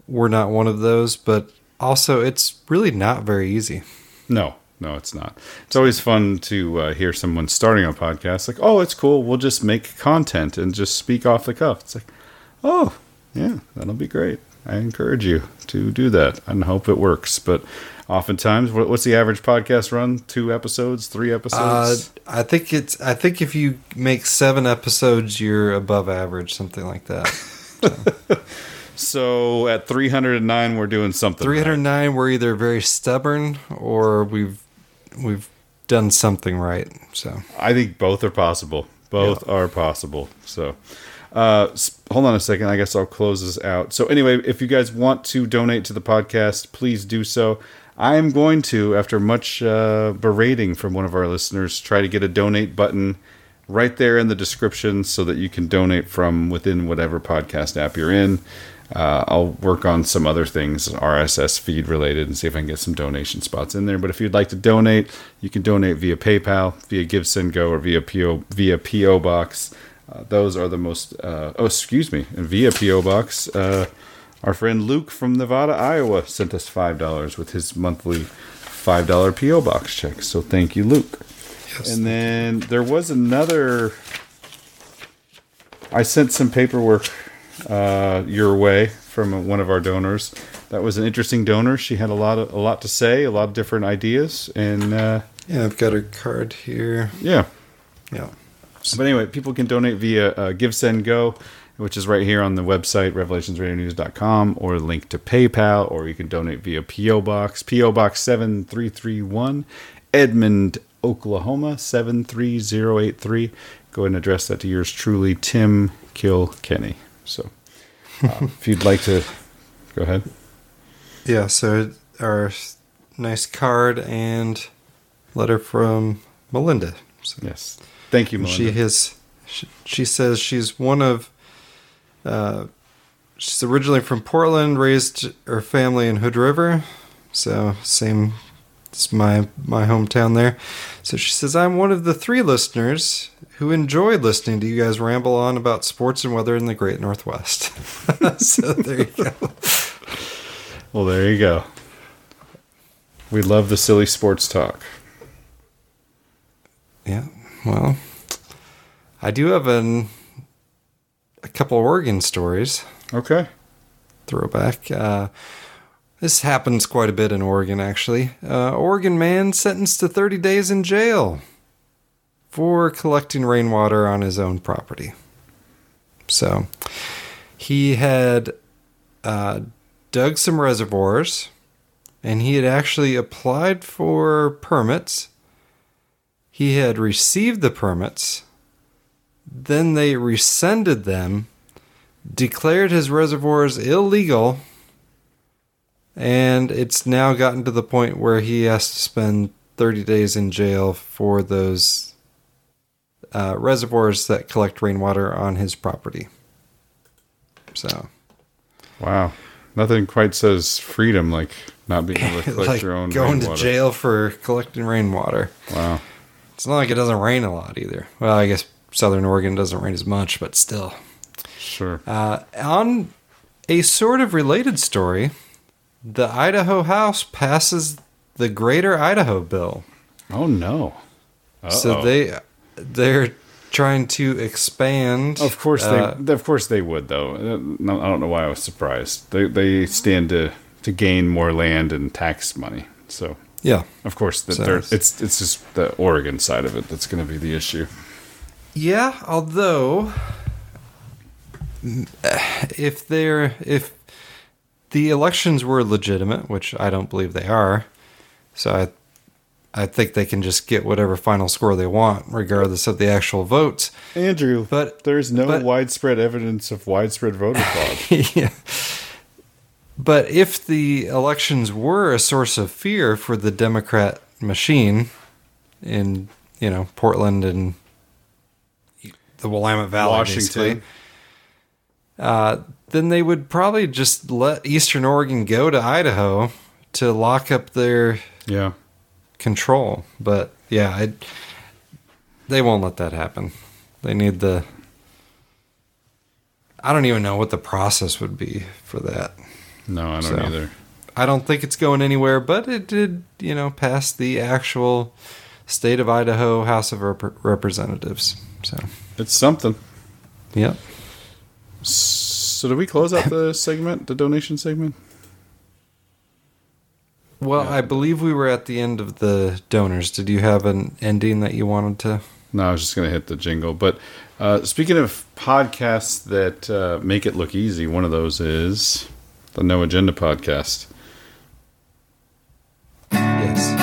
We're not one of those, but also it's really not very easy. No, no, it's not. It's always fun to uh, hear someone starting a podcast like, "Oh, it's cool. We'll just make content and just speak off the cuff." It's like, "Oh, yeah, that'll be great." I encourage you to do that and hope it works. But oftentimes, what's the average podcast run? Two episodes, three Uh, episodes? I think it's. I think if you make seven episodes, you're above average, something like that. so at 309, we're doing something. Three hundred nine. We're either very stubborn or we've we've done something right. So I think both are possible. Both are possible. So, uh, hold on a second. I guess I'll close this out. So, anyway, if you guys want to donate to the podcast, please do so. I am going to, after much uh, berating from one of our listeners, try to get a donate button right there in the description so that you can donate from within whatever podcast app you're in. Uh, I'll work on some other things, RSS feed related, and see if I can get some donation spots in there. But if you'd like to donate, you can donate via PayPal, via GiveSendGo, or via PO via PO Box. Uh, those are the most. Uh, oh, excuse me, and via PO Box. Our friend Luke from Nevada, Iowa, sent us five dollars with his monthly five dollar PO Box check. So thank you, Luke. Yes. and then there was another. I sent some paperwork uh, your way from one of our donors. that was an interesting donor. She had a lot of a lot to say, a lot of different ideas, and uh, Yeah, I've got her card here. yeah. Yeah. But anyway, people can donate via uh, Give Send Go, which is right here on the website revelationsradionews.com, or link to PayPal, or you can donate via PO Box, PO Box seven three three one, Edmond, Oklahoma seven three zero eight three. Go ahead and address that to yours truly, Tim Kilkenny. So, uh, if you'd like to, go ahead. Yeah, so our nice card and letter from Melinda. So Yes, thank you, Melinda. She has. She, she says she's one of. Uh, she's originally from Portland, raised her family in Hood River, so same. It's my my hometown there. So she says I'm one of the three listeners who enjoyed listening to you guys ramble on about sports and weather in the Great Northwest. so there you go. Well, there you go. We love the silly sports talk. Yeah. Well, I do have an a couple of Oregon stories. Okay. Throwback. Uh, this happens quite a bit in Oregon, actually. Uh, Oregon man sentenced to 30 days in jail for collecting rainwater on his own property. So he had uh, dug some reservoirs and he had actually applied for permits. He had received the permits, then they rescinded them, declared his reservoirs illegal, and it's now gotten to the point where he has to spend 30 days in jail for those uh, reservoirs that collect rainwater on his property. So, Wow. Nothing quite says freedom like not being able to collect like your own going rainwater. to jail for collecting rainwater. Wow. It's not like it doesn't rain a lot either. Well, I guess Southern Oregon doesn't rain as much, but still. Sure. Uh, on a sort of related story, the Idaho House passes the Greater Idaho Bill. Oh no! So Uh-oh. they they're trying to expand. Of course uh, they. Of course they would, though. Uh, I don't know why I was surprised. They they stand to to gain more land and tax money. So Yeah. of course that So it's it's just the Oregon side of it that's going to be the issue. Yeah, although eh, if they're if the elections were legitimate, which I don't believe they are, so I I think they can just get whatever final score they want, regardless of the actual votes. Andrew, but there's no but- widespread evidence of widespread voter fraud. yeah. But if the elections were a source of fear for the Democrat machine in, you know, Portland and the Willamette Valley, Washington. uh, then they would probably just let Eastern Oregon go to Idaho to lock up their yeah control. But yeah, I, they won't let that happen. They need the. I don't even know what the process would be for that. No, I don't So, either. I don't think it's going anywhere, but it did, you know, pass the actual state of Idaho House of Rep- Representatives. So It's something. Yep. So did we close out the segment, the donation segment? Well, I believe we were at the end of the donors. Did you have an ending that you wanted to? No, I was just going to hit the jingle. But uh, speaking of podcasts that uh, make it look easy, one of those is the No Agenda podcast. Yes.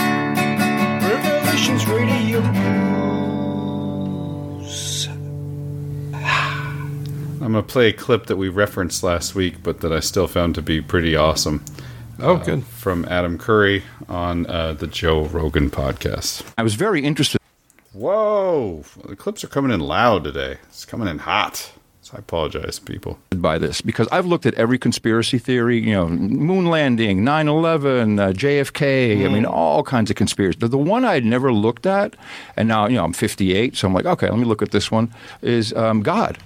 I'm going to play a clip that we referenced last week, but that I still found to be pretty awesome. Oh, Uh, good. From Adam Curry on uh, the Joe Rogan podcast. I was very interested. Whoa! The clips are coming in loud today. It's coming in hot. So I apologize, people. by this because I've looked at every conspiracy theory, you know, moon landing, 9 11, uh, JFK, I mean, all kinds of conspiracies. The, the one I'd never looked at, and now, you know, I'm 58, so I'm like, okay, let me look at this one, is um, God.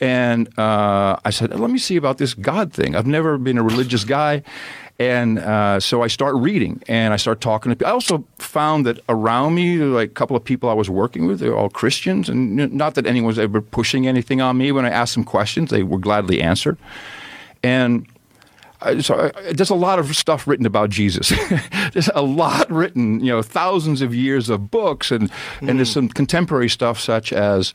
And uh, I said, let me see about this God thing. I've never been a religious guy. And uh, so I start reading and I start talking to people. I also found that around me, like a couple of people I was working with, they're all Christians. And not that anyone was ever pushing anything on me. When I asked them questions, they were gladly answered. And so I- there's a lot of stuff written about Jesus. there's a lot written, you know, thousands of years of books, and and there's some contemporary stuff such as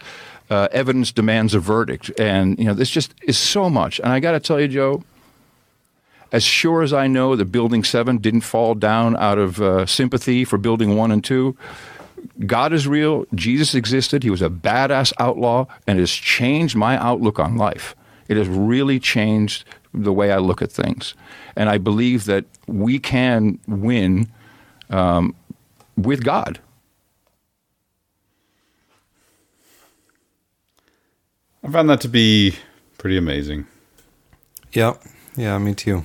uh, evidence demands a verdict, and you know, this just is so much. And I got to tell you, Joe, as sure as I know that Building Seven didn't fall down out of uh, sympathy for Building One and Two. God is real. Jesus existed. He was a badass outlaw, and it has changed my outlook on life. It has really changed the way I look at things. And I believe that we can win um, with God. I found that to be pretty amazing. Yep. Yeah, me too.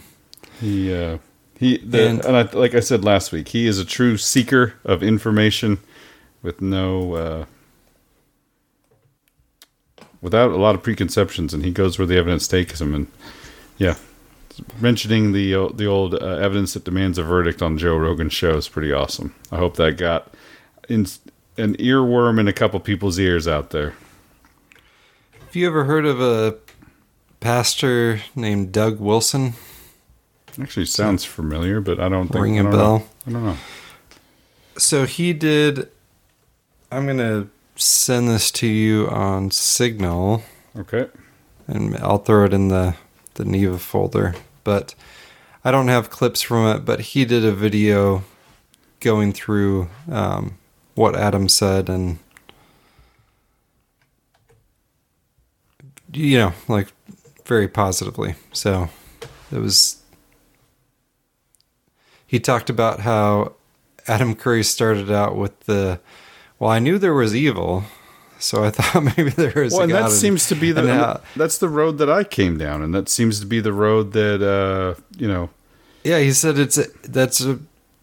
He, uh, he, the, And- and, I, like I said last week, he is a true seeker of information with no, uh, without a lot of preconceptions, and he goes where the evidence takes him. And yeah, mentioning the the old uh, evidence that demands a verdict on Joe Rogan's show is pretty awesome. I hope that got in, an earworm in a couple people's ears out there. Have you ever heard of a pastor named Doug Wilson? Actually, sounds familiar, but I don't think Ring I a don't bell? know. I don't know. So he did. I'm gonna send this to you on Signal. Okay. And I'll throw it in the the Neva folder. But I don't have clips from it. But he did a video going through um, what Adam said and you know like very positively. So it was. He talked about how Adam Curry started out with the, well, I knew there was evil, so I thought maybe there was. Well, a and that and- seems to be the how- that's the road that I came down, and that seems to be the road that uh, you know. Yeah, he said it's a, that's a,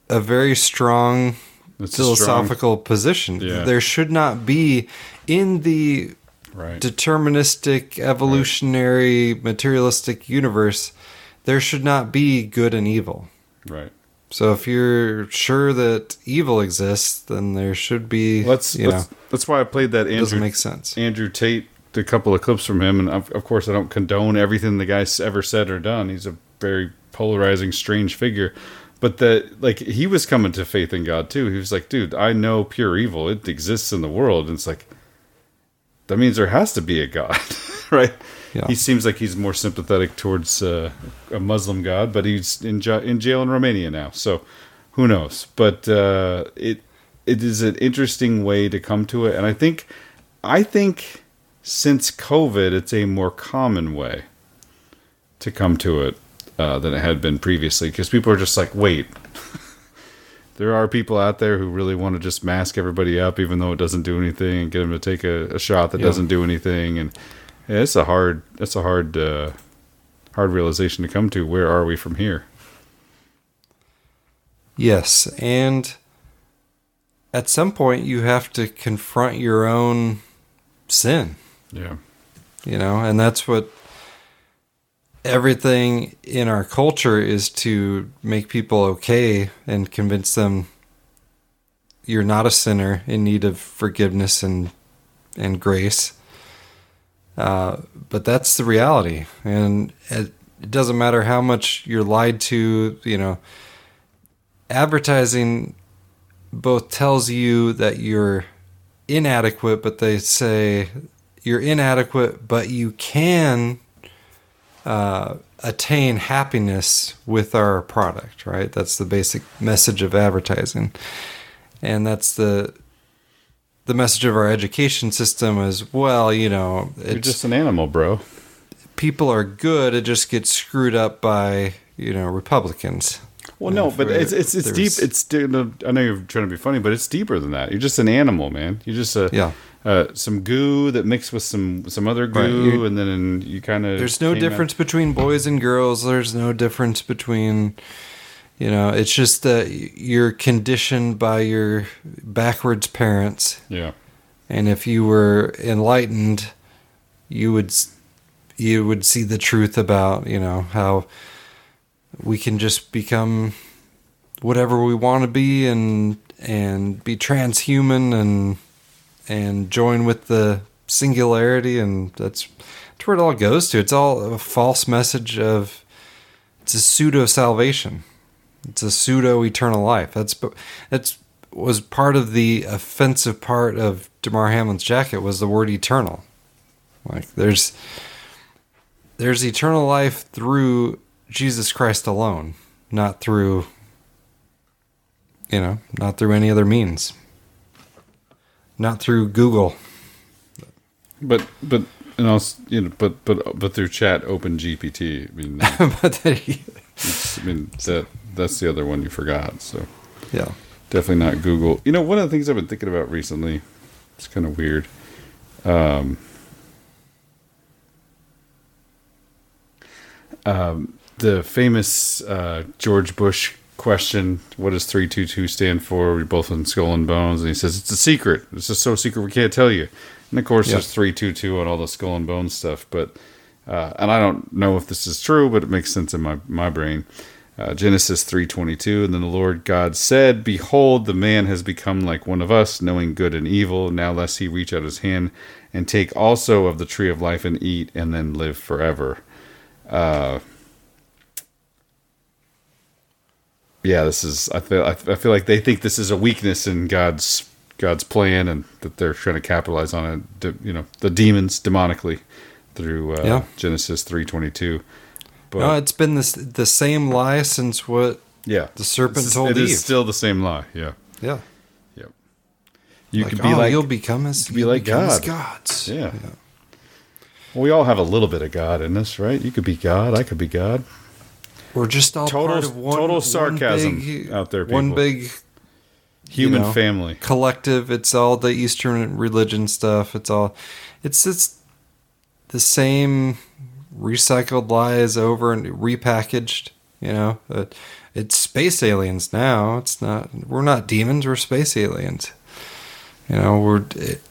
a very strong a philosophical position. Yeah. There should not be in the Right. deterministic, evolutionary, materialistic universe. There should not be good and evil. Right. So if you're sure that evil exists, then there should be. Let's, you let's know, that's why I played that Andrew doesn't make sense. Andrew Tate a couple of clips from him, and of, of course I don't condone everything the guy's ever said or done. He's a very polarizing, strange figure. But that, like he was coming to faith in God too. He was like, dude, I know pure evil. It exists in the world. And it's like that means there has to be a God, right? Yeah. He seems like he's more sympathetic towards uh, a Muslim God, but he's in ja- in jail in Romania now. So who knows? But uh, it it is an interesting way to come to it, and I think I think since COVID, it's a more common way to come to it uh, than it had been previously because people are just like, wait. There are people out there who really want to just mask everybody up, even though it doesn't do anything, and get them to take a, a shot that Yeah. doesn't do anything. And yeah, it's a hard, it's a hard, uh, hard realization to come to. Where are we from here? Yes, and at some point you have to confront your own sin. Yeah. You know, and that's what everything in our culture is to make people okay and convince them you're not a sinner in need of forgiveness and and grace. Uh, but that's the reality, and it, it doesn't matter how much you're lied to. You know, advertising both tells you that you're inadequate, but they say you're inadequate, but you can uh, attain happiness with our product, right? That's the basic message of advertising, and that's the the message of our education system as well. You know, You're just an animal, bro. people are good. It just gets screwed up by you know Republicans. Well, no, but it's it's it's deep. It's I know you're trying to be funny, but it's deeper than that. You're just an animal, man. You're just a Yeah. Uh, some goo that mixed with some some other goo, you're- and then you kind of There's no difference between boys and girls. There's no difference between, you know, it's just that you're conditioned by your backwards parents. Yeah. And if you were enlightened, you would you would see the truth about, you know, how we can just become whatever we want to be and and be transhuman and and join with the singularity and that's that's where it all goes to. It's all a false message of it's a pseudo salvation. It's a pseudo eternal life. That's that's was part of the offensive part of Damar Hamlin's jacket was the word eternal. Like there's there's eternal life through Jesus Christ alone, not through you know, not through any other means. Not through Google. But but and also you know but but but through chat open GPT. I mean, I mean that that's the other one you forgot. So yeah, definitely not Google. You know, one of the things I've been thinking about recently. It's kind of weird. Um, um, the famous uh, George Bush question, what does 322 stand for? We're both in skull and bones. And he says, it's a secret. It's just so secret we can't tell you. And of course, Yeah. there's 322 and all the skull and bones stuff. But, uh, and I don't know if this is true, but it makes sense in my, my brain. Uh, Genesis 3:22 and then the Lord God said behold the man has become like one of us knowing good and evil now lest he reach out his hand and take also of the tree of life and eat and then live forever uh, yeah this is I feel I feel like they think this is a weakness in God's God's plan and that they're trying to capitalize on it you know the demons demonically through uh, Yeah. Genesis 3:22 but no, it's been this the same lie since what yeah the serpent It's- told it Eve. is still the same lie. Yeah. Yeah. Yep. You Like, could be oh, like you'll become as you be you'll like God. gods. Yeah. Well, we all have a little bit of God in us, right? You could be God. I could be God. We're just all Total- part of one total one sarcasm big- out there, One big Human you know, family. collective. It's all the Eastern religion stuff. It's all it's it's the same recycled lies over and repackaged. You know, Uh, it's space aliens now. It's not. We're not demons. We're space aliens. You know, we're. It,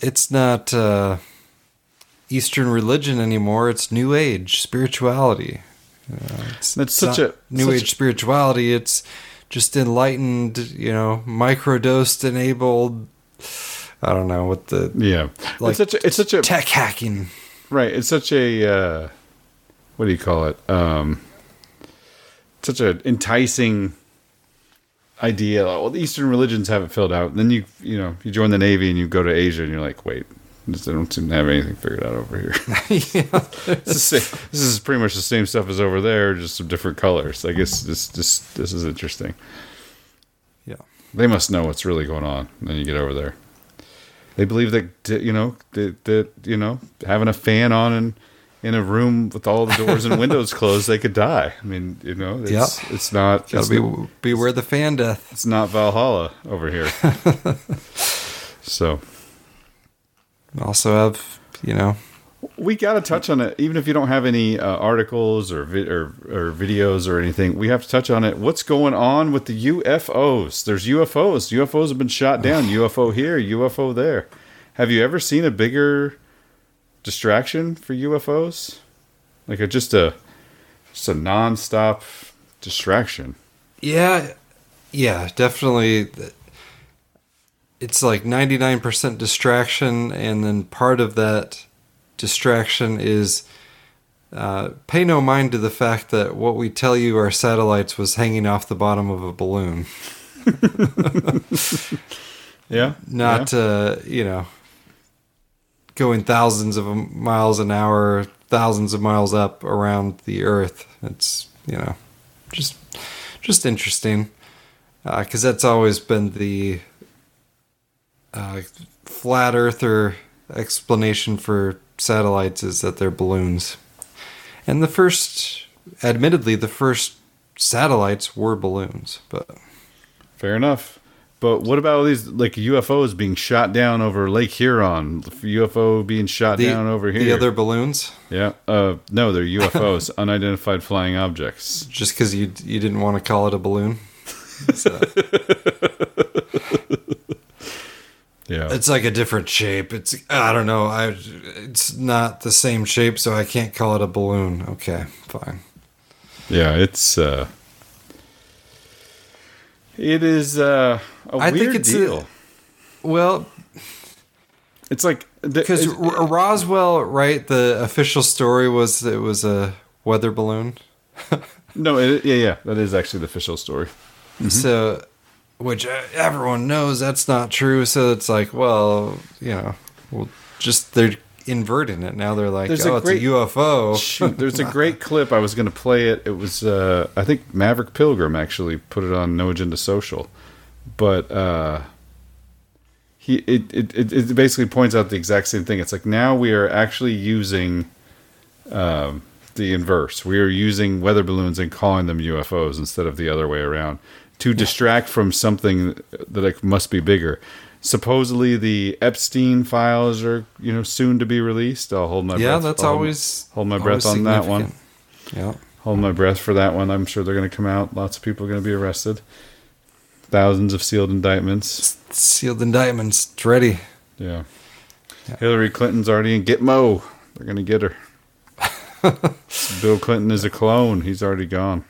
it's not uh, Eastern religion anymore. It's New Age spirituality. You it's, it's such not a- New such Age spirituality. It's just enlightened. You know, microdosed enabled. I don't know what the Yeah. like it's such a, it's such a tech hacking. Right. It's such a uh, what do you call it? Um, such an enticing idea. Well, the Eastern religions have it filled out. And then you you know you join the Navy and you go to Asia and you're like, wait, this, they don't seem to have anything figured out over here. It's the same- this is pretty much the same stuff as over there, just some different colors. I guess this this this is interesting. Yeah. They must know what's really going on. And then you get over there. They believe that you know that, that you know having a fan on in in a room with all the doors and windows closed, they could die. I mean, you know, it's, Yep. it's not. Gotta it's be not- beware the fan death. It's not Valhalla over here. so Also have you know we got to touch on it, even if you don't have any uh, articles or, vi- or or videos or anything. We have to touch on it. What's going on with the UFOs? There's UFOs. UFOs have been shot down. UFO here, UFO there. Have you ever seen a bigger distraction for UFOs? Like a just a just a nonstop distraction. Yeah, yeah, definitely. It's like 99% distraction, and then part of that distraction is uh, pay no mind to the fact that what we tell you our satellites was hanging off the bottom of a balloon. Yeah, Not, uh, you know, going thousands of miles an hour, thousands of miles up around the Earth. It's, you know, just just interesting because that's always been the uh, flat earther explanation for satellites is that they're balloons and the first admittedly the first satellites were balloons but Fair enough. But what about all these like UFOs being shot down over Lake Huron? UFO being shot The- down over here. the other balloons Yeah. Uh, no, they're UFOs, unidentified flying objects. just because you you didn't want to call it a balloon So- Yeah. It's like a different shape. It's I don't know. I it's not the same shape, so I can't call it a balloon. Okay, fine. Yeah, it's uh it is uh a I weird think it's a- deal. well, it's like because Roswell, right? The official story was it was a weather balloon. No, it, yeah, yeah, that is actually the official story. So, which uh, everyone knows that's not true. So it's like, well, you know, well, just they're inverting it now. They're like, There's oh, a it's a UFO. Shoot, there's a great clip. I was going to play it. It was, uh, I think Maverick Pilgrim actually put it on No Agenda Social, but uh, he it, it it it basically points out the exact same thing. It's like now we are actually using um, the inverse. We are using weather balloons and calling them UFOs instead of the other way around to distract from something that like, must be bigger. Supposedly the Epstein files are you know soon to be released. I'll hold my Yeah, breath. that's hold- always- hold my breath on that one. Yeah. Hold my breath for that one. I'm sure they're going to come out. Lots of people are going to be arrested. Thousands of sealed indictments. Sealed indictments. It's ready. Yeah. Hillary Clinton's already in Gitmo. They're going to get her. Bill Clinton is a clone. He's already gone.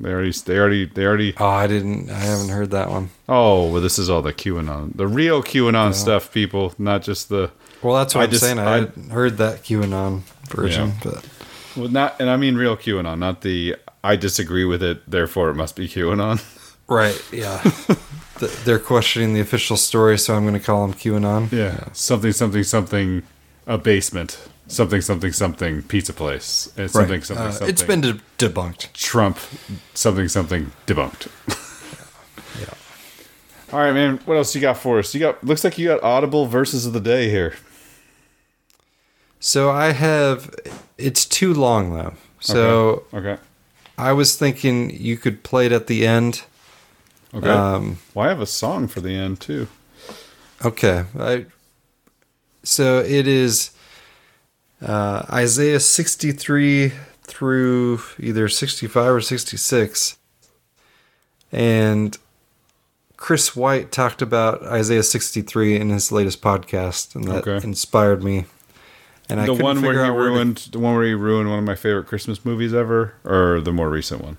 They already, they already, they already. Oh, I didn't. I haven't heard that one. Oh, well, this is all the QAnon, the real QAnon stuff, people, not just the. Well, that's what I I am saying. I, hadn't heard that QAnon version, Yeah. but Well, not, and I mean real QAnon, not the. I disagree with it, therefore it must be QAnon. right, yeah. Th- They're questioning the official story, so I'm going to call them QAnon. Yeah, something, something, something, a basement, something, something, something, pizza place, and something, Right. something, Uh, something. it's been de- debunked. Trump, something, something, debunked. yeah. All right, man. What else you got for us? You got looks like you got Audible verses of the day here. So I have. It's too long though. So Okay. Okay. I was thinking you could play it at the end. Okay. Um, well, I have a song for the end too. Okay. I, so it is uh, Isaiah 63 through either 65 or 66. And Chris White talked about Isaiah 63 in his latest podcast, and that Okay. inspired me. And I the couldn't one where he where to- ruined the one where he ruined one of my favorite Christmas movies ever, or the more recent one.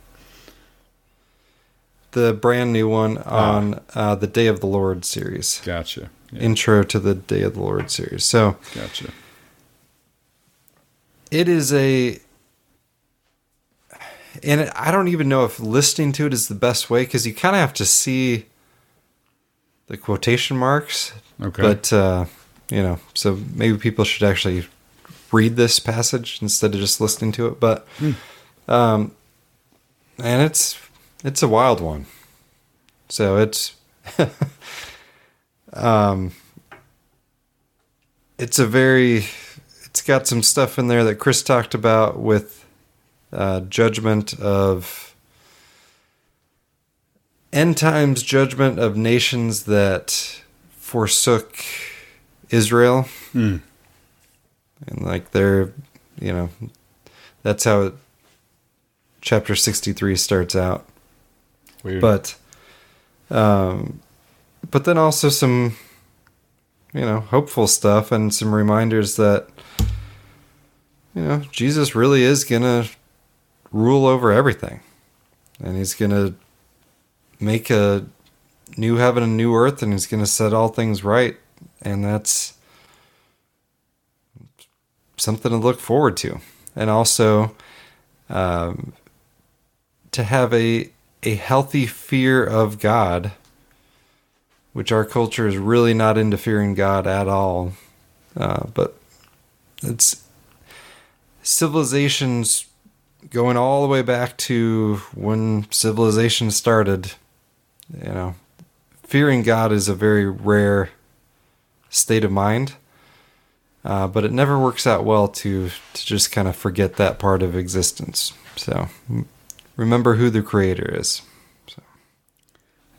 the brand new one Ah. on uh, the Day of the Lord series. Gotcha. Yeah. Intro to the Day of the Lord series. So Gotcha. It is a and i don't even know if listening to it is the best way because you kind of have to see the quotation marks Okay. but uh you know so maybe people should actually read this passage instead of just listening to it but Hmm. um and it's it's a wild one so it's um it's a very it's got some stuff in there that chris talked about with uh, judgment of end times judgment of nations that forsook israel Hmm. and like they're you know that's how it, chapter 63 starts out Weird. but um but then also some you know hopeful stuff and some reminders that you know jesus really is gonna rule over everything. And he's gonna make a new heaven and new earth and he's gonna set all things right. And that's something to look forward to. And also um, to have a a healthy fear of god which our culture is really not into fearing god at all. Uh, but it's civilizations going all the way back to when civilization started you know fearing god is a very rare state of mind uh, but it never works out well to to just kind of forget that part of existence so remember who the creator is So.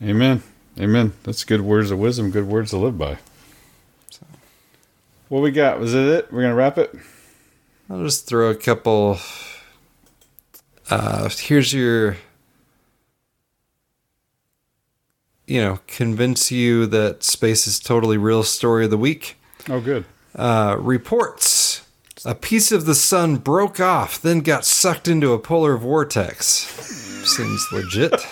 Amen. Amen. That's good words of wisdom, good words to live by. So. What we got? Was it it? We're gonna wrap it? I'll just throw a couple. Uh, here's your, you know, convince you that space is totally real story of the week. Oh, good. Uh, reports. A piece of the sun broke off, then got sucked into a polar vortex. Seems legit.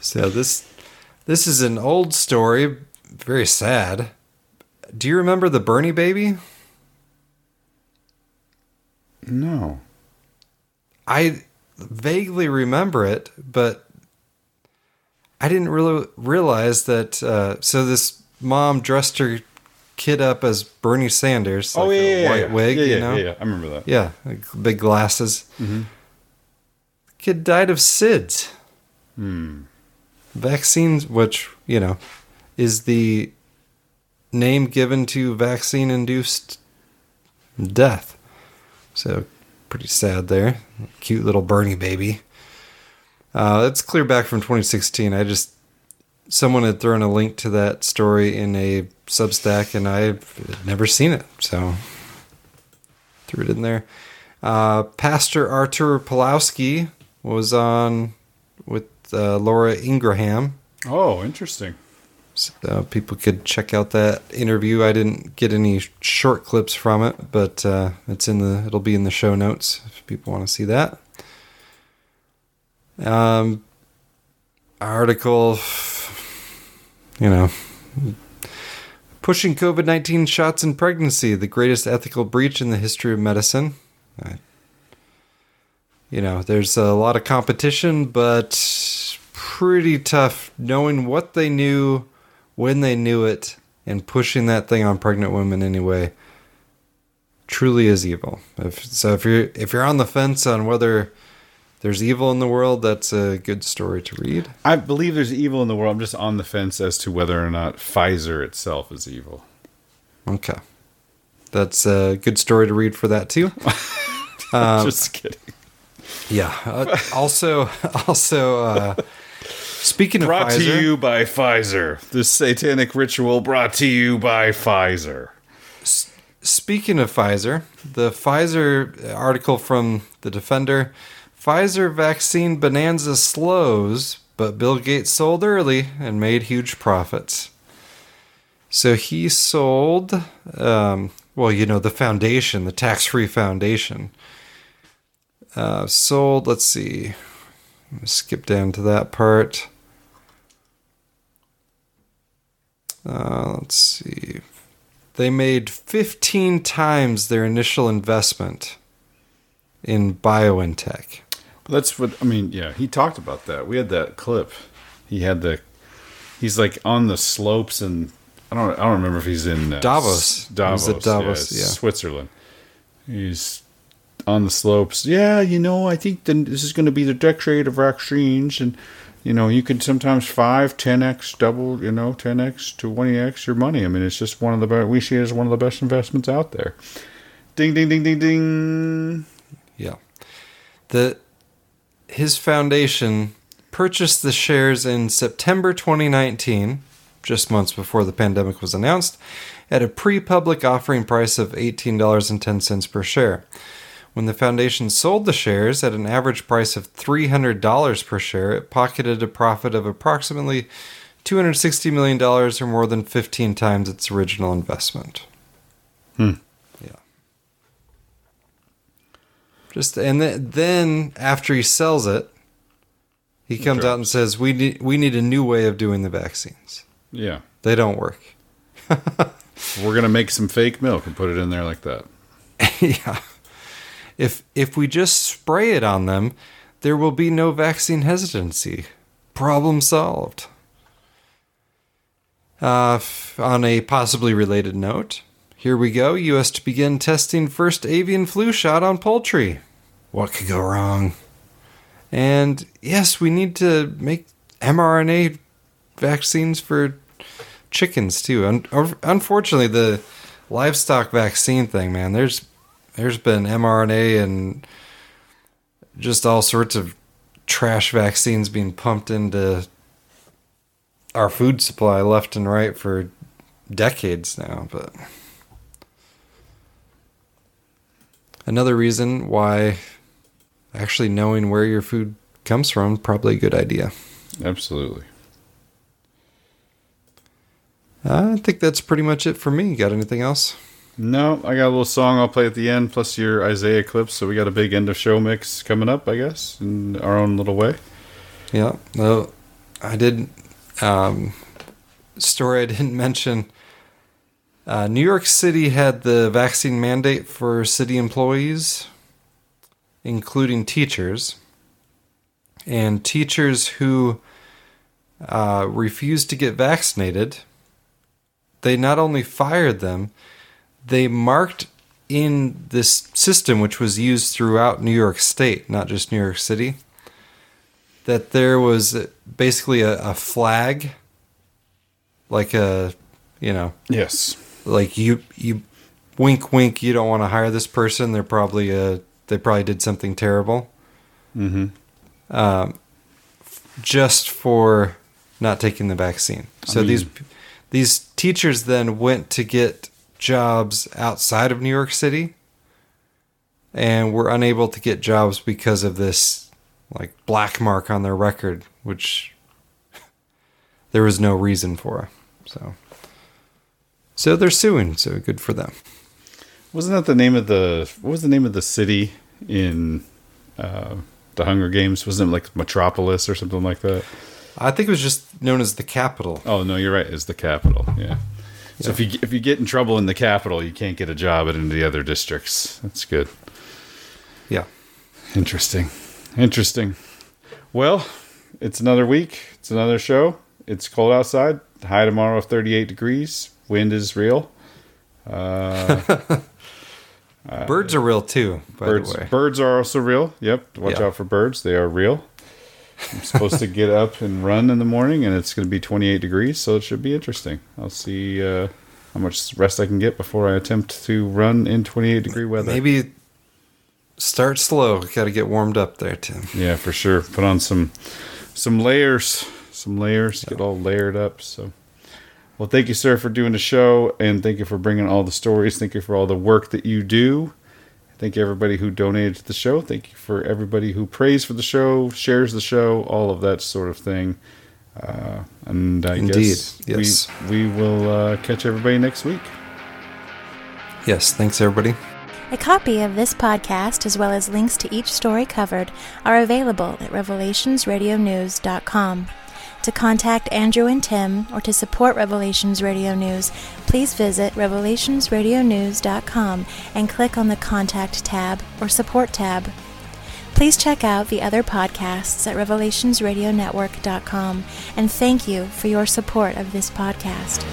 so this this is an old story, very sad. Do you remember the Bernie baby? No. I vaguely remember it, but I didn't really realize that. Uh, so this mom dressed her kid up as Bernie Sanders. Oh, like yeah, a yeah, white yeah. wig. Yeah, you yeah, know? yeah, yeah. I remember that. Yeah, like big glasses. Mhm. Kid died of SIDS. Hmm. Vaccines, which you know, is the name given to vaccine-induced death. So pretty sad there. Cute little Bernie baby. Uh, it's clear back from 2016. I just someone had thrown a link to that story in a Substack, and I've never seen it, so threw it in there. Uh, Pastor Artur Pawlowski was on with uh, Laura Ingraham. Oh, interesting. So people could check out that interview. I didn't get any short clips from it, but uh, it's in the. It'll be in the show notes if people want to see that. Um, article, you know, pushing COVID nineteen shots in pregnancy, the greatest ethical breach in the history of medicine. I, you know, there's a lot of competition, but pretty tough knowing what they knew when they knew it and pushing that thing on pregnant women anyway truly is evil. If, so if you're if you're on the fence on whether there's evil in the world, that's a good story to read. I believe there's evil in the world. I'm just on the fence as to whether or not Pfizer itself is evil. Okay. That's a good story to read for that too. Um, just kidding. Yeah. Uh, also, also, uh, speaking of Brought Pfizer, to you by Pfizer. The satanic ritual brought to you by Pfizer. Speaking of Pfizer, the Pfizer article from the Defender Pfizer vaccine bonanza slows, but Bill Gates sold early and made huge profits. So he sold, um, well, you know, the foundation, the tax free foundation, uh, sold, let's see, skip down to that part. Uh, let's see. They made 15 times their initial investment in BioNTech. That's what I mean. Yeah, he talked about that. We had that clip. He had the. He's like on the slopes, and I don't. I don't remember if he's in uh, Davos. Davos. He was at Davos, yeah, yeah. Switzerland. He's on the slopes. Yeah, you know, I think then this is going to be the decade of vaccines, and you know, you can sometimes five, ten x, double, you know, ten x to twenty x your money. I mean, it's just one of the best. We see it as one of the best investments out there. Ding, ding, ding, ding, ding. Yeah. The his foundation purchased the shares in September 2019, just months before the pandemic was announced, at a pre-public offering price of $18.10 per share. When the foundation sold the shares at an average price of $300 per share, it pocketed a profit of approximately $260 million or more than 15 times its original investment. Hmm. Yeah. Just and th- then after he sells it, he comes out and says, "We need we need a new way of doing the vaccines. Yeah. They don't work." We're gonna make some fake milk and put it in there like that. yeah. If if we just spray it on them, there will be no vaccine hesitancy. Problem solved. Uh, on a possibly related note, here we go. U.S. to begin testing first avian flu shot on poultry. What could go wrong? And yes, we need to make mRNA vaccines for chickens too. Un- unfortunately, the livestock vaccine thing, man, there's there's been mRNA and just all sorts of trash vaccines being pumped into our food supply left and right for decades now, but another reason why actually knowing where your food comes from probably a good idea. Absolutely. I think that's pretty much it for me. Got anything else? No, I got a little song I'll play at the end, plus your Isaiah clips. So we got a big end of show mix coming up, I guess, in our own little way. Yeah. No, I did. Um, story I didn't mention. Uh, New York City had the vaccine mandate for city employees including teachers. And teachers who uh, refused to get vaccinated, they not only fired them, they marked in this system, which was used throughout New York State, not just New York City, that there was basically a, a flag, like a, you know, Yes. like you you wink wink you don't want to hire this person they're probably uh they probably did something terrible Mm-hmm. um just for not taking the vaccine I so these these teachers then went to get jobs outside of New York City and were unable to get jobs because of this like black mark on their record which there was no reason for so so they're suing so good for them Wasn't that the name of the what was the name of the city in uh, the Hunger Games? Wasn't it like Metropolis or something like that? I think it was just known as the capital. Oh no, you're right. It's the capital. Yeah. So if you if you get in trouble in the capital, you can't get a job at any of the other districts. That's good. Yeah. Interesting. Interesting. Well, it's another week. It's another show. It's cold outside. High tomorrow of 38 degrees. Wind is real. Uh, Birds are real too, by birds, the way. Birds are also real. Yep. Watch Yeah. out for birds. They are real. I'm supposed to get up and run in the morning, and it's going to be 28 degrees, so it should be interesting. I'll see uh, how much rest I can get before I attempt to run in 28 degree weather. Maybe start slow. Got to get warmed up there, Tim. Yeah, for sure. Put on some some layers, some layers, get all layered up. So, well, thank you, sir, for doing the show, and thank you for bringing all the stories. Thank you for all the work that you do. Thank you, everybody who donated to the show. Thank you for everybody who prays for the show, shares the show, all of that sort of thing. Uh, and I Indeed, guess yes. we, we will uh, catch everybody next week. Yes, thanks everybody. A copy of this podcast, as well as links to each story covered, are available at revelationsradionews.com. To contact Andrew and Tim or to support Revelations Radio News, please visit revelationsradionews.com and click on the Contact tab or Support tab. Please check out the other podcasts at revelationsradionetwork.com and thank you for your support of this podcast.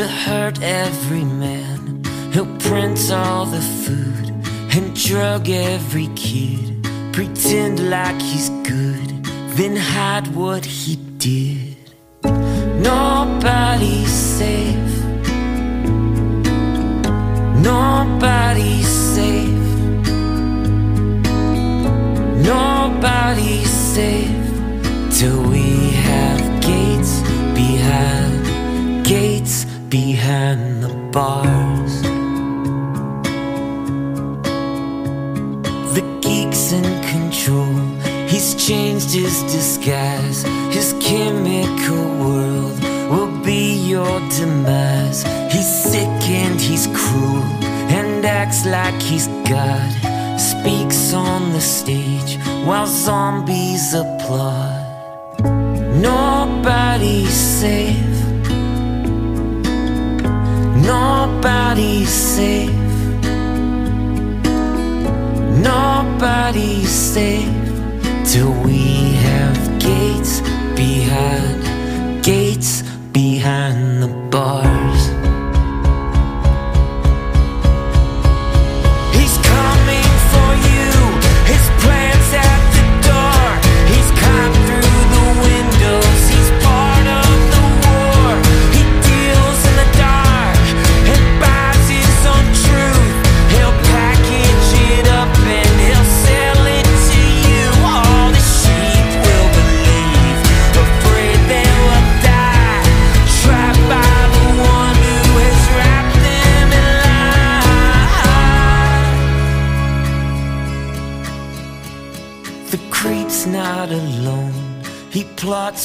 To hurt every man. He'll print all the food and drug every kid. Pretend like he's good, then hide what he did. Nobody's safe. Nobody's safe. Nobody's safe till we have gates behind, behind the bars. The geek's in control. He's changed his disguise. His chemical world will be your demise. He's sick and he's cruel and acts like he's God. Speaks on the stage while zombies applaud. Nobody's safe. Nobody's safe. Nobody's safe till we have gates behind,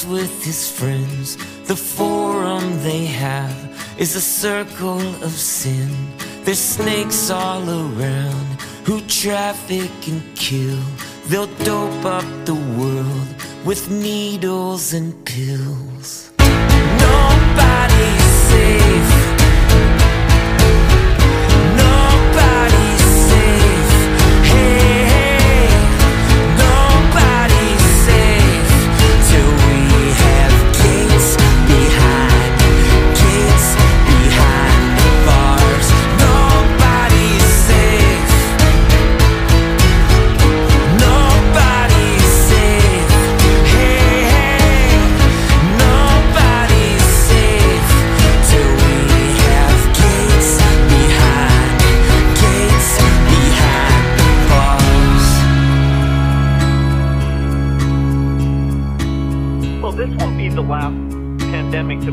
with his friends. The forum they have is a circle of sin. There's snakes all around who traffic and kill. They'll dope up the world with needles and pills. Nobody's safe.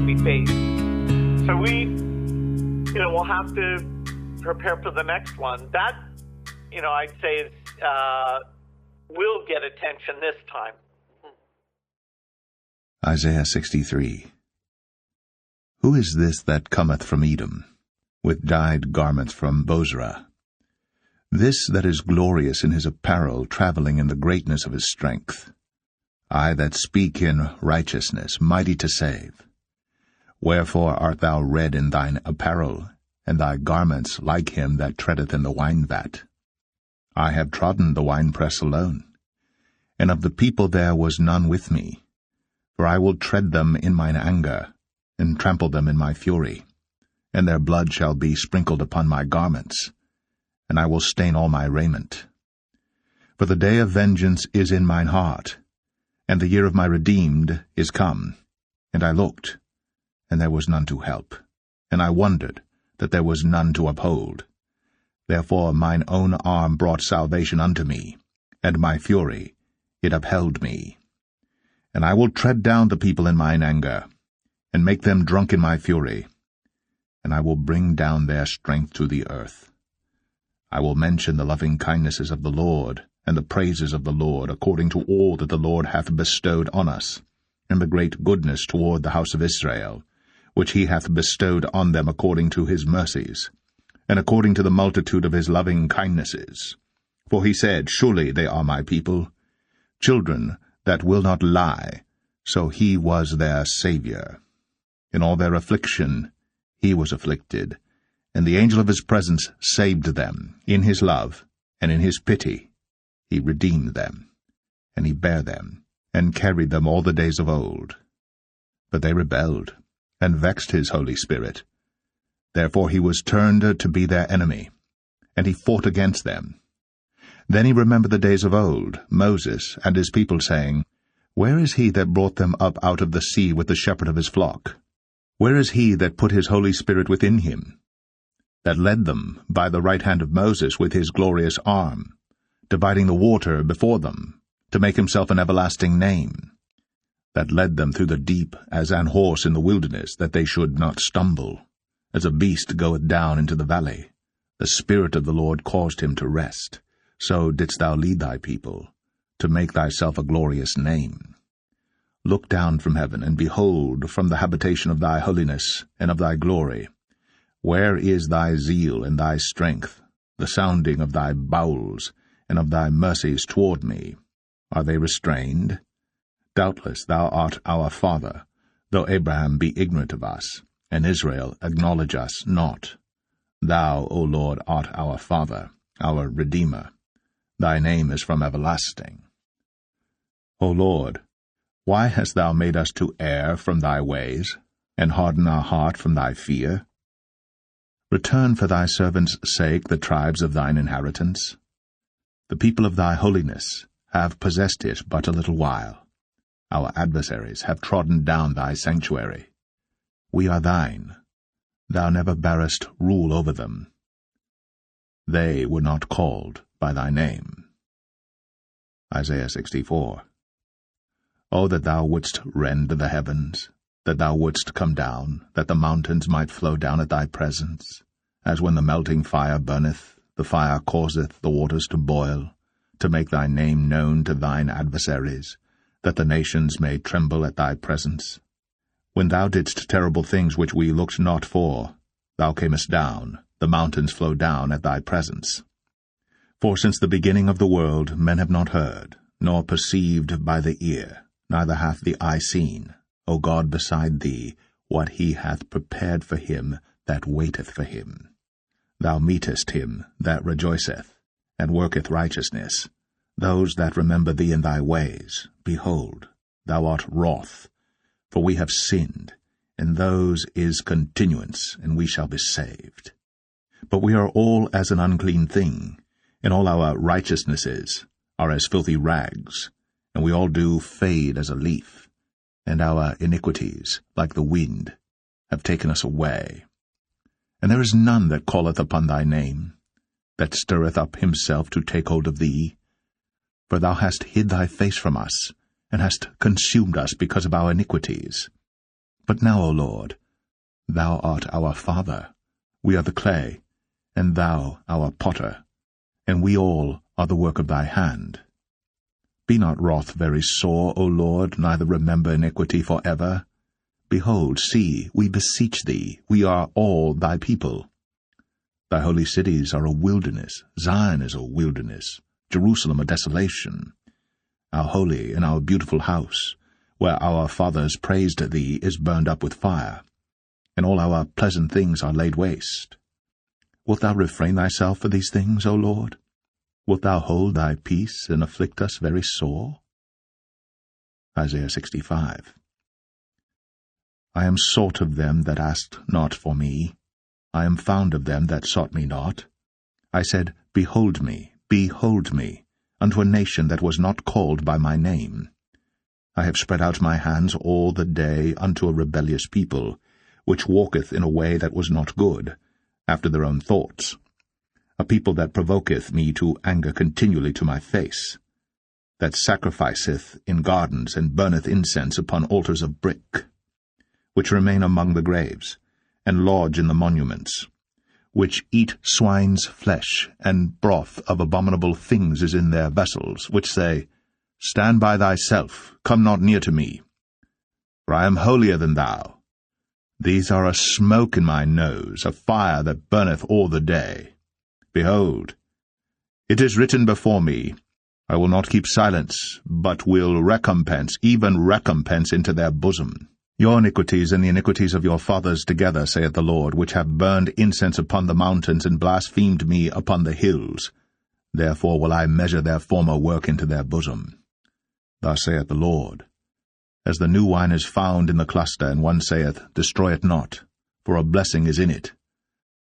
We face. So we, you know, we'll have to prepare for the next one. That, you know, I'd say is, uh, will get attention this time. Isaiah 63 Who is this that cometh from Edom, with dyed garments from Bozrah? This that is glorious in his apparel, travelling in the greatness of his strength. I that speak in righteousness, mighty to save. Wherefore art thou red in thine apparel, and thy garments like him that treadeth in the wine vat? I have trodden the winepress alone, and of the people there was none with me. For I will tread them in mine anger, and trample them in my fury, and their blood shall be sprinkled upon my garments, and I will stain all my raiment. For the day of vengeance is in mine heart, and the year of my redeemed is come. And I looked, and there was none to help, and I wondered that there was none to uphold. Therefore mine own arm brought salvation unto me, and my fury, it upheld me. And I will tread down the people in mine anger, and make them drunk in my fury, and I will bring down their strength to the earth. I will mention the loving kindnesses of the Lord, and the praises of the Lord, according to all that the Lord hath bestowed on us, and the great goodness toward the house of Israel, which he hath bestowed on them according to his mercies, and according to the multitude of his loving kindnesses. For he said, Surely they are my people, children that will not lie, so he was their Saviour. In all their affliction he was afflicted, and the angel of his presence saved them. In his love and in his pity he redeemed them, and he bare them, and carried them all the days of old. But they rebelled, and vexed his Holy Spirit. Therefore he was turned to be their enemy, and he fought against them. Then he remembered the days of old, Moses and his people, saying, Where is he that brought them up out of the sea with the shepherd of his flock? Where is he that put his Holy Spirit within him? That led them by the right hand of Moses with his glorious arm, dividing the water before them, to make himself an everlasting name? That led them through the deep as an horse in the wilderness, that they should not stumble? As a beast goeth down into the valley, the Spirit of the Lord caused him to rest. So didst thou lead thy people, to make thyself a glorious name. Look down from heaven, and behold from the habitation of thy holiness and of thy glory. Where is thy zeal and thy strength, the sounding of thy bowels, and of thy mercies toward me? Are they restrained? Doubtless thou art our father, though Abraham be ignorant of us, and Israel acknowledge us not. Thou, O Lord, art our Father, our Redeemer. Thy name is from everlasting. O Lord, why hast thou made us to err from thy ways, and harden our heart from thy fear? Return for thy servants' sake the tribes of thine inheritance. The people of thy holiness have possessed it but a little while. Our adversaries have trodden down thy sanctuary. We are thine. Thou never barest rule over them. They were not called by thy name. Isaiah sixty four. 64 O that thou wouldst rend the heavens, that thou wouldst come down, that the mountains might flow down at thy presence, as when the melting fire burneth, the fire causeth the waters to boil, to make thy name known to thine adversaries, that the nations may tremble at thy presence? When thou didst terrible things which we looked not for, thou camest down, the mountains flow down at thy presence. For since the beginning of the world men have not heard, nor perceived by the ear, neither hath the eye seen, O God beside thee, what he hath prepared for him that waiteth for him. Thou meetest him that rejoiceth, and worketh righteousness, those that remember thee in thy ways. Behold, thou art wroth, for we have sinned, and those is continuance, and we shall be saved. But we are all as an unclean thing, and all our righteousnesses are as filthy rags, and we all do fade as a leaf, and our iniquities, like the wind, have taken us away. And there is none that calleth upon thy name, that stirreth up himself to take hold of thee. For thou hast hid thy face from us, and hast consumed us because of our iniquities. But now, O Lord, thou art our Father, we are the clay, and thou our potter, and we all are the work of thy hand. Be not wroth very sore, O Lord, neither remember iniquity for ever. Behold, see, we beseech thee, we are all thy people. Thy holy cities are a wilderness, Zion is a wilderness, Jerusalem a desolation. Our holy and our beautiful house, where our fathers praised thee, is burned up with fire, and all our pleasant things are laid waste. Wilt thou refrain thyself for these things, O Lord? Wilt thou hold thy peace and afflict us very sore? Isaiah 65 I am sought of them that asked not for me. I am found of them that sought me not. I said, Behold me, behold me, unto a nation that was not called by my name. I have spread out my hands all the day unto a rebellious people, which walketh in a way that was not good, after their own thoughts. A people that provoketh me to anger continually to my face, that sacrificeth in gardens and burneth incense upon altars of brick, which remain among the graves, and lodge in the monuments, which eat swine's flesh, and broth of abominable things is in their vessels, which say, Stand by thyself, come not near to me, for I am holier than thou. These are a smoke in my nose, a fire that burneth all the day. Behold, it is written before me, I will not keep silence, but will recompense, even recompense into their bosom. Your iniquities and the iniquities of your fathers together, saith the Lord, which have burned incense upon the mountains and blasphemed me upon the hills. Therefore will I measure their former work into their bosom. Thus saith the Lord, As the new wine is found in the cluster, and one saith, Destroy it not, for a blessing is in it,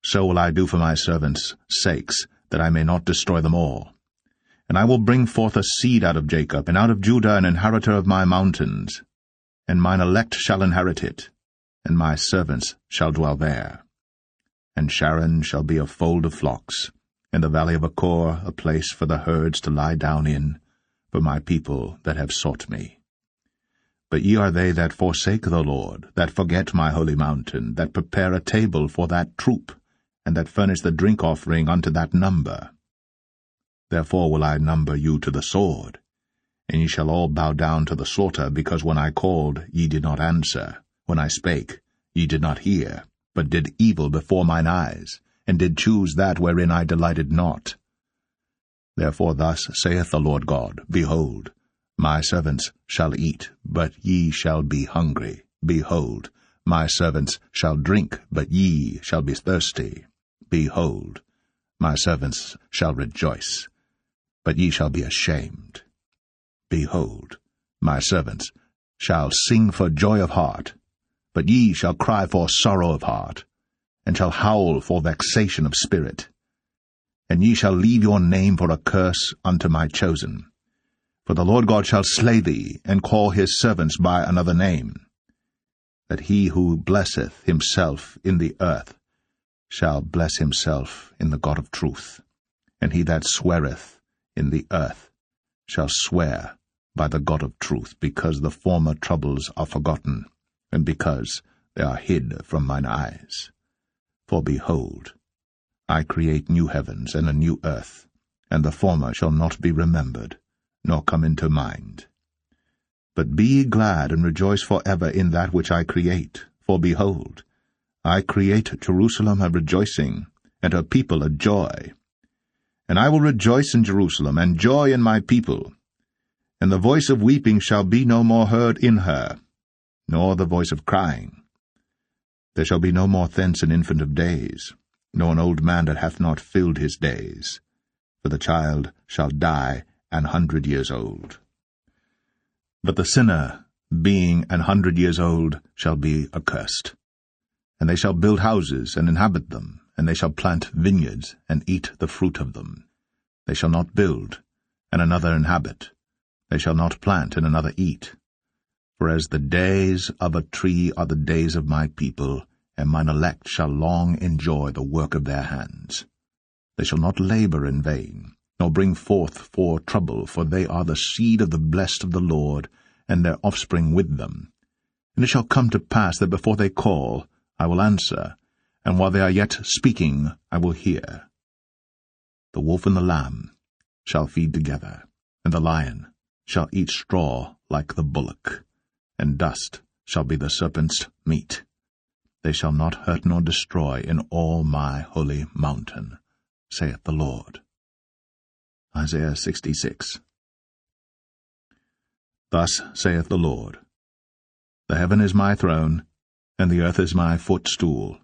so will I do for my servants' sakes, that I may not destroy them all. And I will bring forth a seed out of Jacob, and out of Judah an inheritor of my mountains, and mine elect shall inherit it, and my servants shall dwell there. And Sharon shall be a fold of flocks, and the valley of Achor a place for the herds to lie down in, for my people that have sought me. But ye are they that forsake the Lord, that forget my holy mountain, that prepare a table for that troop, and that furnish the drink offering unto that number. Therefore will I number you to the sword, and ye shall all bow down to the slaughter, because when I called ye did not answer, when I spake ye did not hear, but did evil before mine eyes, and did choose that wherein I delighted not. Therefore thus saith the Lord God, Behold, my servants shall eat, but ye shall be hungry. Behold, my servants shall drink, but ye shall be thirsty. Behold, my servants shall rejoice, but ye shall be ashamed. Behold, my servants shall sing for joy of heart, but ye shall cry for sorrow of heart, and shall howl for vexation of spirit. And ye shall leave your name for a curse unto my chosen. For the Lord God shall slay thee, and call his servants by another name, that he who blesseth himself in the earth shall bless himself in the God of truth, and he that sweareth in the earth shall swear by the God of truth, because the former troubles are forgotten, and because they are hid from mine eyes. For behold, I create new heavens and a new earth, and the former shall not be remembered, nor come into mind. But be ye glad and rejoice for ever in that which I create, for behold, I create Jerusalem a rejoicing, and her people a joy. And I will rejoice in Jerusalem, and joy in my people. And the voice of weeping shall be no more heard in her, nor the voice of crying. There shall be no more thence an infant of days, nor an old man that hath not filled his days. For the child shall die an hundred years old. But the sinner, being an hundred years old, shall be accursed. And they shall build houses and inhabit them, and they shall plant vineyards and eat the fruit of them. They shall not build, and another inhabit. They shall not plant, and another eat. For as the days of a tree are the days of my people, and mine elect shall long enjoy the work of their hands. They shall not labor in vain, nor bring forth for trouble, for they are the seed of the blessed of the Lord, and their offspring with them. And it shall come to pass that before they call, I will answer, and while they are yet speaking, I will hear. The wolf and the lamb shall feed together, and the lion shall eat straw like the bullock, and dust shall be the serpent's meat. They shall not hurt nor destroy in all my holy mountain, saith the Lord. Isaiah 66 Thus saith the Lord, The heaven is my throne, and the earth is my footstool.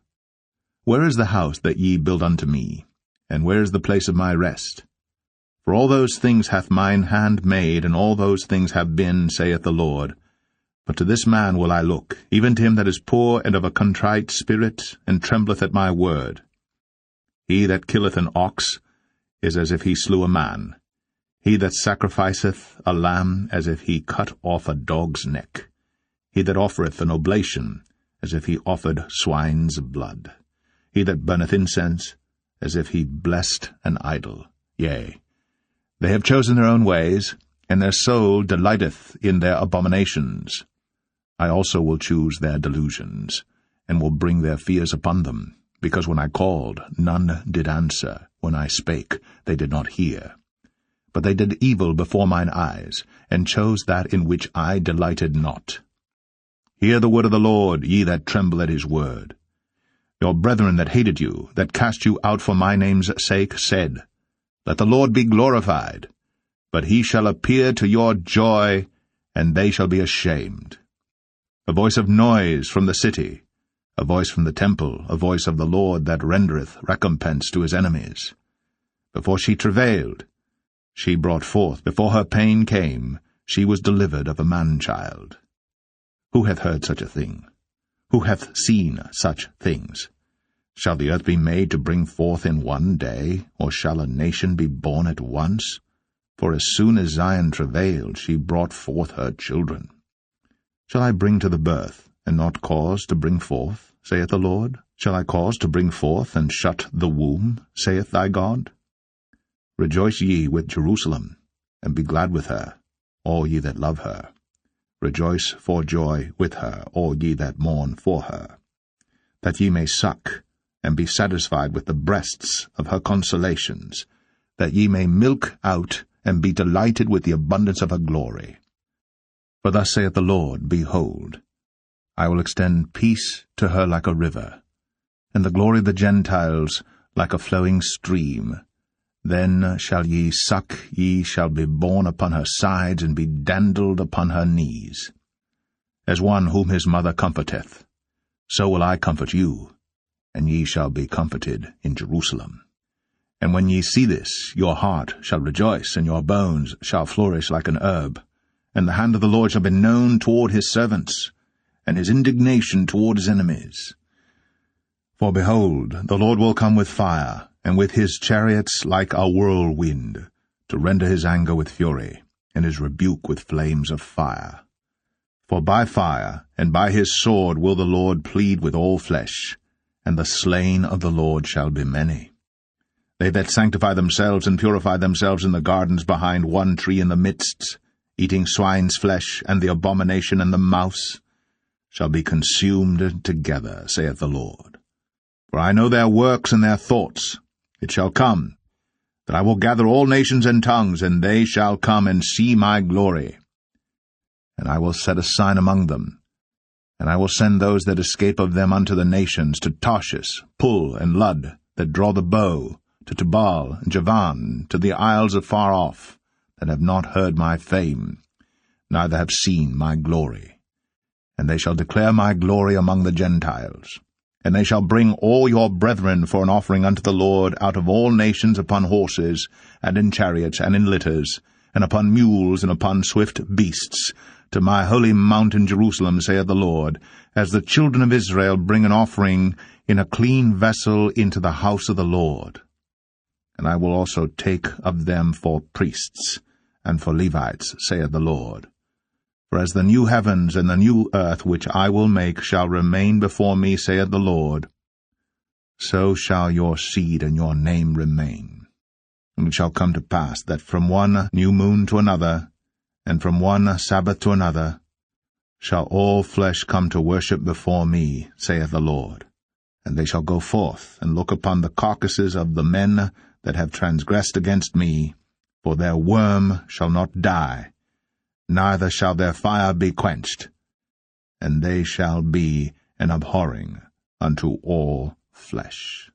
Where is the house that ye build unto me? And where is the place of my rest? For all those things hath mine hand made, and all those things have been, saith the Lord. But to this man will I look, even to him that is poor and of a contrite spirit, and trembleth at my word. He that killeth an ox is as if he slew a man. He that sacrificeth a lamb as if he cut off a dog's neck. He that offereth an oblation as if he offered swine's blood. He that burneth incense as if he blessed an idol. Yea, they have chosen their own ways, and their soul delighteth in their abominations. I also will choose their delusions, and will bring their fears upon them, because when I called, none did answer, when I spake, they did not hear. But they did evil before mine eyes, and chose that in which I delighted not. Hear the word of the Lord, ye that tremble at his word. Your brethren that hated you, that cast you out for my name's sake, said, Let the Lord be glorified. But he shall appear to your joy, and they shall be ashamed. A voice of noise from the city, a voice from the temple, a voice of the Lord that rendereth recompense to his enemies. Before she travailed, she brought forth, before her pain came, she was delivered of a man-child. Who hath heard such a thing? Who hath seen such things? Shall the earth be made to bring forth in one day, or shall a nation be born at once? For as soon as Zion travailed, she brought forth her children. Shall I bring to the birth, and not cause to bring forth, saith the Lord? Shall I cause to bring forth, and shut the womb, saith thy God? Rejoice ye with Jerusalem, and be glad with her, all ye that love her. Rejoice for joy with her, all ye that mourn for her, that ye may suck, and be satisfied with the breasts of her consolations, that ye may milk out, and be delighted with the abundance of her glory. For thus saith the Lord, Behold, I will extend peace to her like a river, and the glory of the Gentiles like a flowing stream. Then shall ye suck, ye shall be borne upon her sides, and be dandled upon her knees. As one whom his mother comforteth, so will I comfort you, and ye shall be comforted in Jerusalem. And when ye see this, your heart shall rejoice, and your bones shall flourish like an herb. And the hand of the Lord shall be known toward his servants, and his indignation toward his enemies. For behold, the Lord will come with fire, and with his chariots like a whirlwind, to render his anger with fury, and his rebuke with flames of fire. For by fire and by his sword will the Lord plead with all flesh, and the slain of the Lord shall be many. They that sanctify themselves and purify themselves in the gardens behind one tree in the midst, eating swine's flesh, and the abomination and the mouse, shall be consumed together, saith the Lord. For I know their works and their thoughts. It shall come, that I will gather all nations and tongues, and they shall come and see my glory. And I will set a sign among them, and I will send those that escape of them unto the nations, to Tarshish, Pul, and Lud, that draw the bow, to Tubal and Javan, to the isles afar off, that have not heard my fame, neither have seen my glory. And they shall declare my glory among the Gentiles. And they shall bring all your brethren for an offering unto the Lord out of all nations upon horses, and in chariots, and in litters, and upon mules, and upon swift beasts, to my holy mountain Jerusalem, saith the Lord, as the children of Israel bring an offering in a clean vessel into the house of the Lord. And I will also take of them for priests, and for Levites, saith the Lord. For as the new heavens and the new earth which I will make shall remain before me, saith the Lord, so shall your seed and your name remain. And it shall come to pass that from one new moon to another, and from one Sabbath to another, shall all flesh come to worship before me, saith the Lord. And they shall go forth and look upon the carcasses of the men that have transgressed against me, for their worm shall not die, neither shall their fire be quenched, and they shall be an abhorring unto all flesh.